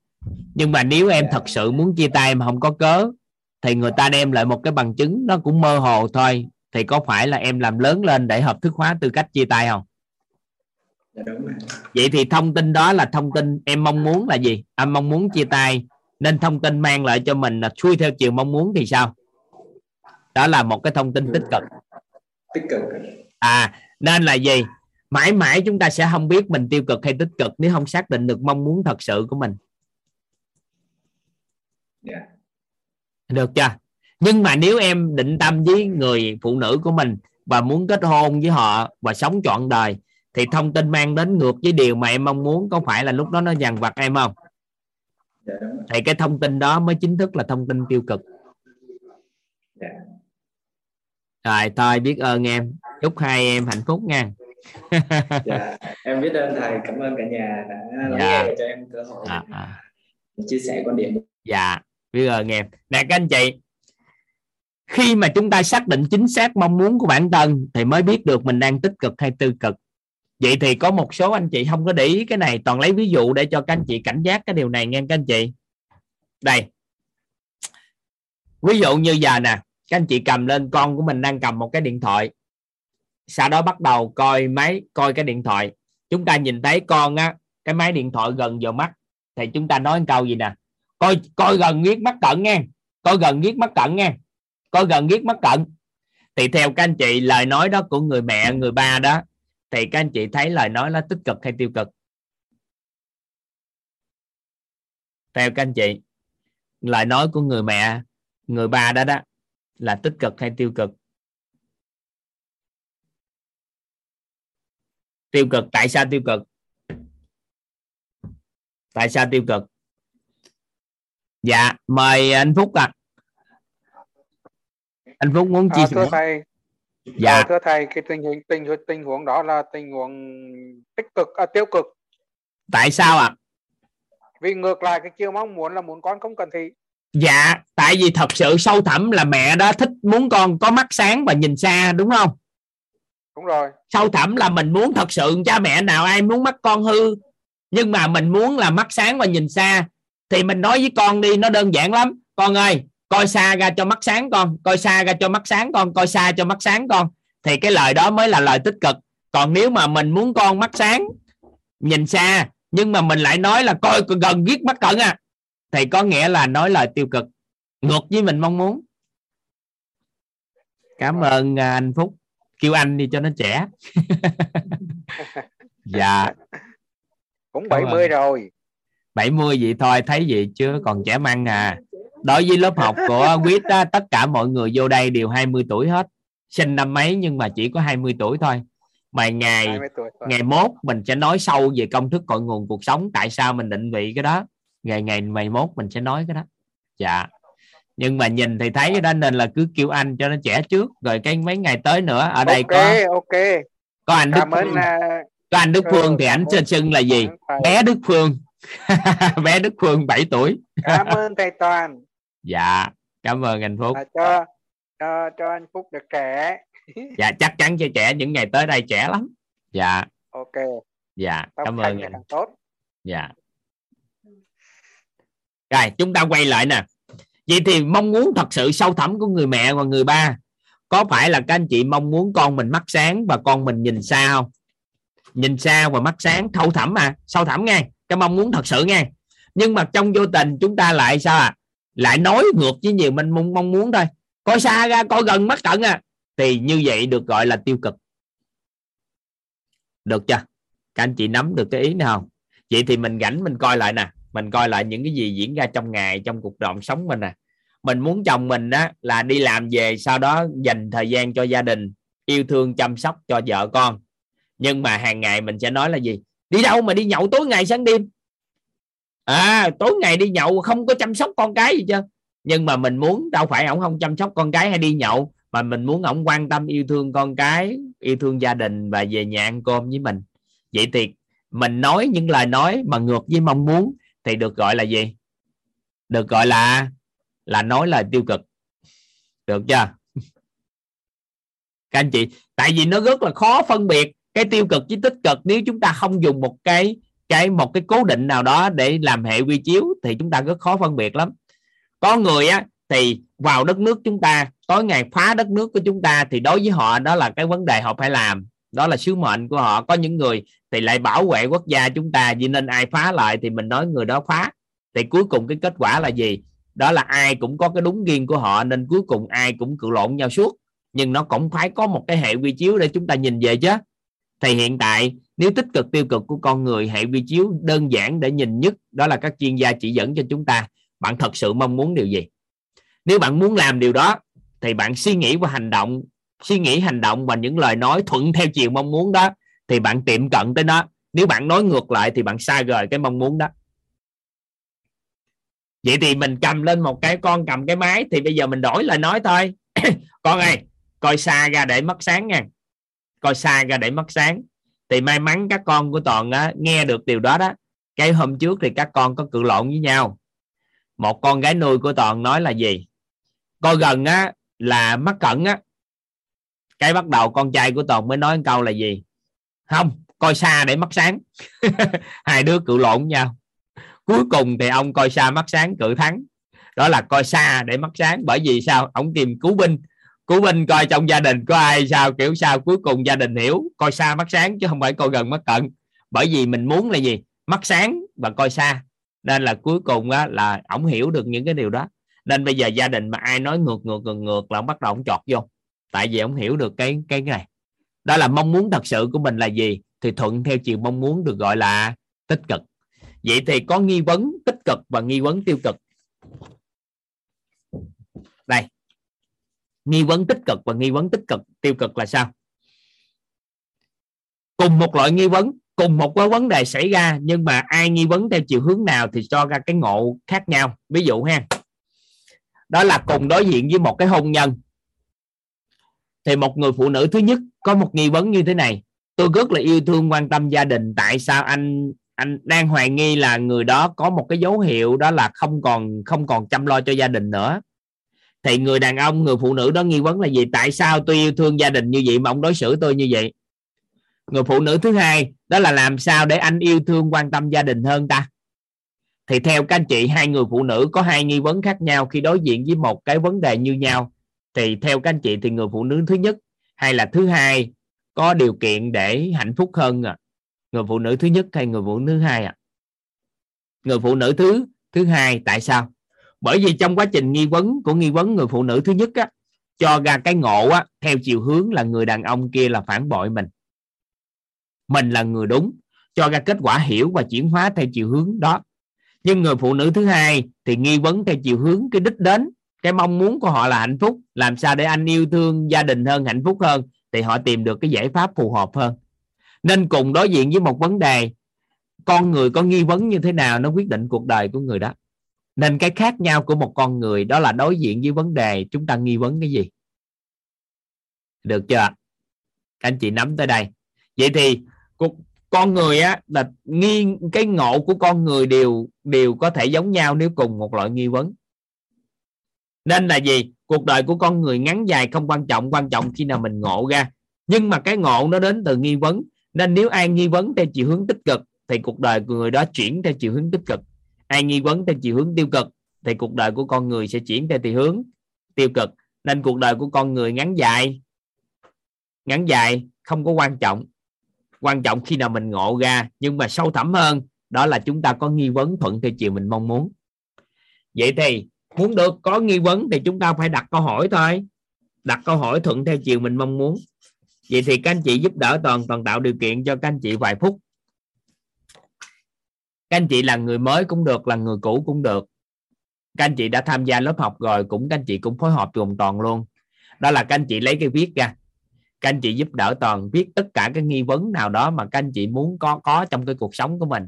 nhưng mà nếu em thật sự muốn chia tay mà không có cớ thì người ta đem lại một cái bằng chứng nó cũng mơ hồ thôi. Thì có phải là em làm lớn lên để hợp thức hóa tư cách chia tay không? Dạ đúng rồi. vậy thì thông tin đó là thông tin em mong muốn là gì? Anh mong muốn chia tay nên thông tin mang lại cho mình là xuôi theo chiều mong muốn thì sao đó là một cái thông tin tích cực. Tích cực. À nên là gì? Mãi mãi chúng ta sẽ không biết mình tiêu cực hay tích cực nếu không xác định được mong muốn thật sự của mình. Dạ được chưa? Nhưng mà nếu em định tâm với người phụ nữ của mình và muốn kết hôn với họ và sống trọn đời thì thông tin mang đến ngược với điều mà em mong muốn có phải là lúc đó nó dằn vặt em không? Dạ đúng rồi. thì cái thông tin đó mới chính thức là thông tin tiêu cực. Dạ rồi thôi biết ơn em. Chúc hai em hạnh phúc nha. Dạ em biết ơn thầy. Cảm ơn cả nhà đã lắng Dạ. nghe cho em cơ hội à, à. chia sẻ quan điểm. Dạ biết ơn em. Nè các anh chị khi mà chúng ta xác định chính xác mong muốn của bản thân thì mới biết được mình đang tích cực hay tiêu cực. Vậy thì có một số anh chị không có để ý cái này toàn lấy ví dụ để cho các anh chị cảnh giác cái điều này nghe các anh chị. Đây. Ví dụ như giờ nè các anh chị cầm lên, con của mình đang cầm một cái điện thoại. Sau đó bắt đầu coi máy, coi cái điện thoại. Chúng ta nhìn thấy con á, cái máy điện thoại gần vào mắt. Thì chúng ta nói một câu gì nè? Coi coi gần nghiết mắt cận nha coi gần nghiết mắt cận nha coi gần nghiết mắt cận thì theo các anh chị, lời nói đó của người mẹ, người ba đó, thì các anh chị thấy lời nói nó tích cực hay tiêu cực? Theo các anh chị, lời nói của người mẹ, người ba đó đó là tích cực hay tiêu cực? Tiêu cực. Tại sao tiêu cực? Tại sao tiêu cực? Dạ mời anh phúc ạ. Anh phúc muốn chia À, sẻ. thưa thầy, dạ. À, thưa thầy, cái tình hình tình tình huống đó là tình huống tích cực à, tiêu cực. tại sao ạ? Vì ngược lại cái chiều mong muốn là muốn con không cần thị. Dạ tại vì thật sự sâu thẳm là mẹ đó thích muốn con có mắt sáng và nhìn xa đúng không? Đúng rồi. sâu thẳm là mình muốn thật sự cha mẹ nào ai muốn mắt con hư nhưng mà mình muốn là mắt sáng và nhìn xa. Thì mình nói với con đi nó đơn giản lắm. Con ơi coi xa ra cho mắt sáng con coi xa ra cho mắt sáng con coi xa cho mắt sáng con. Thì cái lời đó mới là lời tích cực. Còn nếu mà mình muốn con mắt sáng nhìn xa nhưng mà mình lại nói là coi gần giết mắt cận à thì có nghĩa là nói lời tiêu cực ngược với mình mong muốn. Cảm ơn à, anh phúc. Kêu anh đi cho nó trẻ. Dạ. Cũng Cảm ơn. 70 rồi 70 vậy thôi thấy gì chứ còn trẻ măng à. Đối với lớp học của quýt á, tất cả mọi người vô đây đều 20 tuổi hết. Sinh năm mấy nhưng mà chỉ có 20 tuổi thôi. Mà ngày 20 tuổi thôi. ngày mốt mình sẽ nói sâu về công thức cội nguồn cuộc sống tại sao mình định vị cái đó ngày ngày ngày mốt mình sẽ nói cái đó. Dạ. Nhưng mà nhìn thì thấy cái đó nên là cứ kêu anh cho nó trẻ trước rồi cái mấy ngày tới nữa ở đây ok có ok. có anh Đức cảm ơn Phương. à, có anh Đức ừ, Phương thì anh xưng xưng là gì? Bé Đức Phương. Bé Đức Phương 7 tuổi. Cảm ơn thầy toàn. Dạ cảm ơn anh Phúc. À, cho cho cho anh phúc được trẻ. Dạ chắc chắn cho trẻ những ngày tới đây trẻ lắm. Dạ. Ok. Dạ cảm ơn anh. tốt. Dạ rồi, chúng ta quay lại nè. Vậy thì mong muốn thật sự sâu thẳm của người mẹ và người ba, có phải là các anh chị mong muốn con mình mắt sáng và con mình nhìn xa không? Nhìn xa và mắt sáng sâu thẳm mà sâu thẳm nghe, cái mong muốn thật sự nghe. Nhưng mà trong vô tình chúng ta lại sao à lại nói ngược với nhiều mình mong mong muốn thôi. Coi xa ra, coi gần mắt cận à. Thì như vậy được gọi là tiêu cực. Được chưa? Các anh chị nắm được cái ý này không? Vậy thì mình rảnh mình coi lại nè mình coi lại những cái gì diễn ra trong ngày, trong cuộc đời sống mình nè. Mình muốn chồng mình á, là đi làm về, sau đó dành thời gian cho gia đình, yêu thương, chăm sóc cho vợ con. Nhưng mà hàng ngày mình sẽ nói là gì? Đi đâu mà đi nhậu tối ngày sáng đêm? À tối ngày đi nhậu không có chăm sóc con cái gì chứ. Nhưng mà mình muốn, đâu phải ổng không chăm sóc con cái hay đi nhậu, mà mình muốn ổng quan tâm yêu thương con cái, yêu thương gia đình và về nhà ăn cơm với mình. Vậy thì mình nói những lời nói mà ngược với mong muốn thì được gọi là gì? Được gọi là là nói lời tiêu cực. Được chưa? Các anh chị, tại vì nó rất là khó phân biệt cái tiêu cực với tích cực. Nếu chúng ta không dùng một cái cái, một cái cố định nào đó để làm hệ quy chiếu thì chúng ta rất khó phân biệt lắm. Có người á, thì vào đất nước chúng ta, tối ngày phá đất nước của chúng ta thì đối với họ đó là cái vấn đề họ phải làm đó là sứ mệnh của họ. Có những người thì lại bảo vệ quốc gia chúng ta, vì nên ai phá lại thì mình nói người đó phá. Thì cuối cùng cái kết quả là gì? Đó là ai cũng có cái đúng riêng của họ, nên cuối cùng ai cũng cự lộn nhau suốt. Nhưng nó cũng phải có một cái hệ quy chiếu để chúng ta nhìn về chứ. Thì hiện tại, nếu tích cực tiêu cực của con người, hệ quy chiếu đơn giản để nhìn nhất, đó là các chuyên gia chỉ dẫn cho chúng ta, bạn thật sự mong muốn điều gì? Nếu bạn muốn làm điều đó, thì bạn suy nghĩ và hành động suy nghĩ hành động và những lời nói thuận theo chiều mong muốn đó thì bạn tiệm cận tới nó. Nếu bạn nói ngược lại thì bạn xa rời cái mong muốn đó. Vậy thì mình cầm lên một cái con cầm cái máy thì bây giờ mình đổi lời nói thôi. Con ơi coi xa ra để mất sáng nha. Coi xa ra để mất sáng. Thì may mắn các con của toàn á, nghe được điều đó đó. Cái hôm trước thì các con có cự lộn với nhau. Một con gái nuôi của toàn nói là gì? Coi gần á là mắc cận á cái bắt đầu con trai của toàn mới nói một câu là gì? Không coi xa để mắt sáng. Hai đứa cự lộn với nhau. Cuối cùng thì ông coi xa mắt sáng cự thắng. Đó là coi xa để mắt sáng. Bởi vì sao? Ông tìm cứu binh. Cứu binh coi trong gia đình có ai sao? Kiểu sao? Cuối cùng gia đình hiểu. Coi xa mắt sáng chứ không phải coi gần mắt cận. Bởi vì mình muốn là gì? Mắt sáng và coi xa. Nên là cuối cùng á, là ổng hiểu được những cái điều đó. Nên bây giờ gia đình mà ai nói ngược ngược ngược ngược là ông bắt đầu ông chọt vô tại vì ông hiểu được cái cái này. Đó là mong muốn thật sự của mình là gì? Thì thuận theo chiều mong muốn được gọi là tích cực. Vậy thì có nghi vấn tích cực và nghi vấn tiêu cực. Đây. Nghi vấn tích cực và nghi vấn tích cực, tiêu cực là sao? Cùng một loại nghi vấn, cùng một cái vấn đề xảy ra, nhưng mà ai nghi vấn theo chiều hướng nào thì cho ra cái ngộ khác nhau. Ví dụ ha. Đó là cùng đối diện với một cái hôn nhân thì một người phụ nữ thứ nhất có một nghi vấn như thế này. Tôi rất là yêu thương, quan tâm gia đình. Tại sao anh anh đang hoài nghi là người đó có một cái dấu hiệu đó là không còn không còn chăm lo cho gia đình nữa? Thì người đàn ông, người phụ nữ đó nghi vấn là gì? Tại sao tôi yêu thương gia đình như vậy mà ông đối xử tôi như vậy? Người phụ nữ thứ hai đó là làm sao để anh yêu thương, quan tâm gia đình hơn ta? Thì theo các anh chị, hai người phụ nữ có hai nghi vấn khác nhau khi đối diện với một cái vấn đề như nhau thì theo các anh chị thì người phụ nữ thứ nhất hay là thứ hai có điều kiện để hạnh phúc hơn à? người phụ nữ thứ nhất hay người phụ nữ thứ hai à? người phụ nữ thứ thứ hai tại sao bởi vì trong quá trình nghi vấn của nghi vấn người phụ nữ thứ nhất á, cho ra cái ngộ á theo chiều hướng là người đàn ông kia là phản bội mình mình là người đúng cho ra kết quả hiểu và chuyển hóa theo chiều hướng đó nhưng người phụ nữ thứ hai thì nghi vấn theo chiều hướng cái đích đến cái mong muốn của họ là hạnh phúc. Làm sao để anh yêu thương gia đình hơn, hạnh phúc hơn? Thì họ tìm được cái giải pháp phù hợp hơn. Nên cùng đối diện với một vấn đề, con người có nghi vấn như thế nào, nó quyết định cuộc đời của người đó. Nên cái khác nhau của một con người, đó là đối diện với vấn đề, chúng ta nghi vấn cái gì? Được chưa? Các anh chị nắm tới đây. Vậy thì cuộc, con người á, là nghi, cái ngộ của con người đều đều có thể giống nhau nếu cùng một loại nghi vấn nên là gì? Cuộc đời của con người ngắn dài không quan trọng quan trọng khi nào mình ngộ ra. Nhưng mà cái ngộ nó đến từ nghi vấn. Nên nếu ai nghi vấn theo chiều hướng tích cực, thì cuộc đời của người đó chuyển theo chiều hướng tích cực. Ai nghi vấn theo chiều hướng tiêu cực, thì cuộc đời của con người sẽ chuyển theo chiều hướng tiêu cực. Nên cuộc đời của con người ngắn dài ngắn dài không có quan trọng. Quan trọng khi nào mình ngộ ra, nhưng mà sâu thẳm hơn, đó là chúng ta có nghi vấn thuận theo chiều mình mong muốn. Vậy thì muốn được có nghi vấn thì chúng ta phải đặt câu hỏi thôi. Đặt câu hỏi thuận theo chiều mình mong muốn. Vậy thì các anh chị giúp đỡ toàn toàn tạo điều kiện cho các anh chị vài phút. Các anh chị là người mới cũng được, là người cũ cũng được. Các anh chị đã tham gia lớp học rồi, cũng các anh chị cũng phối hợp cùng toàn luôn. Đó là các anh chị lấy cái viết ra. Các anh chị giúp đỡ toàn, viết tất cả cái nghi vấn nào đó mà các anh chị muốn có có trong cái cuộc sống của mình.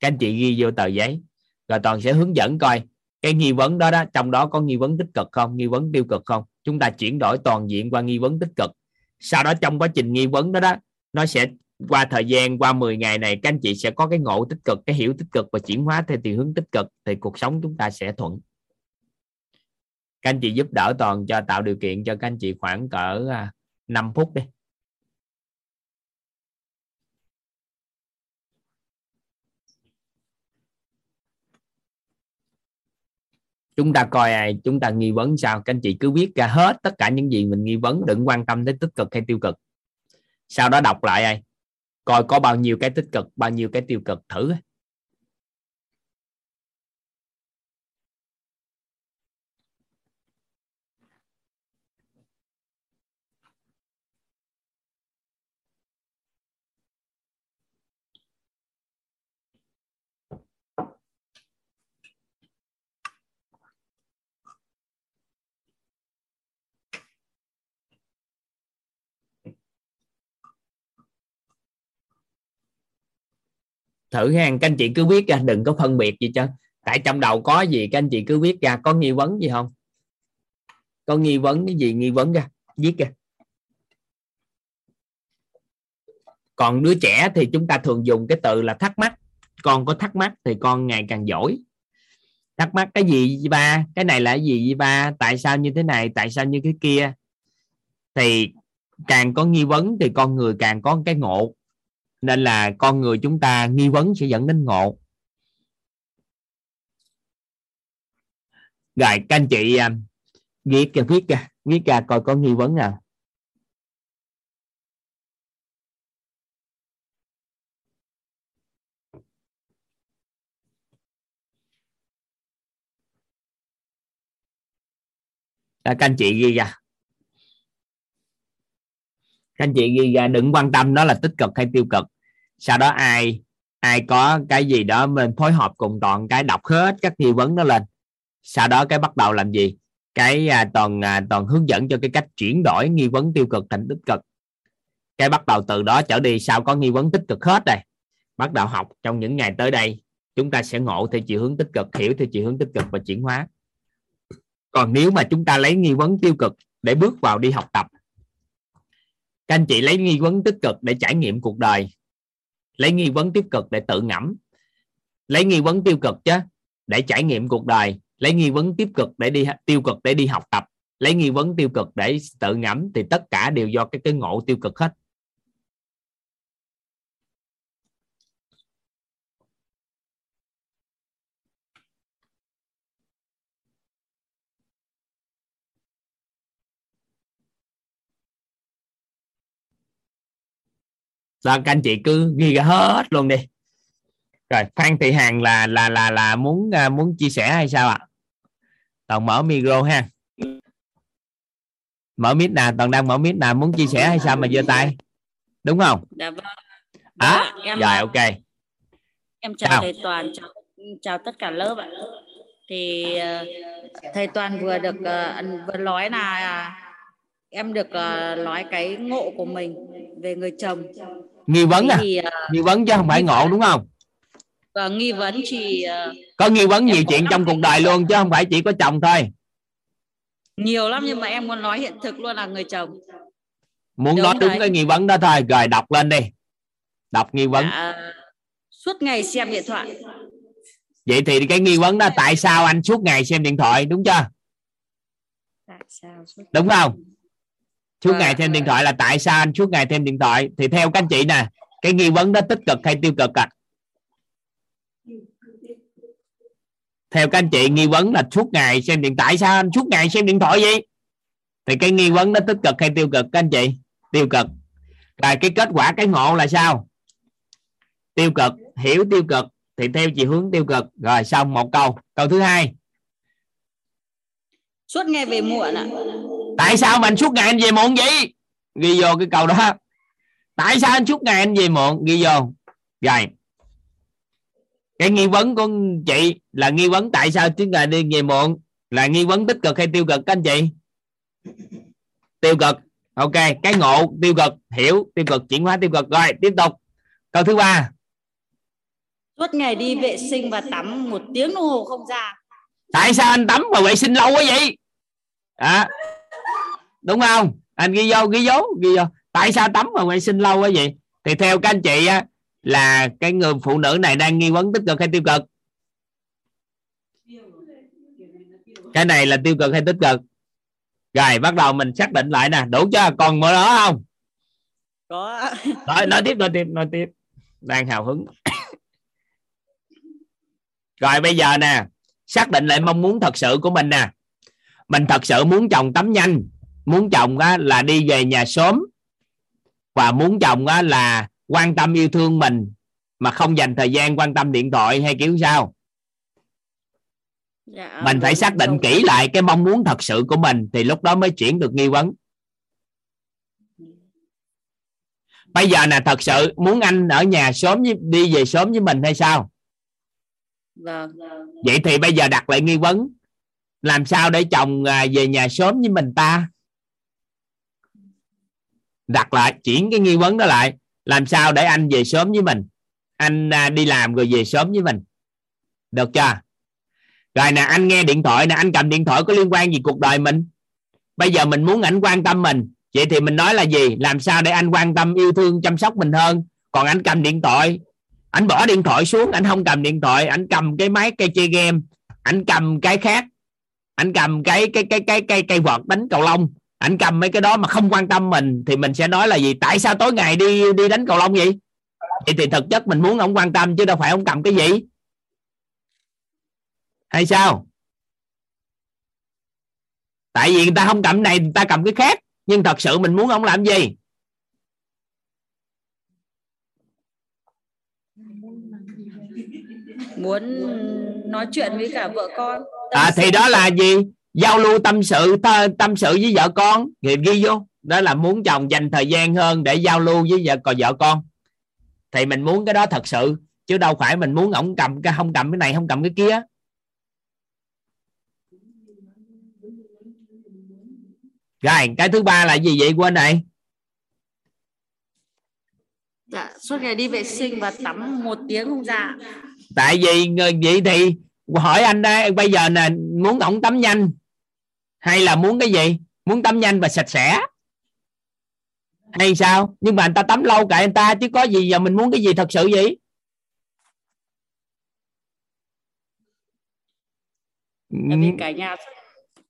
Các anh chị ghi vô tờ giấy, rồi toàn sẽ hướng dẫn coi cái nghi vấn đó đó, trong đó có nghi vấn tích cực không? Nghi vấn tiêu cực không? Chúng ta chuyển đổi toàn diện qua nghi vấn tích cực. Sau đó trong quá trình nghi vấn đó đó, nó sẽ qua thời gian, qua 10 ngày này, các anh chị sẽ có cái ngộ tích cực, cái hiểu tích cực và chuyển hóa theo chiều hướng tích cực, thì cuộc sống chúng ta sẽ thuận. Các anh chị giúp đỡ toàn cho, tạo điều kiện cho các anh chị khoảng cỡ à, 5 phút đi. Chúng ta coi ai, chúng ta nghi vấn sao? Các anh chị cứ viết ra hết tất cả những gì mình nghi vấn, đừng quan tâm đến tích cực hay tiêu cực. Sau đó đọc lại ai? Coi có bao nhiêu cái tích cực, bao nhiêu cái tiêu cực, thử. Thử ha các anh chị cứ viết ra, đừng có phân biệt gì cho tại trong đầu có gì, các anh chị cứ viết ra, có nghi vấn gì không? Có nghi vấn cái gì, nghi vấn ra, viết ra. Còn đứa trẻ thì chúng ta thường dùng cái từ là thắc mắc. Con có thắc mắc thì con ngày càng giỏi. Thắc mắc cái gì với ba? Cái này là cái gì với ba? Tại sao như thế này, tại sao như cái kia? Thì càng có nghi vấn thì con người càng có cái ngộ nên là con người chúng ta nghi vấn sẽ dẫn đến ngộ. Rồi các anh chị à, viết ra viết ra viết ra coi có nghi vấn nào. Các anh chị ghi ra các anh chị ghi ra đừng quan tâm đó là tích cực hay tiêu cực. Sau đó ai ai có cái gì đó mình phối hợp cùng toàn cái đọc hết các nghi vấn đó lên. Sau đó cái bắt đầu làm gì? Cái à, toàn à, toàn hướng dẫn cho cái cách chuyển đổi nghi vấn tiêu cực thành tích cực. Cái bắt đầu từ đó trở đi sau có nghi vấn tích cực hết đây bắt đầu học. Trong những ngày tới đây chúng ta sẽ ngộ theo chiều hướng tích cực hiểu theo chiều hướng tích cực và chuyển hóa. Còn nếu mà chúng ta lấy nghi vấn tiêu cực để bước vào đi học tập các anh chị lấy nghi vấn tích cực để trải nghiệm cuộc đời. Lấy nghi vấn tiêu cực để tự ngẫm. Lấy nghi vấn tiêu cực chứ, để trải nghiệm cuộc đời. Lấy nghi vấn tiếp cực để đi, tiêu cực để đi học tập. Lấy nghi vấn tiêu cực để tự ngẫm thì tất cả đều do cái cái ngộ tiêu cực hết. Đó các anh chị cứ ghi ra hết luôn đi. Rồi phan thị hằng là là là là muốn à, muốn chia sẻ hay sao ạ? À? toàn mở micro ha. Mở mic nè toàn đang mở mic nè muốn chia sẻ hay sao mà giơ tay? Đúng không? Dạ vâng. À, em rồi ok. Em chào Chào. thầy Toàn chào, chào tất cả lớp ạ. Thì ờ, thầy Toàn vừa được ờ, vừa nói là à, em được ờ, nói cái ngộ của mình về người chồng nghi vấn à? thì ờ, nghi vấn chứ không phải ngộ đúng không? Và nghi vấn thì ờ, có nghi vấn nhiều chuyện trong cuộc đời luôn chứ không phải chỉ có chồng thôi. Nhiều lắm nhưng mà em muốn nói hiện thực luôn là người chồng. Muốn Đúng nói đúng đấy. cái nghi vấn đó thôi rồi đọc lên đi. Đọc nghi vấn. Dạ, suốt ngày xem điện thoại. Vậy thì cái nghi vấn đó tại sao anh suốt ngày xem điện thoại đúng chưa? Tại sao suốt đúng không suốt Vâng. ngày xem điện thoại là tại sao anh suốt ngày xem điện thoại? Thì theo các anh chị nè cái nghi vấn đó tích cực hay tiêu cực à theo các anh chị nghi vấn là suốt ngày xem điện thoại sao anh suốt ngày xem điện thoại gì thì cái nghi vấn đó tích cực hay tiêu cực các anh chị? Tiêu cực. Rồi cái kết quả cái ngộ là sao? Tiêu cực. Hiểu tiêu cực thì theo chị hướng tiêu cực. Rồi xong một câu. Câu thứ hai. Suốt ngày về muộn ạ tại sao mà anh suốt ngày anh về muộn vậy? Ghi vô cái câu đó. Tại sao anh suốt ngày anh về muộn? Ghi vô. Rồi. Cái nghi vấn của chị là nghi vấn tại sao suốt ngày đi về muộn? Là nghi vấn tích cực hay tiêu cực các anh chị? Tiêu cực. Ok cái ngộ tiêu cực. Hiểu tiêu cực. Chuyển hóa tiêu cực. Rồi tiếp tục. Câu thứ ba. Suốt ngày đi vệ sinh và tắm một tiếng đồng hồ không ra. Tại sao anh tắm mà vệ sinh lâu quá vậy? À, đúng không? Anh ghi vô ghi vô ghi vô. Tại sao tắm mà vệ sinh lâu quá vậy? Thì theo các anh chị á là cái người phụ nữ này đang nghi vấn tích cực hay tiêu cực? Cái này là tiêu cực hay tích cực? Rồi bắt đầu mình xác định lại nè. Đủ chưa? Còn more đó không? Có. Rồi nói tiếp nói tiếp nói tiếp. Đang hào hứng. Rồi bây giờ nè. Xác định lại mong muốn thật sự của mình nè. Mình thật sự muốn chồng tắm nhanh muốn chồng á, là đi về nhà sớm và muốn chồng á, là quan tâm yêu thương mình mà không dành thời gian quan tâm điện thoại hay kiểu sao. Dạ, mình phải xác định kỹ lại cái mong muốn thật sự của mình thì lúc đó mới chuyển được nghi vấn. Bây giờ nè thật sự muốn anh ở nhà sớm với, đi về sớm với mình hay sao? Vâng. Vậy thì bây giờ đặt lại nghi vấn làm sao để chồng à, về nhà sớm với mình ta đặt lại, chuyển cái nghi vấn đó lại. Làm sao để anh về sớm với mình? Anh à, đi làm rồi về sớm với mình. Được chưa? Rồi nè, anh nghe điện thoại nè, anh cầm điện thoại có liên quan gì cuộc đời mình? Bây giờ mình muốn ảnh quan tâm mình. Vậy thì mình nói là gì? Làm sao để anh quan tâm, yêu thương, chăm sóc mình hơn? Còn anh cầm điện thoại. Anh bỏ điện thoại xuống, anh không cầm điện thoại. Anh cầm cái máy cây chơi game. Anh cầm cái khác. Anh cầm cái cái cái cái cái cây vợt đánh cầu lông anh cầm mấy cái đó mà không quan tâm mình thì mình sẽ nói là gì? Tại sao tối ngày đi đi đánh cầu lông vậy? Vậy thì thực chất mình muốn ông quan tâm chứ đâu phải ông cầm cái gì. Hay sao? Tại vì người ta không cầm này người ta cầm cái khác. Nhưng thật sự mình muốn ông làm gì? Muốn nói chuyện với cả vợ con. À, thì đó là gì giao lưu tâm sự tâm sự với vợ con thì ghi vô. Đó là muốn chồng dành thời gian hơn để giao lưu với vợ còn vợ con. Thì mình muốn cái đó thật sự chứ đâu phải mình muốn ổng cầm cái không cầm cái này không cầm cái kia. Rồi cái thứ ba là gì vậy quên này dạ suốt ngày đi vệ sinh và tắm một tiếng không ra. Tại vì người vậy thì hỏi anh đây bây giờ nè muốn ổng tắm nhanh hay là muốn cái gì? Muốn tắm nhanh và sạch sẽ. Hay sao? Nhưng mà anh ta tắm lâu kệ anh ta chứ có gì giờ mình muốn cái gì thật sự vậy? Tại vì cả nhà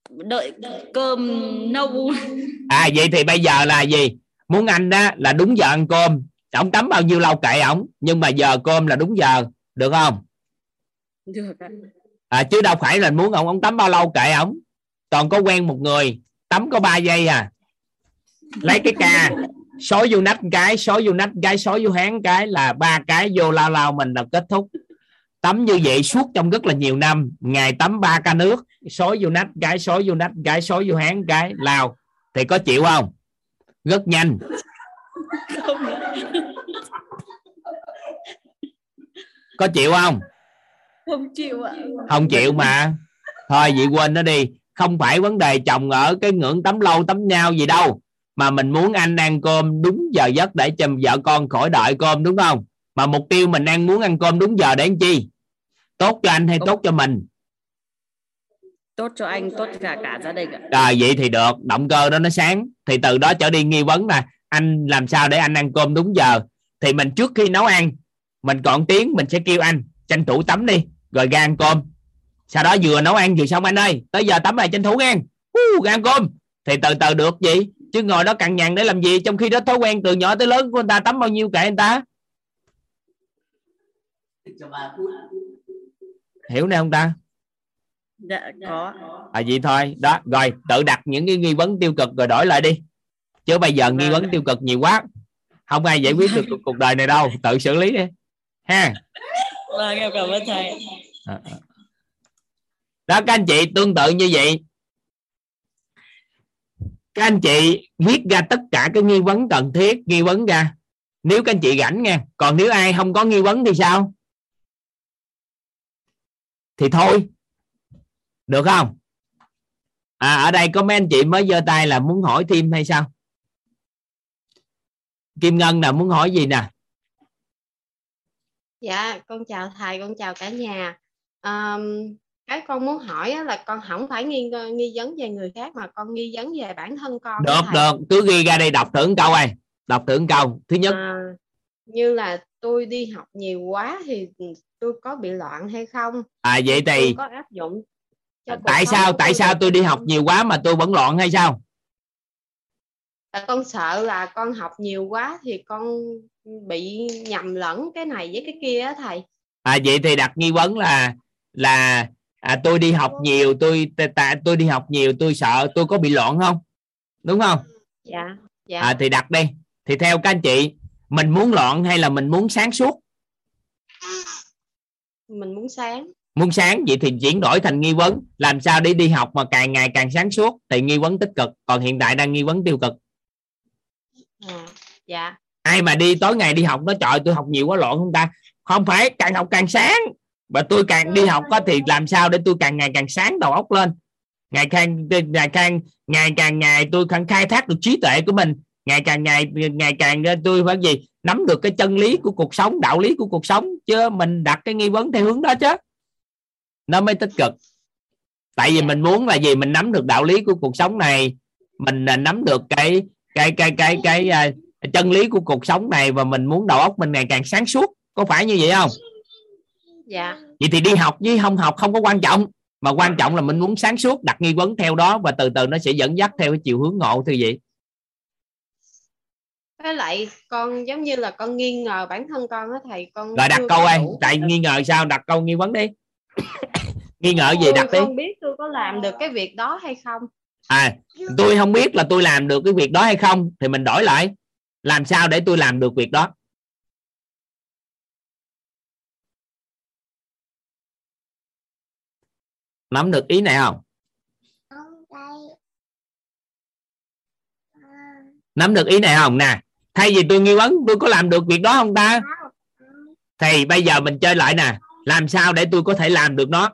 đợi cơm nâu à vậy thì bây giờ là gì? Muốn anh đó là đúng giờ ăn cơm. Ổng tắm bao nhiêu lâu kệ ổng nhưng mà giờ cơm là đúng giờ. Được không? Được à, chứ đâu phải là muốn ông ông tắm bao lâu kệ ổng còn có quen một người tắm có 3 giây à. Lấy cái ca xối vô nách cái xối vô nách cái xối vô một cái là ba cái vô lao lao mình là kết thúc. Tắm như vậy suốt trong rất là nhiều năm ngày tắm ba ca nước xối vô nách cái xối vô nách cái xối vô một cái. Lao thì có chịu không? Rất nhanh. Không có chịu không? Không chịu ạ. Không chịu mà. Thôi vậy quên nó đi không phải vấn đề chồng ở cái ngưỡng tắm lâu tắm nhau gì đâu mà mình muốn anh ăn cơm đúng giờ giấc để cho vợ con khỏi đợi cơm đúng không? Mà mục tiêu mình ăn muốn ăn cơm đúng giờ để làm chi? Tốt cho anh hay tốt. cho mình? Tốt cho anh tốt cho cả cả gia đình ạ. À, vậy thì được. Động cơ đó nó sáng. Thì từ đó trở đi nghi vấn là anh làm sao để anh ăn cơm đúng giờ? Thì mình trước khi nấu ăn mình còn tiếng mình sẽ kêu anh tranh thủ tắm đi rồi ra ăn cơm sau đó vừa nấu ăn vừa xong anh ơi tới giờ tắm lại tranh thủ uh, ra ăn cơm. Thì từ từ được gì? Chứ ngồi đó cằn nhằn để làm gì? Trong khi đó thói quen từ nhỏ tới lớn của người ta tắm bao nhiêu kệ người ta? Hiểu nè không ta. Dạ có. À vậy thôi. Đó rồi tự đặt những cái nghi vấn tiêu cực rồi đổi lại đi. Chứ bây giờ nghi vấn tiêu cực nhiều quá. Không ai giải quyết được cuộc- cuộc đời này đâu. Tự xử lý đi. Ha. Vâng em cảm ơn thầy. À, à đó các anh chị tương tự như vậy. Các anh chị viết ra tất cả cái nghi vấn cần thiết nghi vấn ra. Nếu các anh chị rảnh nha còn nếu ai không có nghi vấn thì sao? Thì thôi. Được không? À ở đây có mấy anh chị mới giơ tay là muốn hỏi thêm hay sao? Kim ngân là muốn hỏi gì nè? Dạ, con chào thầy, con chào cả nhà. um, cái con muốn hỏi là con không phải nghi nghi vấn về người khác mà con nghi vấn về bản thân con được được. Cứ ghi ra đây đọc thử một câu ai. Đọc thử một câu. Thứ nhất. À, như là tôi đi học nhiều quá thì tôi có bị loạn hay không? à vậy Tôi thì có áp dụng tại sao tại tôi sao tôi đi học nhiều quá mà tôi vẫn loạn hay sao? Tại con sợ là con học nhiều quá thì con bị nhầm lẫn cái này với cái kia á thầy. à vậy thì đặt nghi vấn là là à, tôi đi học nhiều tôi tại tôi đi học nhiều tôi sợ tôi có bị loạn không? Đúng không? Dạ, dạ. à thì đặt đi. Thì theo các anh chị mình muốn loạn hay là mình muốn sáng suốt? Mình muốn sáng. muốn sáng vậy thì chuyển đổi thành nghi vấn. Làm sao để đi học mà càng ngày càng sáng suốt? Thì nghi vấn tích cực. Còn hiện tại đang nghi vấn tiêu cực. À, dạ. ai mà đi tối ngày đi học nó trời tôi học nhiều quá loạn không ta? Không phải càng học càng sáng và tôi càng đi học có thì làm sao để tôi càng ngày càng sáng đầu óc lên? Ngày càng ngày càng ngày càng ngày tôi càng khai thác được trí tuệ của mình. Ngày càng ngày ngày càng tôi phải gì? Nắm được cái chân lý của cuộc sống đạo lý của cuộc sống chứ mình đặt cái nghi vấn theo hướng đó chứ. Nó mới tích cực. Tại vì mình muốn là gì? Mình nắm được đạo lý của cuộc sống này. Mình à, nắm được cái cái cái cái cái, cái chân lý của cuộc sống này và mình muốn đầu óc mình ngày càng sáng suốt. Có phải như vậy không? Dạ. vậy thì đi học với không học không có quan trọng mà quan trọng là mình muốn sáng suốt đặt nghi vấn theo đó và từ từ nó sẽ dẫn dắt theo cái chiều hướng ngộ thư vậy. Với lại con giống như là con nghi ngờ bản thân con á thầy con rồi đặt câu đủ. Tại nghi ngờ sao? Đặt câu nghi vấn đi. Nghi ngờ gì? Tôi đặt đi. không biết tôi có làm được cái việc đó hay không. À tôi không biết là tôi làm được cái việc đó hay không thì mình đổi lại. Làm sao để tôi làm được việc đó nắm được ý này không? Nắm được ý này không nè? Thay vì tôi nghi vấn tôi có làm được việc đó không ta? Thì bây giờ mình chơi lại nè. Làm sao để tôi có thể làm được nó?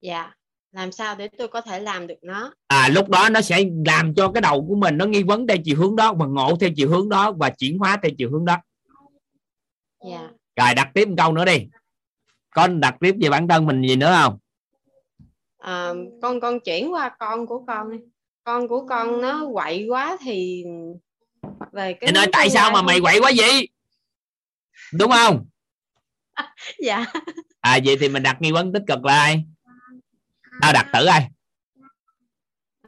Dạ. Làm sao để tôi có thể làm được nó? À lúc đó nó sẽ làm cho cái đầu của mình nó nghi vấn theo chiều hướng đó và ngộ theo chiều hướng đó và chuyển hóa theo chiều hướng đó. Dạ. Rồi đặt tiếp một câu nữa đi. Con đặt tiếp về bản thân mình gì nữa không à, con con chuyển qua con của con đi. con của con nó quậy quá thì về cái nói tại sao mà con- mày quậy quá vậy? Đúng không? Dạ. À vậy thì mình đặt nghi vấn tích cực là ai? Tao đặt thử ai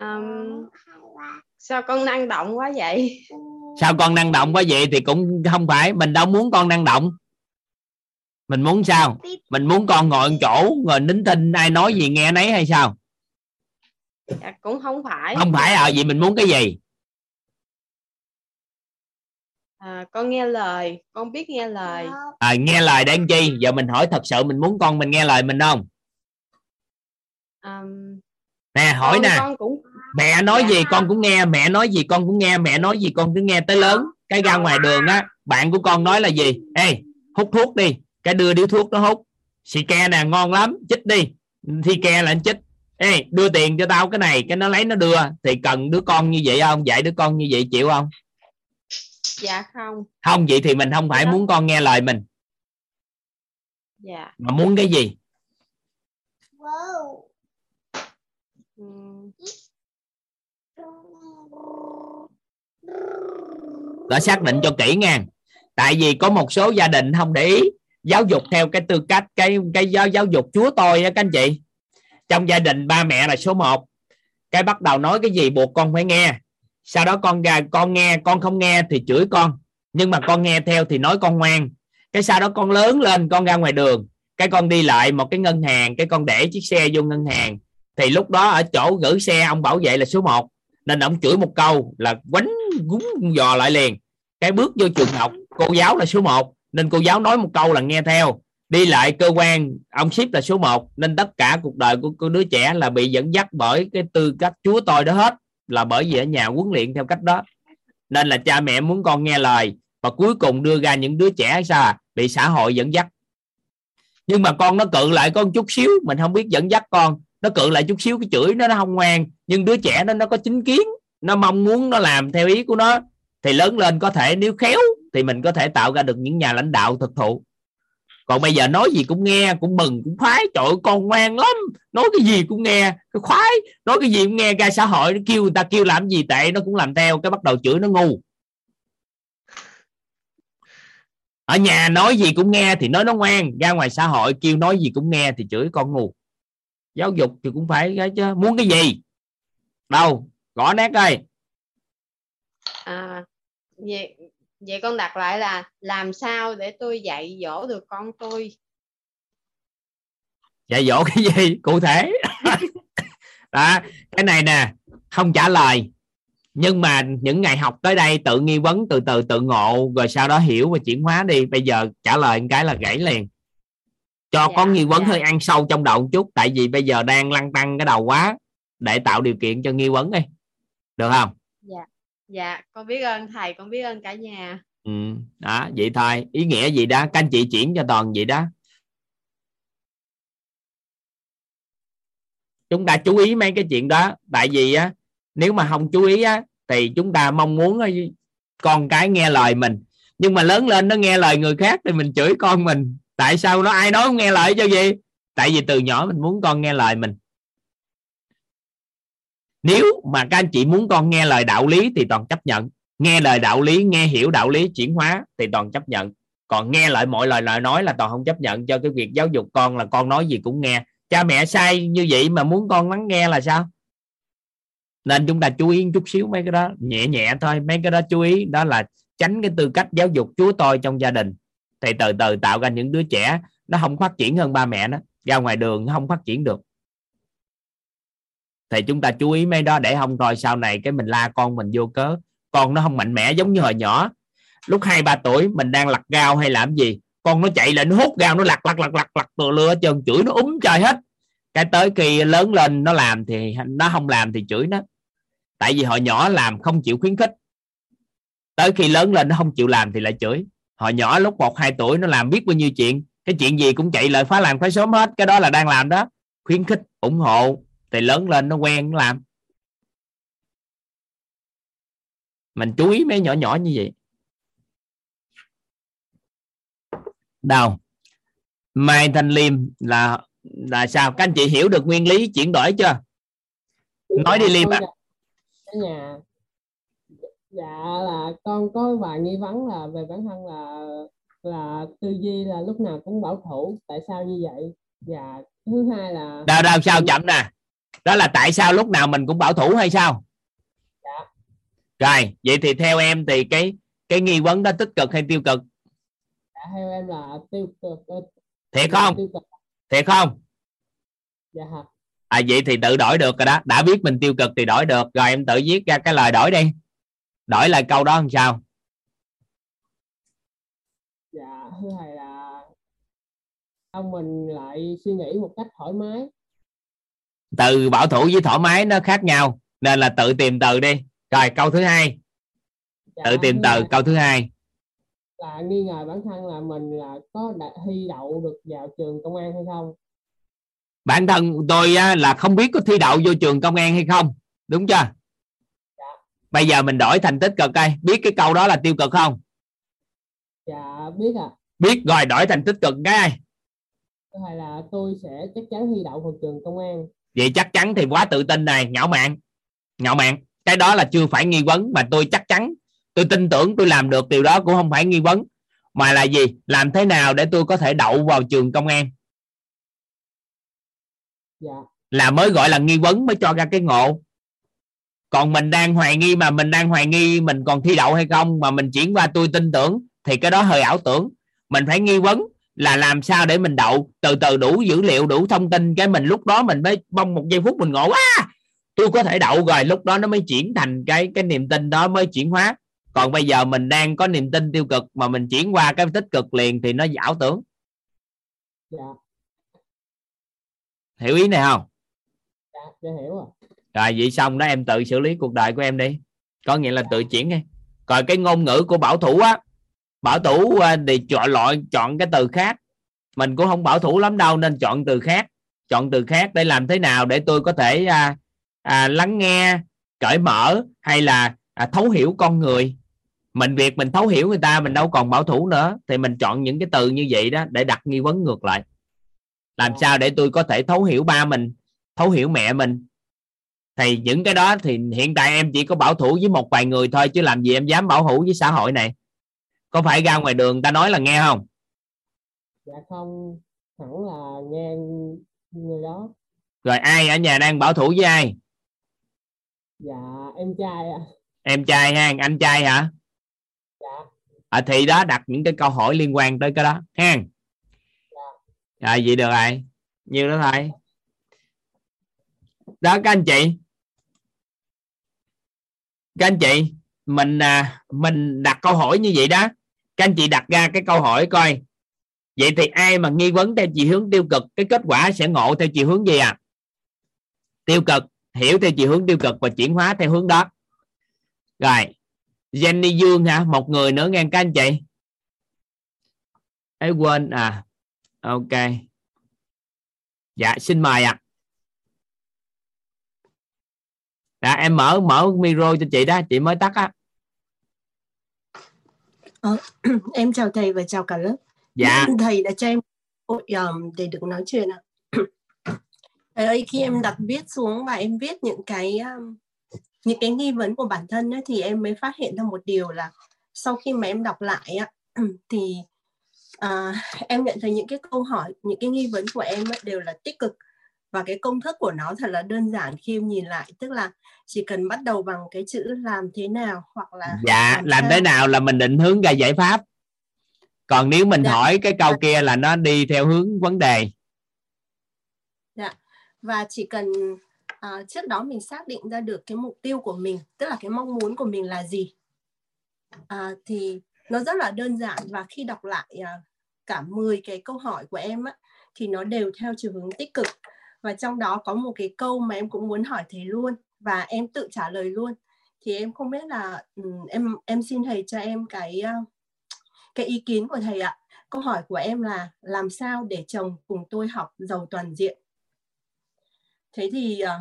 Ờm, sao con năng động quá vậy? Sao con năng động quá vậy thì cũng không phải. Mình đâu muốn con năng động mình muốn sao? Mình muốn con ngồi một chỗ ngồi nín thinh ai nói gì nghe nấy hay sao? Dạ, cũng không phải. Không phải à vậy mình muốn cái gì? À, con nghe lời con biết nghe lời. À, nghe lời để chi? Giờ mình hỏi thật sự mình muốn con mình nghe lời mình không? Ờm, nè hỏi con, nè. con cũng mẹ nói gì con cũng nghe mẹ nói gì con cũng nghe mẹ nói gì con cứ nghe tới lớn. Cái ra ngoài đường á bạn của con nói là gì? Ê hút thuốc đi cái đưa điếu thuốc nó hút. Xì ke nè ngon lắm chích đi. Thi ke là anh chích. Ê đưa tiền cho tao cái này cái nó lấy nó đưa. Thì cần đứa con như vậy không? Dạy đứa con như vậy chịu không? Dạ không. Không vậy thì mình không phải muốn con nghe lời mình. Dạ. Mà muốn cái gì? Ừm, đã xác định cho kỹ nha tại vì có một số gia đình không để ý giáo dục theo cái tư cách, cái cái giáo giáo dục chúa tôi đó các anh chị. Trong gia đình ba mẹ là số 1 cái bắt đầu nói cái gì buộc con phải nghe. Sau đó con ra, con nghe, con không nghe thì chửi con. Nhưng mà con nghe theo thì nói con ngoan. Cái sau đó con lớn lên, con ra ngoài đường. Cái con đi lại một cái ngân hàng, cái con để chiếc xe vô ngân hàng. Thì lúc đó ở chỗ gửi xe, ông bảo vệ là số 1 nên ông chửi một câu là quánh gúng dò lại liền. Cái bước vô trường học, cô giáo là số 1 nên cô giáo nói một câu là nghe theo. Đi lại cơ quan ông ship là số 1 nên tất cả cuộc đời của, cô đứa trẻ là bị dẫn dắt bởi cái tư cách chúa tôi đó hết là bởi vì ở nhà huấn luyện theo cách đó. Nên là cha mẹ muốn con nghe lời và cuối cùng đưa ra những đứa trẻ sao à, bị xã hội dẫn dắt. Nhưng mà con nó cự lại con chút xíu mình không biết dẫn dắt con. Nó cự lại chút xíu cái chửi nó nó không ngoan. Nhưng đứa trẻ nó nó có chính kiến nó mong muốn nó làm theo ý của nó thì lớn lên có thể nếu khéo thì mình có thể tạo ra được những nhà lãnh đạo thực thụ. Còn bây giờ nói gì cũng nghe cũng mừng cũng khoái. Trời ơi, con ngoan lắm. Nói cái gì cũng nghe cái khoái. Nói cái gì cũng nghe ra xã hội nó kêu người ta kêu làm gì tệ nó cũng làm theo. Cái bắt đầu chửi nó ngu. Ở nhà nói gì cũng nghe thì nói nó ngoan. Ra ngoài xã hội kêu nói gì cũng nghe thì chửi con ngu. Giáo dục thì cũng phải cái chứ. Muốn cái gì? Đâu? Gõ nét ơi à, vậy, vậy con đặt lại là làm sao để tôi dạy dỗ được con tôi? Dạy dỗ cái gì? Cụ thể. Đó cái này nè không trả lời. Nhưng mà những ngày học tới đây tự nghi vấn từ từ tự ngộ rồi sau đó hiểu và chuyển hóa đi. Bây giờ trả lời một cái là gãy liền. Cho Dạ, có nghi vấn dạ. hơi ăn sâu trong đầu một chút tại vì bây giờ đang lăn tăng cái đầu quá để tạo điều kiện cho nghi vấn đi. Được không? Dạ dạ con biết ơn thầy, con biết ơn cả nhà. Ừ. đó, vậy thôi. Ý nghĩa gì đó? Các anh chị chuyển cho toàn vậy đó. Chúng ta chú ý mấy cái chuyện đó. Tại vì á, nếu mà không chú ý á, thì chúng ta mong muốn con cái nghe lời mình. Nhưng mà lớn lên nó nghe lời người khác thì mình chửi con mình. Tại sao nó ai nói không nghe lời cho gì? Tại vì từ nhỏ mình muốn con nghe lời mình nếu mà các anh chị muốn con nghe lời đạo lý thì toàn chấp nhận. Nghe lời đạo lý, nghe hiểu đạo lý chuyển hóa thì toàn chấp nhận. Còn nghe lại mọi lời lời nói là toàn không chấp nhận. Cho cái việc giáo dục con là con nói gì cũng nghe. Cha mẹ sai như vậy mà muốn con lắng nghe là sao? Nên chúng ta chú ý chút xíu mấy cái đó. Nhẹ nhẹ thôi. Mấy cái đó chú ý. Đó là tránh cái tư cách giáo dục chúa tôi trong gia đình. Thì từ từ tạo ra những đứa trẻ nó không phát triển hơn ba mẹ nó. Ra ngoài đường nó không phát triển được thì chúng ta chú ý mấy đó để không rồi sau này cái mình la con mình vô cớ. Con nó không mạnh mẽ giống như hồi nhỏ. Lúc hai, ba tuổi mình đang lặt gao hay làm gì, con nó chạy lên, nó hút gao, nó lặt lặt lặt lặt lặt từ lưa trơn chửi nó úm trời hết. Cái tới khi lớn lên nó làm thì nó không làm thì chửi nó. Tại vì hồi nhỏ làm không chịu khuyến khích. Tới khi lớn lên nó không chịu làm thì lại chửi. Hồi nhỏ lúc một, hai tuổi nó làm biết bao nhiêu chuyện. Cái chuyện gì cũng chạy lại phá làm phá sớm hết. Cái đó là đang làm đó. Khuyến khích, ủng hộ thì lớn lên nó quen nó làm. Mình chú ý mấy nhỏ nhỏ như vậy. Đâu? Mai thanh liêm là là sao? Các anh chị hiểu được nguyên lý chuyển đổi chưa? Nói đi liêm ạ. cả nhà. Dạ là con có vài nghi vấn là về bản thân là là tư duy là lúc nào cũng bảo thủ. Tại sao như vậy? Và thứ hai là đâu đâu sao chậm nè đó là tại sao lúc nào mình cũng bảo thủ hay sao? Dạ. rồi vậy thì theo em thì cái cái nghi vấn đó tích cực hay tiêu cực? Dạ, theo em là tiêu cực ờ, thiệt không? tiêu cực. Thiệt không? Dạ. À vậy thì tự đổi được rồi đó. Đã biết mình tiêu cực thì đổi được. Rồi em tự viết ra cái lời đổi đi. Đổi lại câu đó làm sao? Dạ thứ hai là ông mình lại suy nghĩ một cách thoải mái từ bảo thủ với thoải mái nó khác nhau nên là tự tìm từ đi. Rồi câu thứ hai. Tự Dạ, tìm nghi từ ngờ- câu thứ hai. Là nghi ngờ bản thân là mình là có thi đậu được vào trường công an hay không? Bản thân tôi á, là không biết có thi đậu vô trường công an hay không đúng chưa? Bây giờ mình đổi thành tích cực đây biết cái câu đó là tiêu cực không? Dạ biết à biết rồi đổi thành tích cực cái hay là tôi sẽ chắc chắn thi đậu vào trường công an vậy chắc chắn thì quá tự tin này ngạo mạn ngạo mạn cái đó là chưa phải nghi vấn mà tôi chắc chắn. Tôi tin tưởng tôi làm được điều đó cũng không phải nghi vấn. Mà là gì? Làm thế nào để tôi có thể đậu vào trường công an? Dạ. Là mới gọi là nghi vấn mới cho ra cái ngộ. Còn mình đang hoài nghi mà mình đang hoài nghi mình còn thi đậu hay không mà mình chuyển qua tôi tin tưởng thì cái đó hơi ảo tưởng. Mình phải nghi vấn là làm sao để mình đậu từ từ đủ dữ liệu đủ thông tin cái mình lúc đó mình mới bông một giây phút mình ngộ quá. Tôi có thể đậu rồi lúc đó nó mới chuyển thành cái cái niềm tin đó mới chuyển hóa. Còn bây giờ mình đang có niềm tin tiêu cực mà mình chuyển qua cái tích cực liền thì nó ảo tưởng. Dạ. Hiểu ý này không? Dạ dạ hiểu rồi rồi vậy xong đó em tự xử lý cuộc đời của em đi. Có nghĩa là tự chuyển đi còn cái ngôn ngữ của bảo thủ á bảo thủ à, thì chọn loại chọn cái từ khác. Mình cũng không bảo thủ lắm đâu nên chọn từ khác. Chọn từ khác để làm thế nào để tôi có thể à, à, lắng nghe cởi mở hay là à, thấu hiểu con người. Mình việc mình thấu hiểu người ta mình đâu còn bảo thủ nữa. Thì mình chọn những cái từ như vậy đó để đặt nghi vấn ngược lại. Làm sao để tôi có thể thấu hiểu ba mình thấu hiểu mẹ mình? Thì những cái đó thì hiện tại em chỉ có bảo thủ với một vài người thôi chứ làm gì em dám bảo thủ với xã hội này có phải ra ngoài đường ta nói là nghe không? Dạ không hẳn là nghe người đó. Rồi ai ở nhà đang bảo thủ với ai? Dạ em trai ạ. Em trai ha anh trai hả? Dạ. À, thì đó đặt những cái câu hỏi liên quan tới cái đó ha? Rồi vậy được rồi. Nhiêu đó thôi? Đó các anh chị. Các anh chị mình à, mình đặt câu hỏi như vậy đó các anh chị đặt ra cái câu hỏi coi. Vậy thì ai mà nghi vấn theo chiều hướng tiêu cực, cái kết quả sẽ ngộ theo chiều hướng gì à? Tiêu cực, hiểu theo chiều hướng tiêu cực và chuyển hóa theo hướng đó. Rồi, Jenny Dương hả? Một người nữa nghe các anh chị. Ấy quên à. Ok. Dạ xin mời ạ. À. em mở mở micro cho chị đó, chị mới tắt á. Ờ, em chào thầy và chào cả lớp. dạ Thầy đã cho em hội um, để được nói chuyện ạ. Thầy ơi, khi em đặt viết xuống và em viết những cái um, những cái nghi vấn của bản thân ấy, thì em mới phát hiện ra một điều là sau khi mà em đọc lại á, thì à, em nhận thấy những cái câu hỏi, những cái nghi vấn của em ấy đều là tích cực và cái công thức của nó thật là đơn giản khi em nhìn lại tức là chỉ cần bắt đầu bằng cái chữ làm thế nào hoặc là dạ làm sao. thế nào là mình định hướng ra giải pháp còn nếu mình Dạ. hỏi cái câu kia là nó đi theo hướng vấn đề Dạ. Và chỉ cần à, trước đó mình xác định ra được cái mục tiêu của mình, tức là cái mong muốn của mình là gì, à, thì nó rất là đơn giản và khi đọc lại à, cả 10 cái câu hỏi của em á, thì nó đều theo chiều hướng tích cực và trong đó có một cái câu mà em cũng muốn hỏi thầy luôn và em tự trả lời luôn. Thì em không biết là ừ, em em xin thầy cho em cái ờ, cái ý kiến của thầy ạ. Câu hỏi của em là làm sao để chồng cùng tôi học giàu toàn diện? Thế thì ờ,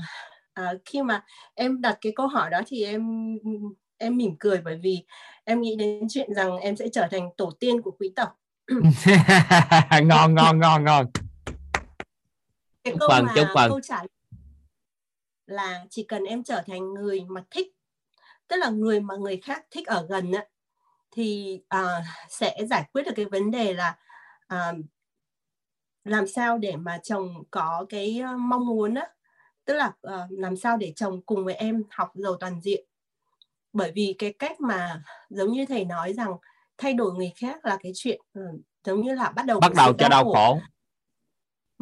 à, khi mà em đặt cái câu hỏi đó thì em em mỉm cười bởi vì em nghĩ đến chuyện rằng em sẽ trở thành tổ tiên của quý tộc. Ngon ngon ngon ngon cái câu mừng, mà chúc mừng. câu trả lời là chỉ cần em trở thành người mà thích tức là người mà người khác thích ở gần á, thì à, sẽ giải quyết được cái vấn đề là à, làm sao để mà chồng có cái ờ, mong muốn á. Tức là ờ, làm sao để chồng cùng với em học giàu toàn diện. Bởi vì cái cách mà giống như thầy nói rằng thay đổi người khác là cái chuyện ừ, giống như là bắt đầu bắt đầu cho đau khổ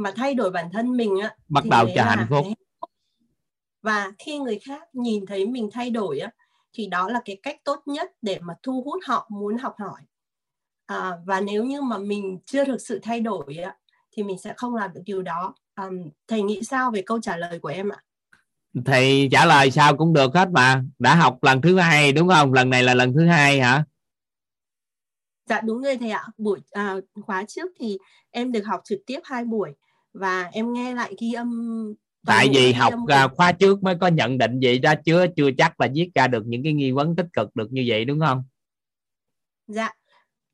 mà thay đổi bản thân mình á bắt đầu cho hạnh phúc. và khi người khác nhìn thấy mình thay đổi á thì đó là cái cách tốt nhất để mà thu hút họ muốn học hỏi. À, và nếu như mà mình chưa thực sự thay đổi á thì mình sẽ không làm được điều đó. Ờm, thầy nghĩ sao về câu trả lời của em ạ? Thì trả lời sao cũng được hết mà. Đã học lần thứ hai đúng không? Lần này là lần thứ hai hả? Dạ đúng rồi thầy ạ. Buổi à, khóa trước thì em được học trực tiếp hai buổi và em nghe lại ghi âm tại vì học âm khóa trước mới có nhận định vậy đó chưa chưa chắc là viết ra được những cái nghi vấn tích cực được như vậy đúng không? Dạ.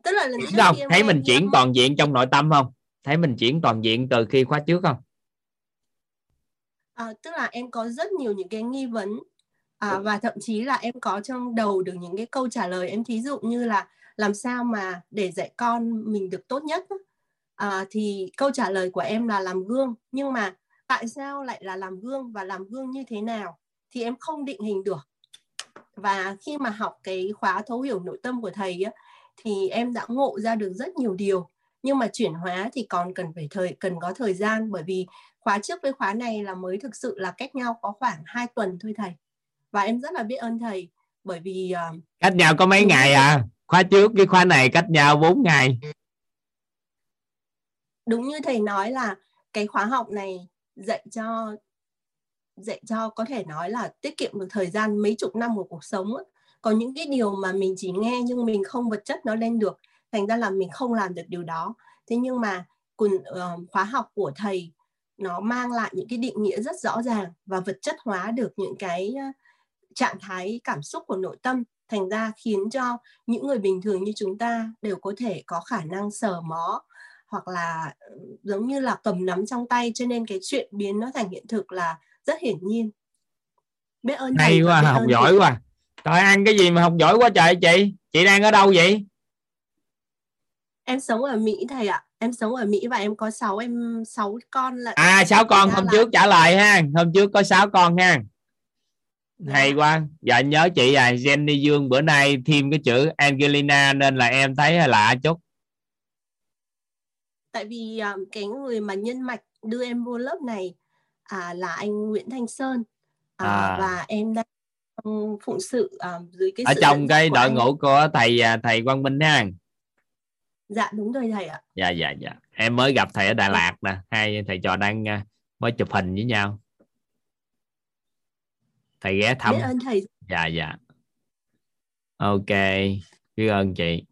Tức là lần trước không thấy mình chuyển âm toàn diện trong nội tâm không? Thấy mình chuyển toàn diện từ khi khóa trước không? À, tức là em có rất nhiều những cái nghi vấn à, và thậm chí là em có trong đầu được những cái câu trả lời. Em thí dụ như là làm sao mà để dạy con mình được tốt nhất. À, thì câu trả lời của em là làm gương nhưng mà tại sao lại là làm gương và làm gương như thế nào thì em không định hình được. Và khi mà học cái khóa thấu hiểu nội tâm của thầy á, thì em đã ngộ ra được rất nhiều điều. Nhưng mà chuyển hóa thì còn cần phải thời cần có thời gian bởi vì khóa trước với khóa này là mới thực sự là cách nhau có khoảng 2 tuần thôi thầy. Và em rất là biết ơn thầy bởi vì uh, cách nhau có mấy ngày à? Khóa trước với khóa này cách nhau 4 ngày đúng như thầy nói là cái khóa học này dạy cho dạy cho có thể nói là tiết kiệm được thời gian mấy chục năm của cuộc sống có những cái điều mà mình chỉ nghe nhưng mình không vật chất nó lên được thành ra là mình không làm được điều đó. Thế nhưng mà cùng uh, ờ, khóa học của thầy nó mang lại những cái định nghĩa rất rõ ràng và vật chất hóa được những cái ờ, trạng thái cảm xúc của nội tâm thành ra khiến cho những người bình thường như chúng ta đều có thể có khả năng sờ mó hoặc là ừ, giống như là cầm nắm trong tay cho nên cái chuyện biến nó thành hiện thực là rất hiển nhiên. Biết ơn hay quá học giỏi quá. Trời ăn cái gì mà học giỏi quá trời chị? Chị đang ở đâu vậy? Em sống ở Mỹ thầy ạ. Em sống ở Mỹ và em có sáu em sáu con lận. À sáu con hôm là- trước trả lời ha. Hôm trước có sáu con ha. Hay quá. Dạ nhớ chị à Jenny Dương bữa nay thêm cái chữ Angelina nên là em thấy lạ chút tại vì um, cái người mà nhân mạch đưa em vô lớp này à, là anh Nguyễn Thanh Sơn. À, À. và em đang phụng sự um, dưới cái ở sự trong cái đội ngũ của thầy à, thầy Quang Minh ha? Dạ đúng rồi thầy ạ. Dạ dạ dạ. Em mới gặp thầy ở Đà Lạt nè. Hai thầy trò đang à, mới chụp hình với nhau. Thầy ghé thăm. Biết ơn thầy. Dạ dạ. Ok. Biết ơn chị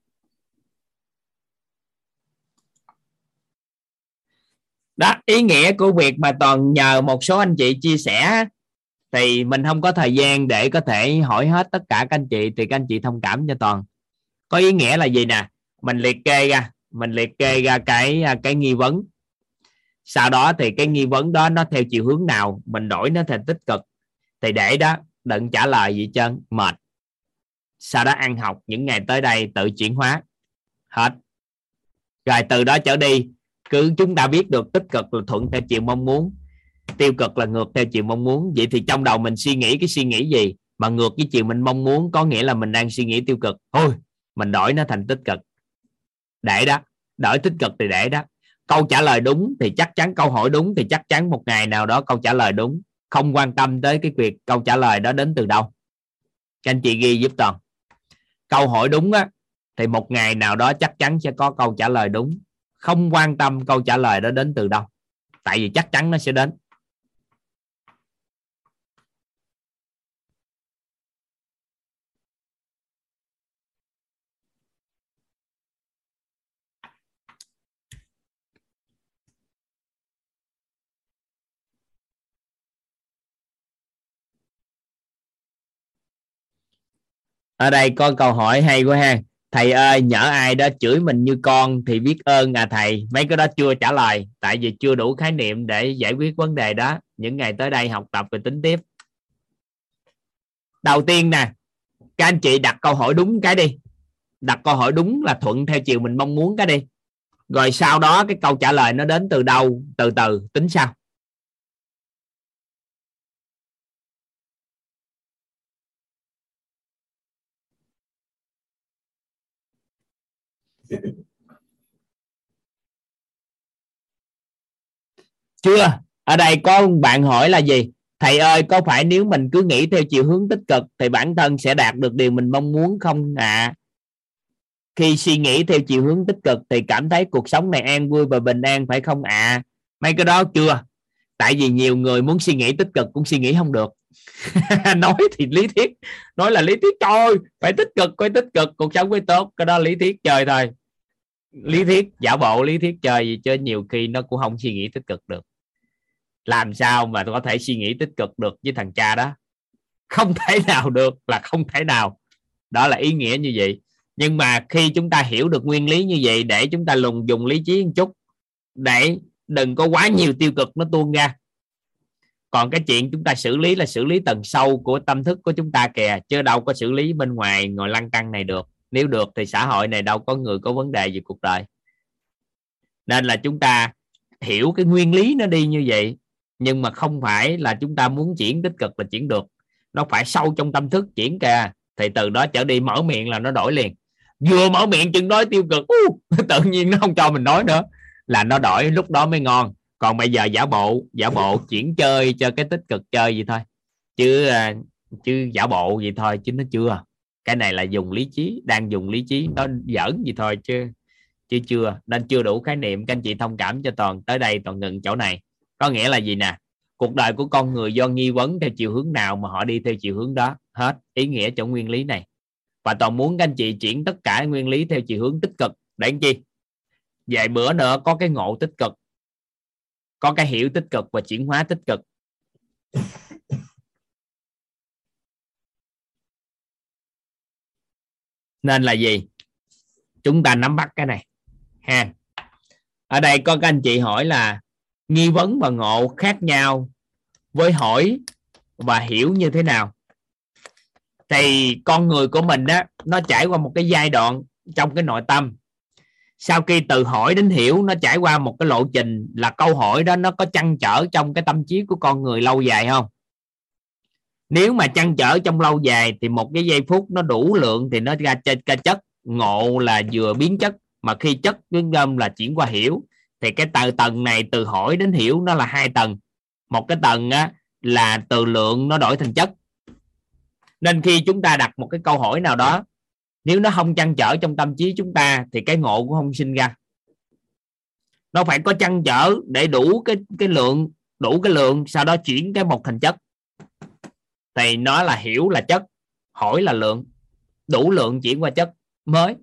đó, ý nghĩa của việc mà toàn nhờ một số anh chị chia sẻ thì mình không có thời gian để có thể hỏi hết tất cả các anh chị thì các anh chị thông cảm cho toàn. Có ý nghĩa là gì nè? Mình liệt kê ra, mình liệt kê ra cái à, cái nghi vấn. Sau đó thì cái nghi vấn đó nó theo chiều hướng nào, mình đổi nó thành tích cực. Thì để đó, đừng trả lời gì trơn, mệt. Sau đó ăn học, những ngày tới đây tự chuyển hóa. Hết. Rồi từ đó trở đi cứ chúng ta biết được tích cực là thuận theo chiều mong muốn, tiêu cực là ngược theo chiều mong muốn. Vậy thì trong đầu mình suy nghĩ cái suy nghĩ gì mà ngược với chiều mình mong muốn? Có nghĩa là mình đang suy nghĩ tiêu cực. Thôi, mình đổi nó thành tích cực. Để đó, đổi tích cực thì để đó. Câu trả lời đúng thì chắc chắn, câu hỏi đúng thì chắc chắn một ngày nào đó câu trả lời đúng. Không quan tâm tới cái việc câu trả lời đó đến từ đâu. Các anh chị ghi giúp toàn. Câu hỏi đúng á, thì một ngày nào đó chắc chắn sẽ có câu trả lời đúng không quan tâm câu trả lời đó đến từ đâu. Tại vì chắc chắn nó sẽ đến. Ở đây có câu hỏi hay quá ha thầy ơi, nhỡ ai đó chửi mình như con thì biết ơn à thầy. Mấy cái đó chưa trả lời, tại vì chưa đủ khái niệm để giải quyết vấn đề đó. Những ngày tới đây học tập và tính tiếp. Đầu tiên nè, các anh chị đặt câu hỏi đúng cái đi. Đặt câu hỏi đúng là thuận theo chiều mình mong muốn cái đi. Rồi sau đó cái câu trả lời nó đến từ đâu? Từ từ, tính sau. chưa ở đây có bạn hỏi là gì thầy ơi, có phải nếu mình cứ nghĩ theo chiều hướng tích cực thì bản thân sẽ đạt được điều mình mong muốn không ạ à? khi suy nghĩ theo chiều hướng tích cực thì cảm thấy cuộc sống này an vui và bình an, phải không ạ à? mấy cái đó chưa tại vì nhiều người muốn suy nghĩ tích cực cũng suy nghĩ không được nói thì lý thuyết, nói là lý thuyết trời phải tích cực, phải tích cực, cuộc sống mới tốt, cái đó lý thuyết chơi thôi. Lý thuyết, giả bộ lý thuyết chơi gì, chứ nhiều khi nó cũng không suy nghĩ tích cực được. Làm sao mà có thể suy nghĩ tích cực được với thằng cha đó? Không thể nào được, là không thể nào. Đó là ý nghĩa như vậy. Nhưng mà khi chúng ta hiểu được nguyên lý như vậy, để chúng ta lùng dùng lý trí một chút, để đừng có quá nhiều tiêu cực nó tuôn ra còn cái chuyện chúng ta xử lý là xử lý tầng sâu của tâm thức của chúng ta kìa chứ đâu có xử lý bên ngoài ngồi lăn căng này được. Nếu được thì xã hội này đâu có người có vấn đề gì cuộc đời. Nên là chúng ta hiểu cái nguyên lý nó đi như vậy nhưng mà không phải là chúng ta muốn chuyển tích cực là chuyển được. Nó phải sâu trong tâm thức chuyển kìa thì từ đó trở đi mở miệng là nó đổi liền. Vừa mở miệng chừng nói tiêu cực uh, tự nhiên nó không cho mình nói nữa là nó đổi lúc đó mới ngon còn bây giờ giả bộ giả bộ chuyển chơi cho cái tích cực chơi gì thôi. Chứ à, chứ giả bộ gì thôi, chứ nó chưa. Cái này là dùng lý trí, đang dùng lý trí, nó giỡn gì thôi chứ chứ chưa. Nên chưa đủ khái niệm, các anh chị thông cảm cho toàn, tới đây toàn ngừng chỗ này. Có nghĩa là gì nè? Cuộc đời của con người do nghi vấn theo chiều hướng nào mà họ đi theo chiều hướng đó? Hết ý nghĩa chỗ nguyên lý này. Và toàn muốn các anh chị chuyển tất cả nguyên lý theo chiều hướng tích cực. Để làm chi? Vài bữa nữa có cái ngộ tích cực có cái hiểu tích cực và chuyển hóa tích cực. Nên là gì? Chúng ta nắm bắt cái này, ha. Ở đây có các anh chị hỏi là nghi vấn và ngộ khác nhau với hỏi và hiểu như thế nào? Thì con người của mình đó nó trải qua một cái giai đoạn trong cái nội tâm sau khi từ hỏi đến hiểu nó trải qua một cái lộ trình là câu hỏi đó nó có chăn trở trong cái tâm trí của con người lâu dài không? Nếu mà chăn trở trong lâu dài thì một cái giây phút nó đủ lượng thì nó ra cái chất ngộ là vừa biến chất mà khi chất biến âm là chuyển qua hiểu thì cái từ tầng này từ hỏi đến hiểu nó là hai tầng. Một cái tầng á, là từ lượng nó đổi thành chất. Nên khi chúng ta đặt một cái câu hỏi nào đó nếu nó không chăn trở trong tâm trí chúng ta, thì cái ngộ cũng không sinh ra. Nó phải có chăn trở để đủ cái cái lượng, đủ cái lượng, sau đó chuyển cái một thành chất. Thì nó là hiểu là chất, hỏi là lượng. Đủ lượng chuyển qua chất mới.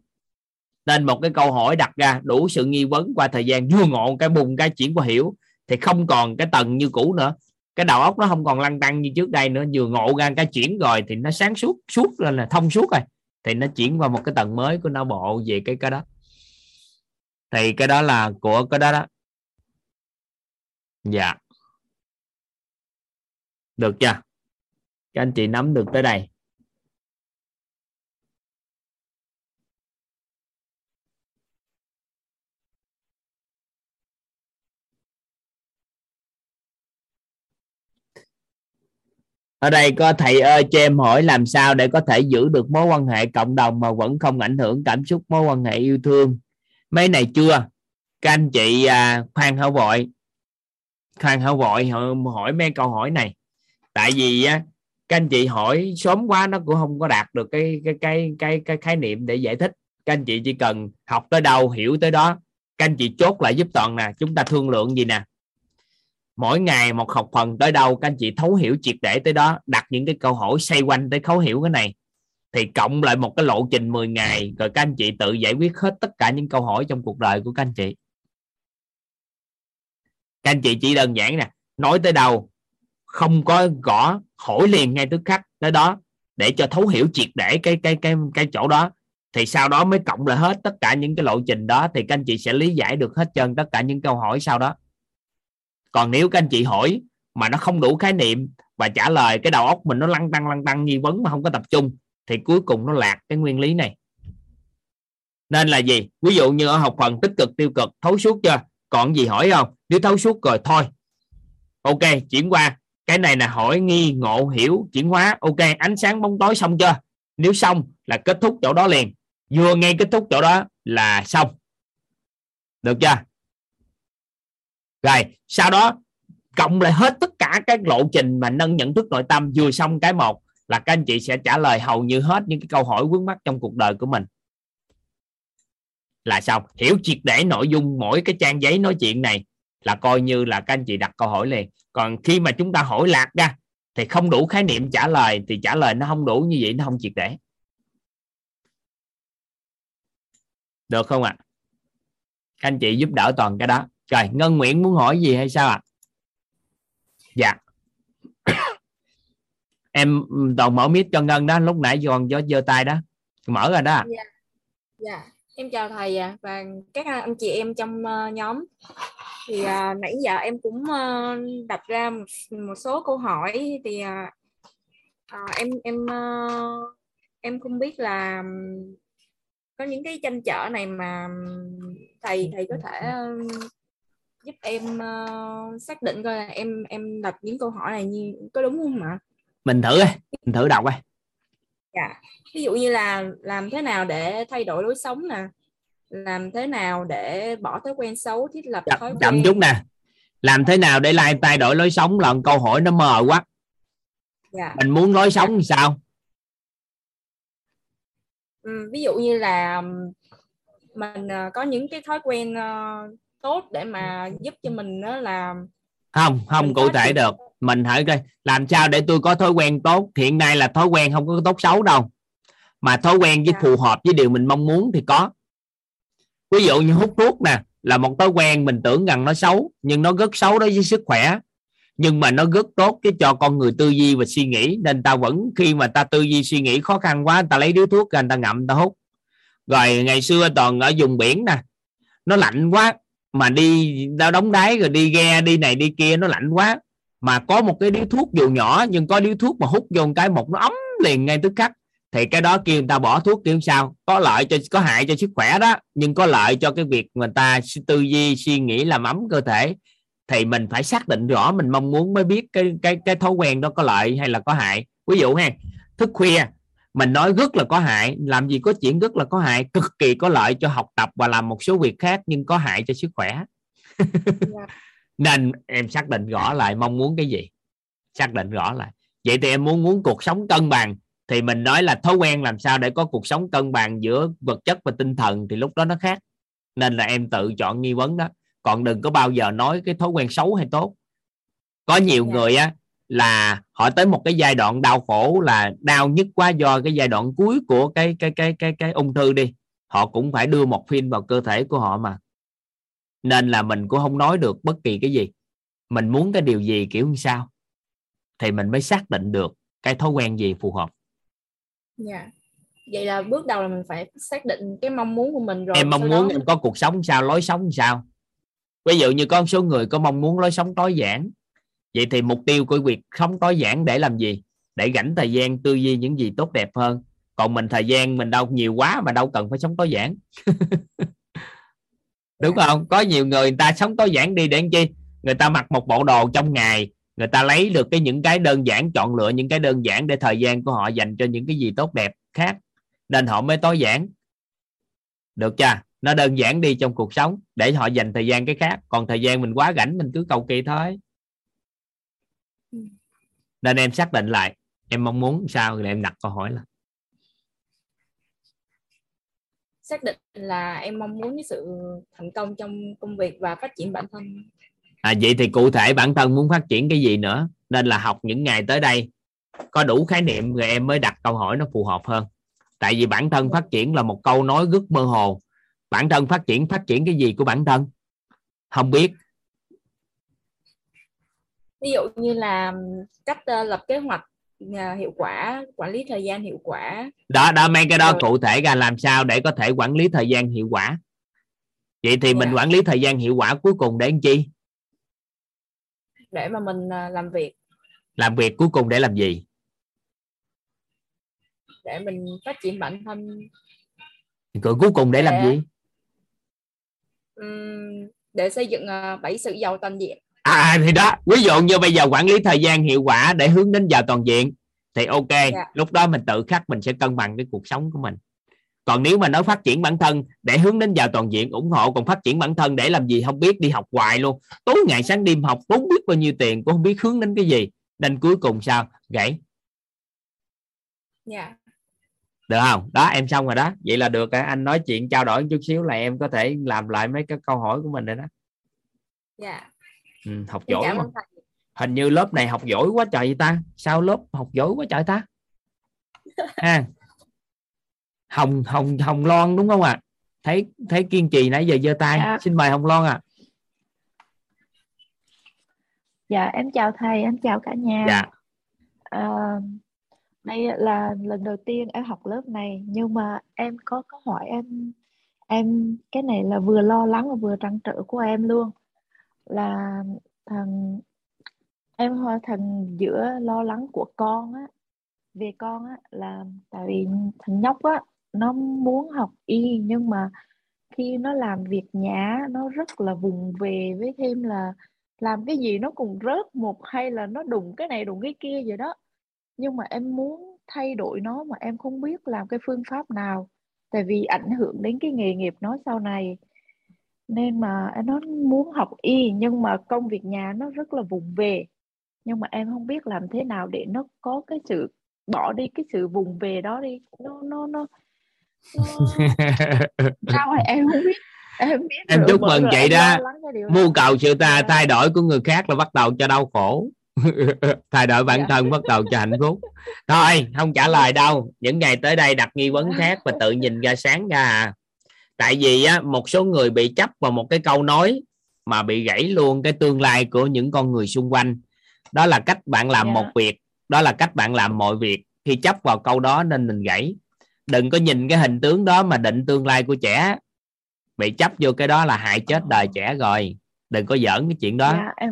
Nên một cái câu hỏi đặt ra, đủ sự nghi vấn qua thời gian, vừa ngộ cái bùng cái chuyển qua hiểu, thì không còn cái tầng như cũ nữa. Cái đầu óc nó không còn lăn tăng như trước đây nữa, vừa ngộ ra cái chuyển rồi thì nó sáng suốt suốt lên là thông suốt rồi thì nó chuyển qua một cái tầng mới của não bộ về cái cái đó. Thì cái đó là của cái đó đó. Dạ. Được chưa? Các anh chị nắm được tới đây. Ở đây có thầy ơi cho em hỏi làm sao để có thể giữ được mối quan hệ cộng đồng mà vẫn không ảnh hưởng cảm xúc mối quan hệ yêu thương? Mấy này chưa? Các anh chị à, khoan hảo vội? Khoan hảo vội hỏi mấy câu hỏi này. Tại vì á các anh chị hỏi sớm quá nó cũng không có đạt được cái cái cái cái cái khái niệm để giải thích. Các anh chị chỉ cần học tới đâu hiểu tới đó. Các anh chị chốt lại giúp toàn nè chúng ta thương lượng gì nè mỗi ngày một học phần tới đâu, các anh chị thấu hiểu triệt để tới đó, đặt những cái câu hỏi xoay quanh tới thấu hiểu cái này. Thì cộng lại một cái lộ trình 10 ngày, rồi các anh chị tự giải quyết hết tất cả những câu hỏi trong cuộc đời của các anh chị. Các anh chị chỉ đơn giản nè, nói tới đâu, không có gõ hỏi liền ngay tức khắc tới đó để cho thấu hiểu triệt để cái cái cái cái chỗ đó. Thì sau đó mới cộng lại hết tất cả những cái lộ trình đó, thì các anh chị sẽ lý giải được hết trơn tất cả những câu hỏi sau đó còn nếu các anh chị hỏi mà nó không đủ khái niệm và trả lời cái đầu óc mình nó lăn tăng lăn tăng, nghi vấn mà không có tập trung, thì cuối cùng nó lạc cái nguyên lý này. Nên là gì? Ví dụ như ở học phần tích cực, tiêu cực, thấu suốt chưa? Còn gì hỏi không? Nếu thấu suốt rồi, thôi. Ok, chuyển qua. Cái này là hỏi nghi, ngộ, hiểu, chuyển hóa. Ok, ánh sáng bóng tối xong chưa? Nếu xong là kết thúc chỗ đó liền. Vừa ngay kết thúc chỗ đó là xong. Được chưa? Rồi sau đó, cộng lại hết tất cả các lộ trình mà nâng nhận thức nội tâm, vừa xong cái một, là các anh chị sẽ trả lời hầu như hết những cái câu hỏi vướng mắt trong cuộc đời của mình. Là xong, hiểu triệt để nội dung mỗi cái trang giấy nói chuyện này là coi như là các anh chị đặt câu hỏi liền. Còn khi mà chúng ta hỏi lạc ra, thì không đủ khái niệm trả lời, thì trả lời nó không đủ như vậy, nó không triệt để. Được không ạ? À? các anh chị giúp đỡ toàn cái đó rồi ngân nguyễn muốn hỏi gì hay sao ạ? À? dạ. Em toàn mở mic cho ngân đó lúc nãy còn gió giơ tay đó. Mở rồi đó dạ. dạ. Em chào thầy à, và các anh chị em trong uh, nhóm. Thì uh, nãy giờ em cũng uh, đặt ra một, một số câu hỏi thì uh, em em uh, em không biết là có những cái tranh trở này mà thầy thầy có thể giúp em uh, xác định coi là em em đặt những câu hỏi này như có đúng không ạ? Mình thử đi, mình thử đọc đi. Dạ. Ví dụ như là làm thế nào để thay đổi lối sống nè, làm thế nào để bỏ thói quen xấu, thiết lập chậm, thói quen. Chậm chút nè. Làm thế nào để lại thay đổi lối sống là câu hỏi nó mờ quá. Dạ. Mình muốn lối sống thì sao? Ừ, ví dụ như là mình uh, có những cái thói quen uh, tốt để mà giúp cho mình đó là không không cụ thể được. Mình hỏi coi làm sao để tôi có thói quen tốt? Hiện nay là thói quen không có tốt xấu đâu. Mà thói quen với phù hợp với điều mình mong muốn thì có. Ví dụ như hút thuốc nè là một thói quen mình tưởng rằng nó xấu nhưng nó rất xấu đối với sức khỏe. Nhưng mà nó rất tốt cái cho con người tư duy và suy nghĩ nên ta vẫn khi mà ta tư duy suy nghĩ khó khăn quá ta lấy điếu thuốc ra người ta ngậm ta hút. Rồi ngày xưa toàn ở vùng biển nè nó lạnh quá mà đi đau đóng đáy rồi đi ghe, đi này đi kia, nó lạnh quá. Mà có một cái điếu thuốc dù nhỏ, nhưng có điếu thuốc mà hút vô một cái, một nó ấm liền ngay tức khắc. Thì cái đó kêu người ta bỏ thuốc kiểu sao? Có lợi cho, có hại cho sức khỏe đó, nhưng có lợi cho cái việc người ta tư duy, suy nghĩ làm ấm cơ thể. Thì mình phải xác định rõ, mình mong muốn mới biết cái cái cái thói quen đó có lợi hay là có hại. Ví dụ ha, thức khuya mình nói rất là có hại làm gì có chuyện rất là có hại cực kỳ có lợi cho học tập và làm một số việc khác nhưng có hại cho sức khỏe. Nên em xác định rõ lại mong muốn cái gì. Xác định rõ lại. Vậy thì em muốn muốn cuộc sống cân bằng thì mình nói là thói quen làm sao để có cuộc sống cân bằng giữa vật chất và tinh thần thì lúc đó nó khác. Nên là em tự chọn nghi vấn đó. Còn đừng có bao giờ nói cái thói quen xấu hay tốt. Có nhiều yeah. Dạ. người á là họ tới một cái giai đoạn đau khổ là đau nhất quá do cái giai đoạn cuối của cái cái cái cái cái ung thư đi. Họ cũng phải đưa một phim vào cơ thể của họ mà. Nên là mình cũng không nói được bất kỳ cái gì. Mình muốn cái điều gì kiểu như sao? Thì mình mới xác định được cái thói quen gì phù hợp. Dạ. Yeah. vậy là bước đầu là mình phải xác định cái mong muốn của mình rồi em mong muốn đó... em có cuộc sống sao lối sống sao? Ví dụ như có một số người có mong muốn lối sống tối giản vậy thì mục tiêu của việc sống tối giản để làm gì? Để rảnh thời gian tư duy những gì tốt đẹp hơn. Còn mình thời gian mình đâu nhiều quá mà đâu cần phải sống tối giản đúng không? Có nhiều người người ta sống tối giản đi để làm chi? Người ta mặc một bộ đồ trong ngày, người ta lấy được cái những cái đơn giản, chọn lựa những cái đơn giản để thời gian của họ dành cho những cái gì tốt đẹp khác. Nên họ mới tối giản được chưa? Nó đơn giản đi trong cuộc sống để họ dành thời gian cái khác. Còn thời gian mình quá rảnh, mình cứ cầu kỳ thôi nên em xác định lại em mong muốn sao thì em đặt câu hỏi là. Xác định là em mong muốn cái sự thành công trong công việc và phát triển bản thân. À vậy thì cụ thể bản thân muốn phát triển cái gì nữa? Nên là học những ngày tới đây có đủ khái niệm rồi em mới đặt câu hỏi nó phù hợp hơn. Tại vì bản thân phát triển là một câu nói rất mơ hồ. Bản thân phát triển phát triển cái gì của bản thân? Không biết ví dụ như là cách uh, lập kế hoạch uh, hiệu quả quản lý thời gian hiệu quả. Đó đó mấy cái đó Rồi. cụ thể ra làm sao để có thể quản lý thời gian hiệu quả? Vậy thì yeah. mình dạ. quản lý thời gian hiệu quả cuối cùng để làm chi? Để mà mình uh, làm việc. Làm việc cuối cùng để làm gì? Để mình phát triển bản thân. Rồi cuối cùng để, để làm gì? um, để xây dựng uh, bảy sự giàu toàn diện À, à thì đó ví dụ như bây giờ quản lý thời gian hiệu quả để hướng đến giờ toàn diện thì ok yeah. Dạ. lúc đó mình tự khắc mình sẽ cân bằng cái cuộc sống của mình còn nếu mà nói phát triển bản thân để hướng đến giờ toàn diện ủng hộ còn phát triển bản thân để làm gì không biết đi học hoài luôn tối ngày sáng đêm học tốn biết bao nhiêu tiền cũng không biết hướng đến cái gì nên cuối cùng sao gãy yeah. Dạ. được không đó em xong rồi đó vậy là được anh nói chuyện trao đổi chút xíu là em có thể làm lại mấy cái câu hỏi của mình rồi đó dạ yeah ừ, học giỏi cảm mà ơn thầy. Hình như lớp này học giỏi quá trời vậy ta. Sao lớp học giỏi quá trời ta? Ha. Hồng hồng hồng loan đúng không ạ? Thấy thấy kiên trì nãy giờ giơ tay. Dạ. xin mời hồng loan ạ. Dạ em chào thầy, em chào cả nhà. dạ. À, đây là lần đầu tiên em học lớp này nhưng mà em có có hỏi em em cái này là vừa lo lắng và vừa trăn trở của em luôn là, thằng, em ho- thằng giữa lo lắng của con á, về con á, là tại vì thằng nhóc á, nó muốn học y nhưng mà khi nó làm việc nhà nó rất là vùng về với thêm là làm cái gì nó cũng rớt một hay là nó đụng cái này đụng cái kia vậy đó. Nhưng mà em muốn thay đổi nó mà em không biết làm cái phương pháp nào, tại vì ảnh hưởng đến cái nghề nghiệp nó sau này nên mà nó muốn học y nhưng mà công việc nhà nó rất là vùng về. Nhưng mà em không biết làm thế nào để nó có cái sự bỏ đi cái sự vùng về đó đi. Nó nó nó sao mà em không biết. Em biết em rồi, chúc mừng rồi chị em đó. mưu cầu sự ta thay đổi của người khác là bắt đầu cho đau khổ. Thay đổi bản Dạ. thân bắt đầu cho hạnh phúc. Thôi không trả lời đâu. Những ngày tới đây đặt nghi vấn khác và tự nhìn ra sáng ra à tại vì á một số người bị chấp vào một cái câu nói mà bị gãy luôn cái tương lai của những con người xung quanh. Đó là cách bạn làm Dạ. một việc đó là cách bạn làm mọi việc. Khi chấp vào câu đó nên mình gãy. Đừng có nhìn cái hình tướng đó mà định tương lai của trẻ. Bị chấp vô cái đó là hại chết đời trẻ rồi. Đừng có giỡn cái chuyện đó. Dạ em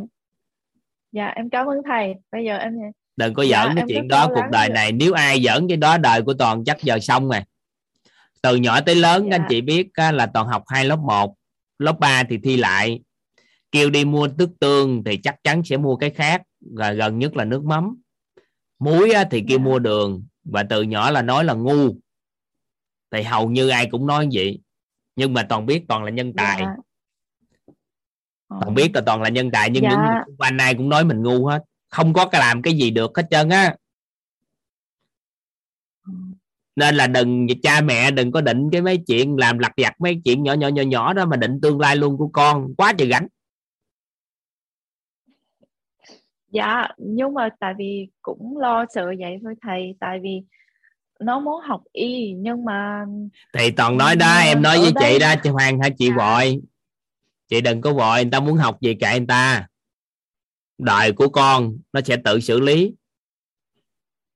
dạ em cảm ơn thầy. Bây giờ em đừng có Dạ, giỡn cái em chuyện đó cuộc đời này. Nếu ai giỡn cái đó đời của toàn chắc giờ xong rồi từ nhỏ tới lớn Dạ. anh chị biết á, là toàn học hai lớp 1 lớp 3 thì thi lại. Kêu đi mua nước tương thì chắc chắn sẽ mua cái khác và gần nhất là nước mắm. Muối thì kêu Dạ. mua đường và từ nhỏ là nói là ngu. Thì hầu như ai cũng nói vậy nhưng mà toàn biết toàn là nhân tài. Dạ toàn biết là toàn là nhân tài nhưng những Dạ. người xung quanh ai cũng nói mình ngu hết. Không có cái làm cái gì được hết trơn á nên là đừng cha mẹ đừng có định cái mấy chuyện làm lặt vặt mấy chuyện nhỏ nhỏ nhỏ nhỏ đó mà định tương lai luôn của con. Quá trời gánh. Dạ, nhưng mà tại vì cũng lo sợ vậy thôi thầy, tại vì nó muốn học y nhưng mà thì toàn nói đó Ừ, em nói ở với đây- chị đó chị Hoàng hả chị vội. Chị đừng có vội người ta muốn học gì kệ người ta. Đời của con nó sẽ tự xử lý.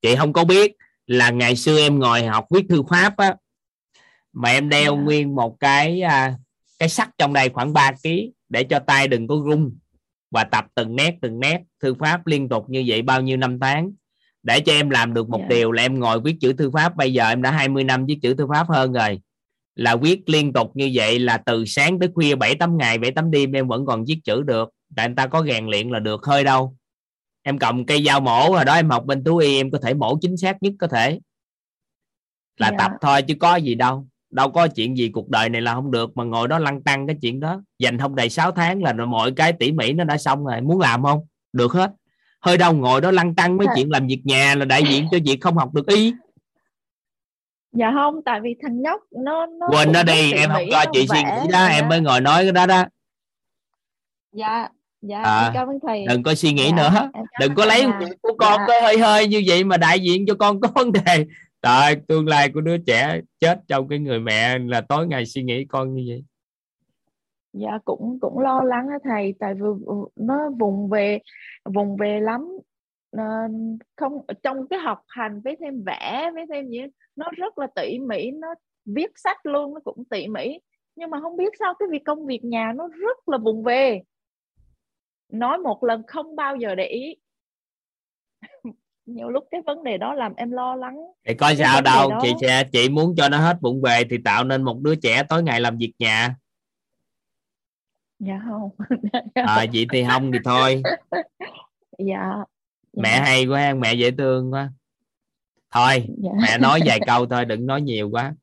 Chị không có biết là ngày xưa em ngồi học viết thư pháp á mà em đeo Dạ. nguyên một cái à, cái sắt trong đây khoảng 3 kg để cho tay đừng có rung và tập từng nét từng nét thư pháp liên tục như vậy bao nhiêu năm tháng. Để cho em làm được một Dạ. điều là em ngồi viết chữ thư pháp. Bây giờ em đã 20 năm viết chữ thư pháp hơn rồi. Là viết liên tục như vậy là từ sáng tới khuya 7 8 ngày 7 8 đêm em vẫn còn viết chữ được. Tại người ta có rèn luyện là được hơi đâu em cầm cây dao mổ rồi đó em học bên thú y em có thể mổ chính xác nhất có thể. Là Dạ. tập thôi chứ có gì đâu. Đâu có chuyện gì cuộc đời này là không được mà ngồi đó lăn tăng cái chuyện đó. Dành không đầy 6 tháng là mọi cái tỉ mỉ nó đã xong rồi. Muốn làm không? Được hết. Hơi đâu ngồi đó lăn tăng mấy Dạ. chuyện làm việc nhà là đại diện cho việc không học được y. Dạ không, tại vì thằng nhóc nó nó quên nó đi em không cho chị suy nghĩ đó em mới ngồi nói cái đó đó. Dạ, dạ À, cảm ơn thầy. đừng có suy nghĩ Dạ, nữa. đừng có lấy việc của con Dạ. có hơi hơi như vậy mà đại diện cho con có vấn đề. Trời tương lai của đứa trẻ chết trong cái người mẹ là tối ngày suy nghĩ con như vậy. Dạ cũng cũng lo lắng á thầy. Tại vì v- nó vùng về vùng về lắm. Ờ, không trong cái học hành với thêm vẽ với thêm gì nó rất là tỉ mỉ. Nó viết sách luôn nó cũng tỉ mỉ. Nhưng mà không biết sao cái việc công việc nhà nó rất là vùng về nói một lần không bao giờ để ý. Nhiều lúc cái vấn đề đó làm em lo lắng. Thì có cái sao đâu đó. chị sẽ chị muốn cho nó hết bụng về thì tạo nên một đứa trẻ tối ngày làm việc nhà. Dạ không. À, vậy thì không thì thôi. Dạ. Mẹ hay quá mẹ dễ thương quá. Thôi Dạ. mẹ nói vài câu thôi đừng nói nhiều quá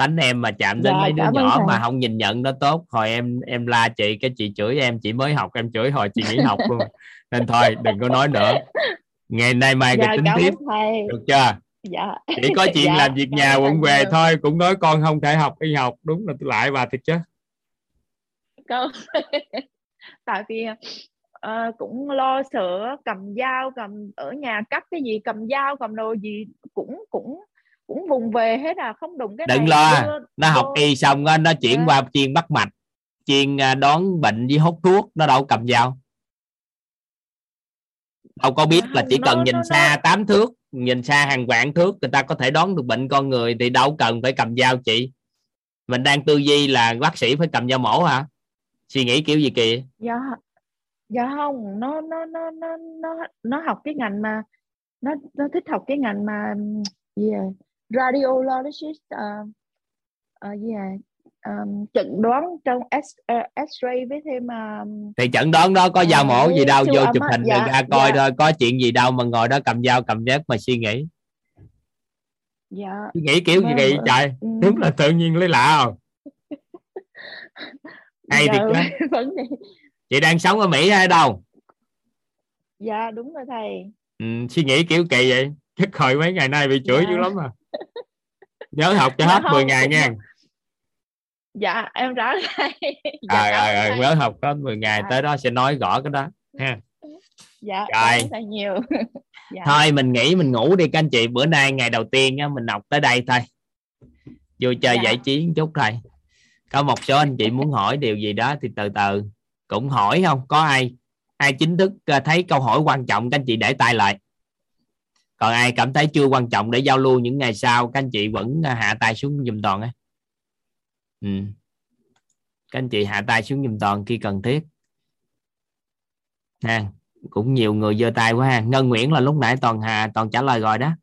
tánh em mà chạm đến Dạ, mấy đứa nhỏ thầy. mà không nhìn nhận nó tốt hồi em em la chị cái chị chửi em chị mới học em chửi hồi chị nghỉ học luôn. Nên thôi đừng có nói nữa. Ngày nay mai dạ tính tiếp. thầy. Được chưa? Dạ. Chỉ có chuyện Dạ, làm việc nhà quận về nhiều. thôi cũng nói con không thể học y học. Đúng là tôi lại bà thiệt chứ. Câu tại vì ờ, cũng lo sợ cầm dao cầm ở nhà cắt cái gì cầm dao cầm đồ gì cũng cũng cũng vùng về hết à không đụng cái đừng này lo. đưa- nó học vô- y xong á, nó chuyển Dạ. qua chuyên bắt mạch. Chuyên à, đón bệnh với hút thuốc nó đâu cầm dao đâu có biết là chỉ nó- cần nhìn nó- xa tám thước nhìn xa hàng vạn thước người ta có thể đón được bệnh con người thì đâu cần phải cầm dao chị. Mình đang tư duy là bác sĩ phải cầm dao mổ hả? Suy nghĩ kiểu gì kìa? Dạ dạ không nó nó nó nó nó nó học cái ngành mà nó nó thích học cái ngành mà ừm, gì à? Radiologist uh, uh, gì à? um, chẩn đoán trong ờ, X-ray với thêm um, thì chẩn đoán đó có dao À, mổ gì đâu vô chụp hình dạ, rồi ra coi dạ. thôi có chuyện gì đâu mà ngồi đó cầm dao cầm dép mà suy nghĩ dạ suy nghĩ kiểu gì vâng. trời Ừ. đúng là tự nhiên lấy lạ không hay dạ, thiệt đó vấn đề chị đang sống ở mỹ hay đâu dạ đúng rồi thầy ừ, suy nghĩ kiểu kỳ vậy chắc hồi mấy ngày nay bị chửi Dạ. dữ lắm à nhớ học cho hết 10 không, ngày nha. Dạ em rõ thầy dạ, rồi rồi rồi nhớ học hết 10 ngày Dạ. tới đó sẽ nói rõ cái đó ha. Dạ Rồi. nhiều. Dạ. thôi mình nghỉ mình ngủ đi các anh chị. Bữa nay ngày đầu tiên á, mình học tới đây thôi. Vui chơi Dạ. giải trí một chút thôi. Có một số anh chị muốn hỏi điều gì đó thì từ từ cũng hỏi không? Có ai ai chính thức ờ, thấy câu hỏi quan trọng các anh chị để tay lại còn ai cảm thấy chưa quan trọng để giao lưu những ngày sau các anh chị vẫn à, hạ tay xuống giùm toàn ấy, ừ. các anh chị hạ tay xuống giùm toàn khi cần thiết ha cũng nhiều người giơ tay quá ha ngân nguyễn là lúc nãy toàn hà toàn trả lời rồi đó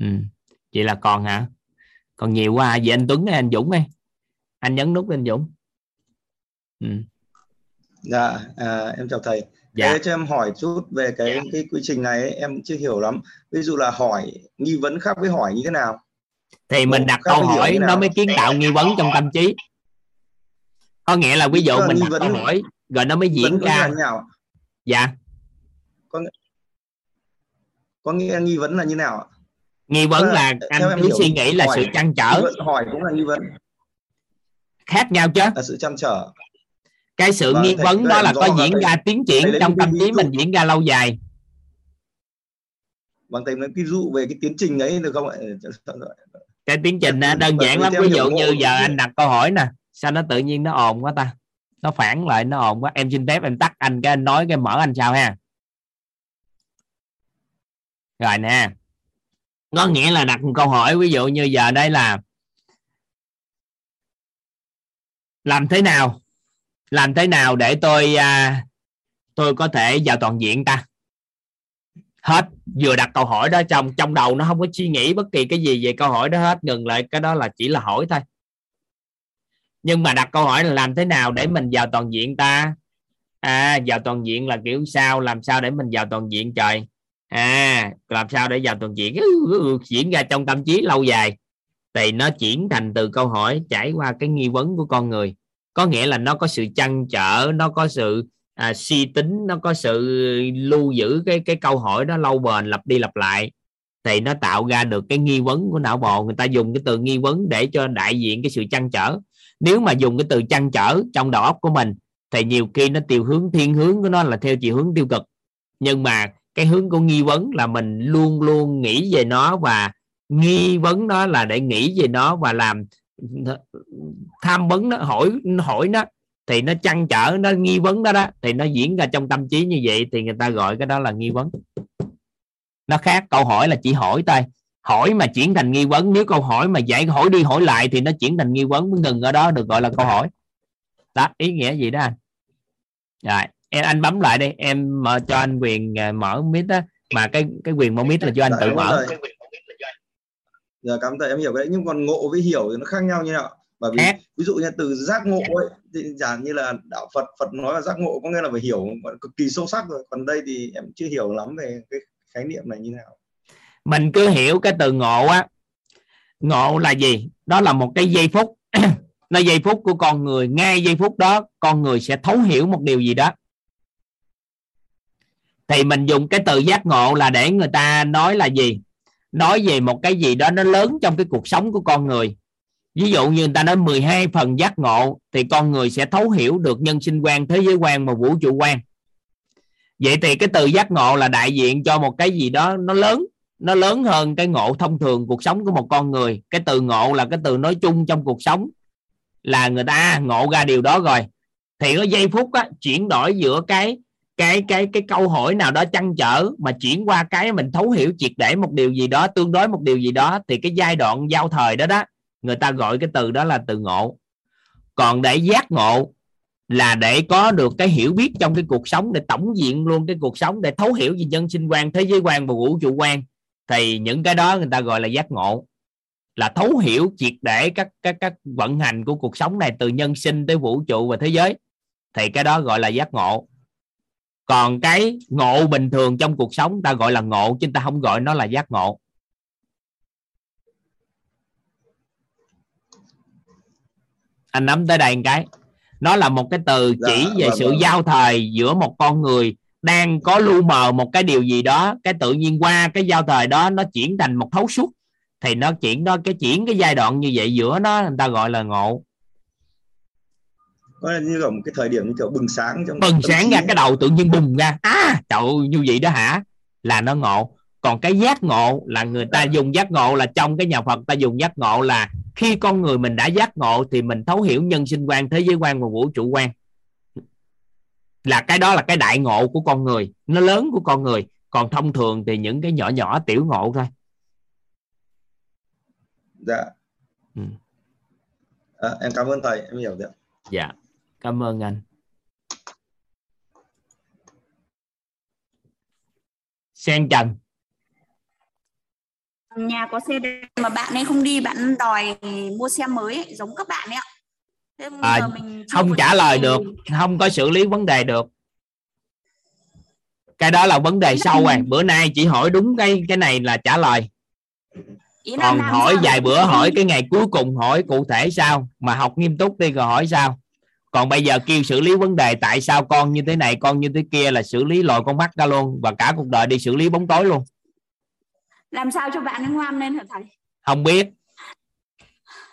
ừ. chị là còn hả còn nhiều quá à. vậy anh tuấn hay anh dũng đây, anh nhấn nút anh dũng ừ. Dạ, à, em chào thầy. Dạ. Thế cho em hỏi chút về cái cái quy trình này ấy, em chưa hiểu lắm. Ví dụ là hỏi nghi vấn khác với hỏi như thế nào? thì mình đặt câu hỏi nó mới kiến tạo nghi vấn trong tâm trí có nghĩa là ví dụ là mình đặt vấn- câu hỏi rồi nó mới diễn là ra dạ Có có nghĩa nghi vấn là như nào ạ? nghi vấn là theo anh cứ suy nghĩ là hỏi- sự trăn nghi trở hỏi cũng là nghi vấn, khác nhau chứ là sự chăn trở. Cái sự Vâng, nghi thầy- vấn đó là có diễn ra tiến triển lấy trong tâm trí mình diễn ra lâu dài. Vâng, thầy nói ví dụ về cái tiến trình ấy được không ạ? cái tiến trình á, đơn bởi giản lắm. ví dụ như giờ anh đặt câu hỏi nè sao nó tự nhiên nó ồn quá ta? Nó phản lại nó ồn quá. Em xin phép em tắt anh cái anh nói cái mở anh sao ha? Rồi nè. Có nghĩa là đặt một câu hỏi ví dụ như giờ đây là làm thế nào làm thế nào để tôi à, tôi có thể vào toàn diện ta? Hết vừa đặt câu hỏi đó trong trong đầu nó không có suy nghĩ bất kỳ cái gì về câu hỏi đó hết ngừng lại cái đó là chỉ là hỏi thôi. Nhưng mà đặt câu hỏi là làm thế nào để mình vào toàn diện ta? À vào toàn diện là kiểu sao? Làm sao để mình vào toàn diện trời? À làm sao để vào toàn diện? Diễn ra trong tâm trí lâu dài. Thì nó chuyển thành từ câu hỏi trải qua cái nghi vấn của con người có nghĩa là nó có sự chăn trở nó có sự à, suy tính nó có sự lưu giữ cái cái câu hỏi đó lâu bền lặp đi lặp lại. Thì nó tạo ra được cái nghi vấn của não bộ. Người ta dùng cái từ nghi vấn để cho đại diện cái sự chăn trở. Nếu mà dùng cái từ chăn trở trong đầu óc của mình thì nhiều khi nó tiêu hướng thiên hướng của nó là theo chiều hướng tiêu cực. Nhưng mà cái hướng của nghi vấn là mình luôn luôn nghĩ về nó và nghi vấn đó là để nghĩ về nó và làm tham vấn nó hỏi hỏi nó thì nó trăn trở nó nghi vấn đó đó thì nó diễn ra trong tâm trí như vậy thì người ta gọi cái đó là nghi vấn. Nó khác câu hỏi là chỉ hỏi thôi. Hỏi mà chuyển thành nghi vấn nếu câu hỏi mà giải hỏi đi hỏi lại thì nó chuyển thành nghi vấn mới ngừng ở đó được gọi là câu hỏi. Đó ý nghĩa gì đó anh? Rồi em anh bấm lại đi em mở cho anh quyền à, mở mic đó. Mà cái cái quyền mở mic là cho anh tự mở. thầy. Dạ cảm ơn thầy em hiểu cái đấy. Nhưng còn ngộ với hiểu thì nó khác nhau như nào? Bởi vì ví dụ như từ giác ngộ ấy thì giản như là đạo Phật Phật nói là giác ngộ có nghĩa là phải hiểu cực kỳ sâu sắc rồi. Còn đây thì em chưa hiểu lắm về cái khái niệm này như nào. mình cứ hiểu cái từ ngộ á. Ngộ là gì? Đó là một cái giây phút. Là giây phút của con người. Ngay giây phút đó con người sẽ thấu hiểu một điều gì đó. Thì mình dùng cái từ giác ngộ là để người ta nói là gì nói về một cái gì đó nó lớn trong cái cuộc sống của con người. Ví dụ như người ta nói 12 phần giác ngộ thì con người sẽ thấu hiểu được nhân sinh quan thế giới quan và vũ trụ quan. Vậy thì cái từ giác ngộ là đại diện cho một cái gì đó nó lớn nó lớn hơn cái ngộ thông thường cuộc sống của một con người. Cái từ ngộ là cái từ nói chung trong cuộc sống. Là người ta à, ngộ ra điều đó rồi. Thì có giây phút á, chuyển đổi giữa cái cái cái cái câu hỏi nào đó chăn trở mà chuyển qua cái mình thấu hiểu triệt để một điều gì đó, tương đối một điều gì đó, thì cái giai đoạn giao thời đó đó, người ta gọi cái từ đó là từ ngộ. Còn để giác ngộ là để có được cái hiểu biết trong cái cuộc sống, để tổng diện luôn cái cuộc sống, để thấu hiểu về nhân sinh quan, thế giới quan và vũ trụ quan, thì những cái đó người ta gọi là giác ngộ. Là thấu hiểu triệt để các các các vận hành của cuộc sống này từ nhân sinh tới vũ trụ và thế giới, thì cái đó gọi là giác ngộ còn cái ngộ bình thường trong cuộc sống ta gọi là ngộ chứ ta không gọi nó là giác ngộ. Anh nắm tới đây một cái. Nó là một cái từ chỉ Dạ, về vâng, sự vâng. giao thời giữa một con người đang có lu mờ một cái điều gì đó cái tự nhiên qua cái giao thời đó nó chuyển thành một thấu suốt. Thì nó chuyển nó cái chuyển cái giai đoạn như vậy giữa nó người ta gọi là ngộ có như là một cái thời điểm như kiểu bừng sáng trong bừng sáng ra cái đầu tự nhiên bùng ra. À trời ơi, như vậy đó hả? Là nó ngộ. Còn cái giác ngộ là người ta dùng giác ngộ là trong cái nhà Phật ta dùng giác ngộ là khi con người mình đã giác ngộ thì mình thấu hiểu nhân sinh quan thế giới quan và vũ trụ quan. Là cái đó là cái đại ngộ của con người. Nó lớn của con người. Còn thông thường thì những cái nhỏ nhỏ tiểu ngộ thôi. Dạ. Ừ. à, em cảm ơn thầy em hiểu được dạ cảm ơn anh. Sen trần. Nhà có xe đẹp mà bạn ấy không đi bạn đòi mua xe mới ấy, giống các bạn ấy ạ. À, giờ mình chưa không trả lời được không có xử lý vấn đề được. Cái đó là vấn đề sau rồi bữa nay chỉ hỏi đúng cái cái này là trả lời. Còn hỏi vài bữa hỏi cái ngày cuối cùng hỏi cụ thể sao mà học nghiêm túc đi rồi hỏi sao còn bây giờ kêu xử lý vấn đề tại sao con như thế này con như thế kia là xử lý lòi con mắt ra luôn và cả cuộc đời đi xử lý bóng tối luôn. Làm sao cho bạn ấy ngoan lên hả thầy? Không biết.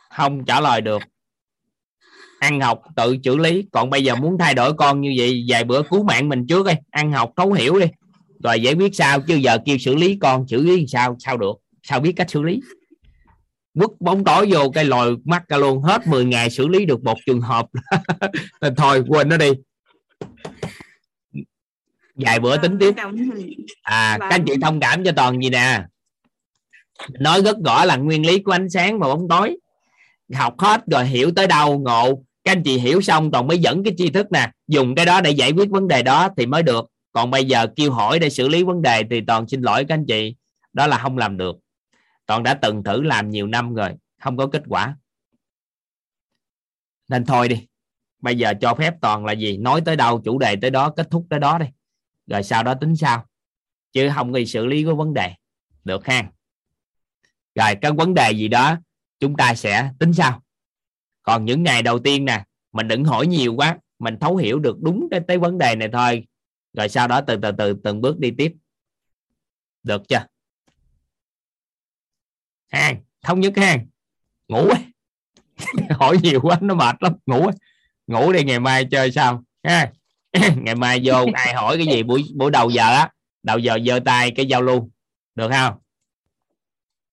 Không trả lời được. Ăn học tự xử lý. Còn bây giờ muốn thay đổi con như vậy vài bữa cứu mạng mình trước đi. Ăn học thấu hiểu đi. Rồi giải quyết sao chứ giờ kêu xử lý con xử lý sao sao được? Sao biết cách xử lý quất bóng tối vô cái lòi mắt ra luôn hết 10 ngày xử lý được một trường hợp. Thôi quên nó đi. Vài bữa tính tiếp. à các anh chị thông cảm cho toàn gì nè? Nói rất rõ là nguyên lý của ánh sáng và bóng tối. Học hết rồi hiểu tới đâu ngộ. Các anh chị hiểu xong toàn mới dẫn cái tri thức nè. Dùng cái đó để giải quyết vấn đề đó thì mới được. Còn bây giờ kêu hỏi để xử lý vấn đề thì toàn xin lỗi các anh chị. Đó là không làm được toàn đã từng thử làm nhiều năm rồi, không có kết quả. Nên thôi đi, bây giờ cho phép toàn là gì? Nói tới đâu, chủ đề tới đó, kết thúc tới đó đi. Rồi sau đó tính sao chứ không gì xử lý của vấn đề. Được ha? Rồi, cái vấn đề gì đó, chúng ta sẽ tính sau. Còn những ngày đầu tiên nè, mình đừng hỏi nhiều quá. Mình thấu hiểu được đúng cái tới vấn đề này thôi. Rồi sau đó từ từ từ từng bước đi tiếp. Được chưa? Ha thống nhất ha ngủ ấy. hỏi nhiều quá nó mệt lắm. Ngủ ấy. ngủ đi ngày mai chơi sao ha ngày mai vô ai hỏi cái gì buổi buổi đầu giờ á đầu giờ giơ tay cái giao lưu. Được không?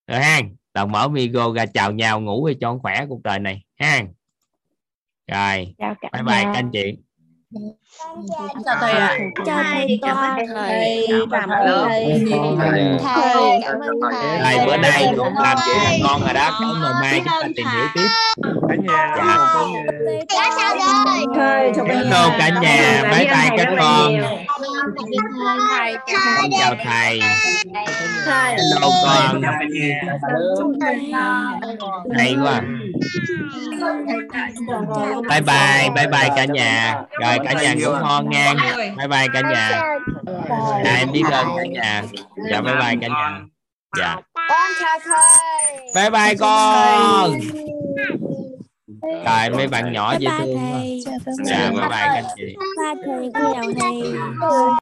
Được ha rồi mở micro ra chào nhau ngủ đi cho khỏe cuộc đời này. Ha rồi chào bye bye các anh chị chào thầy ạ. chào thầy cảm ơn thầy cảm ơn Thầy. thầy. Thầy, cảm ơn bữa nay cũng làm chuyện là ngon rồi đó. cháu ngày mai chúng ta tìm hiểu tiếp. Cả nhà dạ. thầy. Chào cả nhà. Bye bye các con thầy con chào thầy. Thầy. Hello con. Hay quá. Bye bye bye bye cả nhà. Rồi cả nhà ngủ ngon nha. Bye bye cả nhà. À, em biết ơn cả nhà. Dạ bye bye cả nhà. Dạ. Con chào thầy. Bye bye con rồi mấy bạn nhỏ dễ thương quá. bye bye các anh chị. Ba thầy con chào thầy